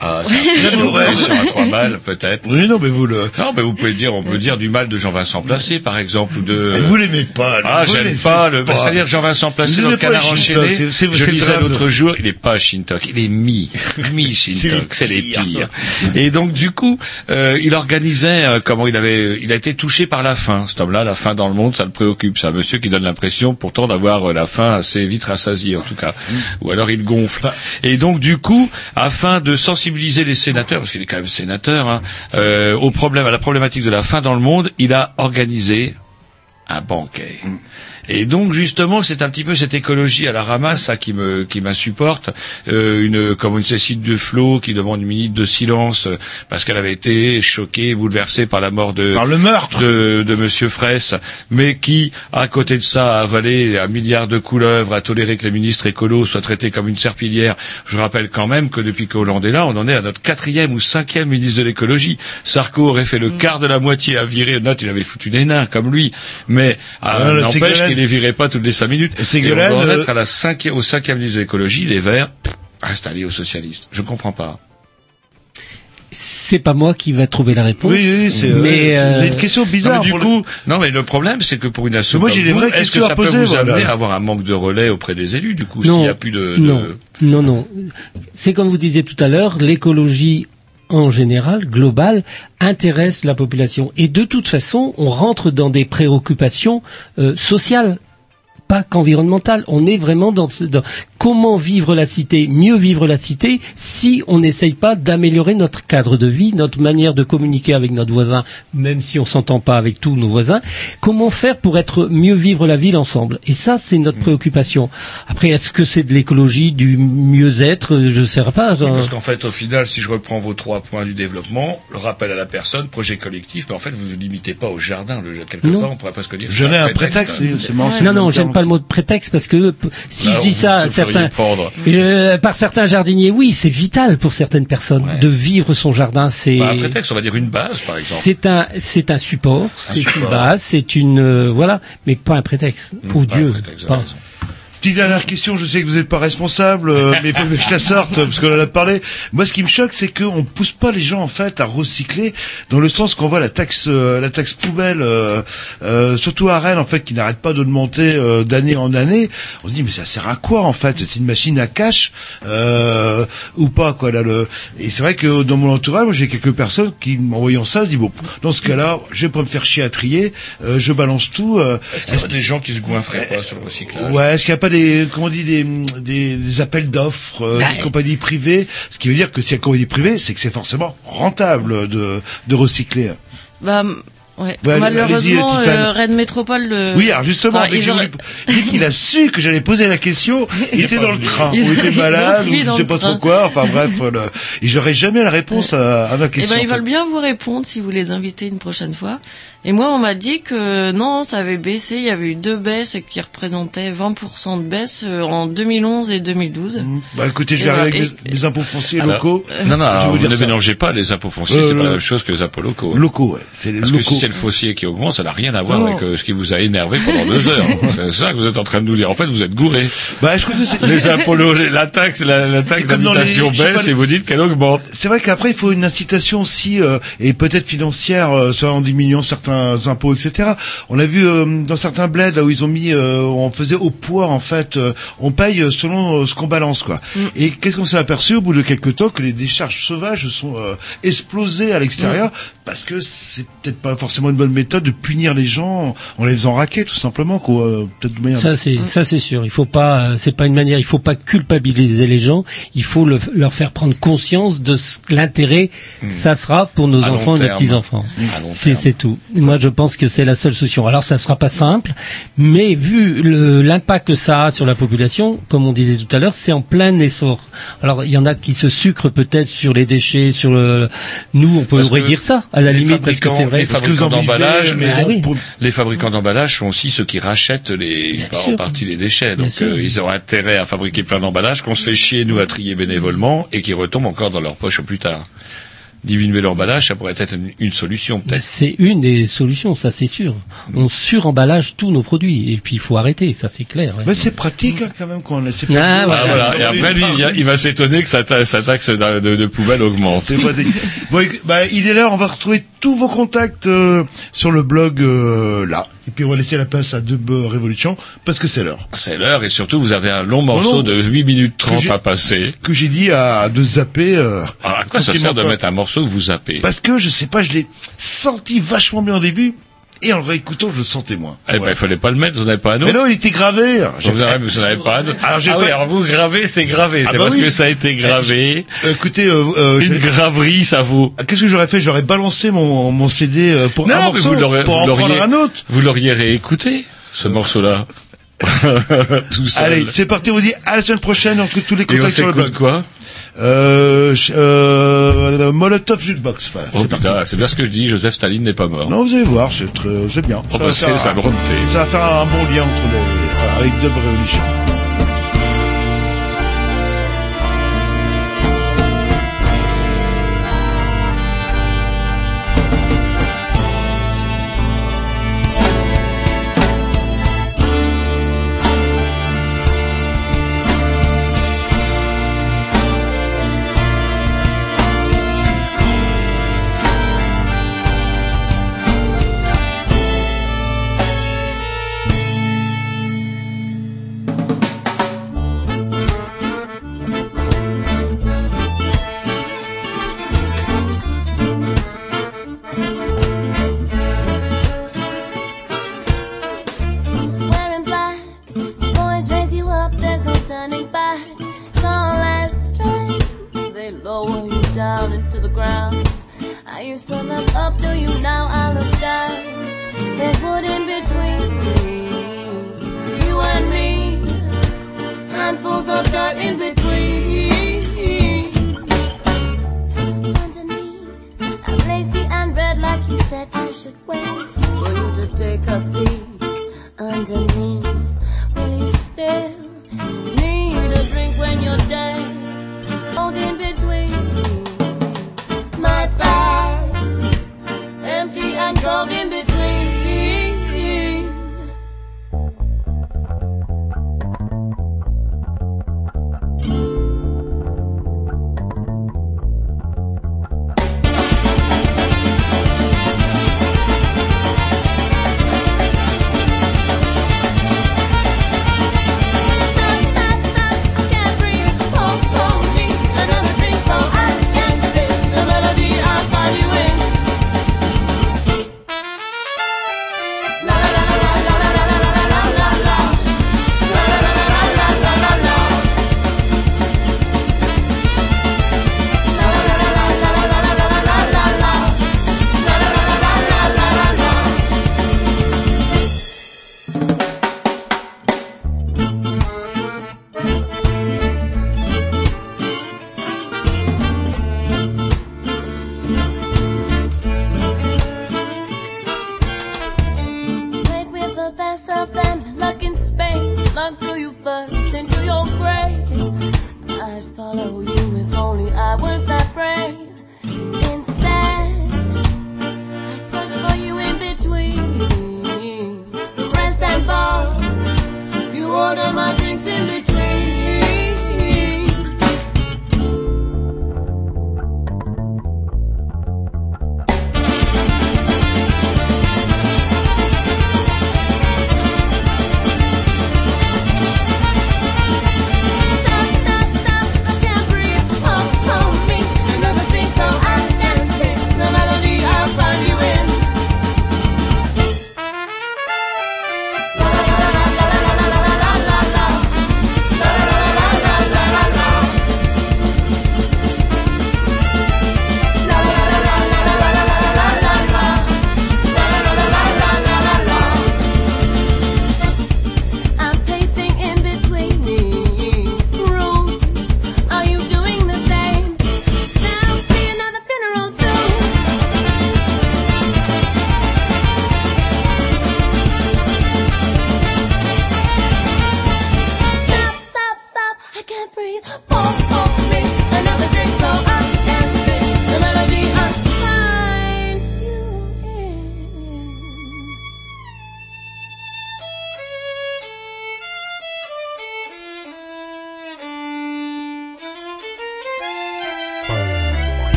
Ah, sur un trois balles, peut-être. Oui, non, mais vous le. Non, mais vous pouvez dire, on peut dire du mal de Jean-Vincent Placé, par exemple, ou de. Mais vous l'aimez pas. là, Ah, j'aime pas le. pas. C'est-à-dire Jean-Vincent Placé dans le canard enchaîné. Shintok, c'est- c'est- Je c'est lisais l'autre jour, il est pas Shintok, il est mi, mi Shintok, c'est les pires. pires. Et donc du coup, euh, il organisait euh, comment il avait, il a été touché par la faim. Cet homme-là, la faim dans le monde, ça le préoccupe. C'est un monsieur qui donne l'impression pourtant d'avoir euh, la faim assez vite rassasiée en tout cas, ou alors il gonfle. Et donc du coup, afin de sensibiliser les sénateurs, parce qu'il est quand même sénateur, hein, euh, au problème, à la problématique de la faim dans le monde, il a organisé un banquet. Et donc justement, c'est un petit peu cette écologie à la ramasse ça, qui me qui m'insupporte. Euh, une comme une Cécile qui demande une minute de silence euh, parce qu'elle avait été choquée, bouleversée par la mort de Par le meurtre. de, de Monsieur Fraisse, mais qui, à côté de ça, a avalé un milliard de couleuvres, a toléré que les ministres écolos soient traités comme une serpillière. Je rappelle quand même que depuis qu'Hollande est là, on en est à notre quatrième ou cinquième ministre de l'écologie. Sarko aurait fait le quart de la moitié à virer. Note, il avait foutu des nains comme lui, mais Ah, euh, le n'empêche qu'il les virait pas toutes les cinq minutes. Et, on doit en euh, être à la cinquième, au cinquième ministre de l'écologie, les Verts restent alliés aux socialistes. Je ne comprends pas. C'est pas moi qui va trouver la réponse. Oui, oui, c'est- mais c'est- une euh, question bizarre Non, mais du pour coup, non, mais le problème, c'est que pour une asso Moi, comme j'ai des vous, vraies est-ce questions que à ça poser, peut vous voilà. amener à avoir un manque de relais auprès des élus, du coup, s'il n'y a plus de, de- non, non, non. C'est comme vous disiez tout à l'heure, l'écologie en général, globale, intéresse la population. Et de toute façon, on rentre dans des préoccupations euh, sociales pas qu'environnementales. On est vraiment dans, dans comment vivre la cité, mieux vivre la cité, si on n'essaye pas d'améliorer notre cadre de vie, notre manière de communiquer avec notre voisin, même si on s'entend pas avec tous nos voisins? Comment faire pour être mieux vivre la ville ensemble? Et ça, c'est notre préoccupation. Après, est-ce que c'est de l'écologie, du mieux-être? Je ne sais pas. Oui, Parce qu'en fait, au final, si je reprends vos trois points du développement, le rappel à la personne, projet collectif, mais en fait, vous ne vous limitez pas au jardin. Le, quelque Non. part, on pourrait presque dire. Je un prétexte, oui, c'est marrant, c'est Non, non, j'aime pas le mot de prétexte parce que si Là, je dis ça certains. Euh, par certains jardiniers, oui, c'est vital pour certaines personnes de vivre son jardin. C'est Pas un prétexte, on va dire une base, par exemple. c'est un c'est un support, Un c'est une base, c'est une euh, voilà, mais pas un prétexte. oh pas un Dieu, prétexte, pas. Petite dernière question, je sais que vous n'êtes pas responsable, euh, mais il faut que je la sorte, parce qu'on en a parlé. Moi, ce qui me choque, c'est qu'on pousse pas les gens, en fait, à recycler, dans le sens qu'on voit la taxe, euh, la taxe poubelle, euh, euh, surtout à Rennes, en fait, qui n'arrête pas d'augmenter euh, d'année en année. On se dit, mais ça sert à quoi, en fait? C'est une machine à cash euh, ou pas, quoi, là, le... Et c'est vrai que dans mon entourage, moi, j'ai quelques personnes qui, en voyant ça, se disent, bon, dans ce cas-là, je vais pas me faire chier à trier, euh, je balance tout. euh, Est-ce qu'il y a des gens qui se goinfraient pas sur le recyclage? Ouais, est-ce qu'il n'y a pas des, comment on dit, des, des, des appels d'offres, euh, Bah, des compagnies privées Ce qui veut dire que si y a compagnie privée, c'est que c'est forcément rentable de, de recycler. Bah, ouais. Allez-y, Malheureusement, euh, Rennes Métropole. euh, Oui, alors justement, enfin, ils auraient- dès qu'il a su que j'allais poser la question, il était dans le train, Ils- ou il était ils malade, ou je sais pas trop quoi. Enfin bref, le... et j'aurais jamais la réponse à, à ma Eh question. ben, ils en fait. veulent bien vous répondre si vous les invitez une prochaine fois. Et moi, on m'a dit que non, ça avait baissé. Il y avait eu deux baisses qui représentaient 20% de baisse euh, en 2011 et 2012. Bah écoutez, je vais voilà. arriver avec Et- mes impôts fonciers Alors, locaux. Non, non, Je vais alors, vous ne ça. mélangez pas les impôts fonciers, Euh, c'est pas la euh, même chose que les impôts locaux. Locaux, ouais. C'est les Parce locaux. que si c'est le foncier qui augmente, ça n'a rien à voir Non. avec euh, ce qui vous a énervé pendant deux heures. c'est ça que vous êtes en train de nous dire. En fait, vous êtes gouré. Bah, je trouve que c'est... Les impôts, la taxe, la, la taxe les- d'habitation baisse les- et vous dites qu'elle augmente. C'est vrai qu'après il faut une incitation aussi euh, et peut-être financière, euh, soit en diminuant certains impôts, etc. On a vu euh, dans certains bleds là où ils ont mis, euh, on faisait au poids en fait, euh, on paye selon ce qu'on balance quoi. Et qu'est-ce qu'on s'est aperçu au bout de quelques temps que les décharges sauvages sont euh, explosées à l'extérieur parce que c'est peut-être pas forcément une bonne méthode de punir les gens en les faisant raquer tout simplement quoi. Peut-être de manière. Ça c'est ça c'est sûr. Il faut pas, euh, c'est pas une manière. Il faut pas culpabiliser les gens. Il faut le- leur faire prendre conscience de l'intérêt que ça sera pour nos À enfants et nos petits enfants. C'est tout. Moi je pense que c'est la seule solution. Alors ça sera pas simple, mais vu le- l'impact que ça a sur la population, comme on disait tout à l'heure, c'est en plein essor. Alors il y en a qui se sucrent peut-être sur les déchets, sur le. Nous on que dire ça à la limite parce que c'est vrai. Les fabricants d'emballage, mais Ah oui. les fabricants d'emballage sont aussi ceux qui rachètent les, en partie les déchets. Donc euh, ils ont intérêt à fabriquer plein d'emballages qu'on se fait chier nous à trier bénévolement et qui retombent encore dans leur poche plus tard. Diminuer l'emballage, ça pourrait être une, une solution peut-être. C'est une des solutions, ça c'est sûr. On suremballage tous nos produits et puis il faut arrêter, ça c'est clair. Mais c'est pratique hein, quand même quand on laisse. Ah, Ah, voilà. Et après, lui, il, va s'étonner que sa, ta- sa taxe de, de- de poubelle augmente. C'est pas des- bon, bah, il est l'heure, on va retrouver tous vos contacts euh, sur le blog euh, là. Et puis on va laisser la place à Dub Révolution parce que c'est l'heure. C'est l'heure et surtout vous avez un long morceau Oh non. de 8 minutes 30 j'ai- à passer. Que j'ai dit à de zapper. Euh, Alors, à quoi ça sert de mettre un morceau que vous zappez? Parce que je sais pas, je l'ai senti vachement bien au début et en le réécoutant, je le sentais moins. Eh ben, il fallait pas le mettre, vous n'avez pas à nous. Mais non, il était gravé. Vous n'avez pas à nous. Alors, ah oui, alors vous, gravé, c'est gravé. Ah c'est bah parce que ça a été gravé. Eh, écoutez, euh, euh, une graverie, ça vaut. Ah, qu'est-ce que j'aurais fait? J'aurais balancé mon, CD euh, pour non, un morceau, vous pour en prendre un autre. Vous l'auriez réécouté, ce morceau-là. Allez, c'est parti, on dit à la semaine prochaine, on retrouve tous les contacts sur le blog. quoi euh, euh, Molotov Jukebox. Voilà, oh, c'est bien ce que je dis, Joseph Staline n'est pas mort. Non, vous allez voir, c'est bien. Oh, bah, ça, va faire, ça, va faire un bon lien entre les, avec Dub Revolution.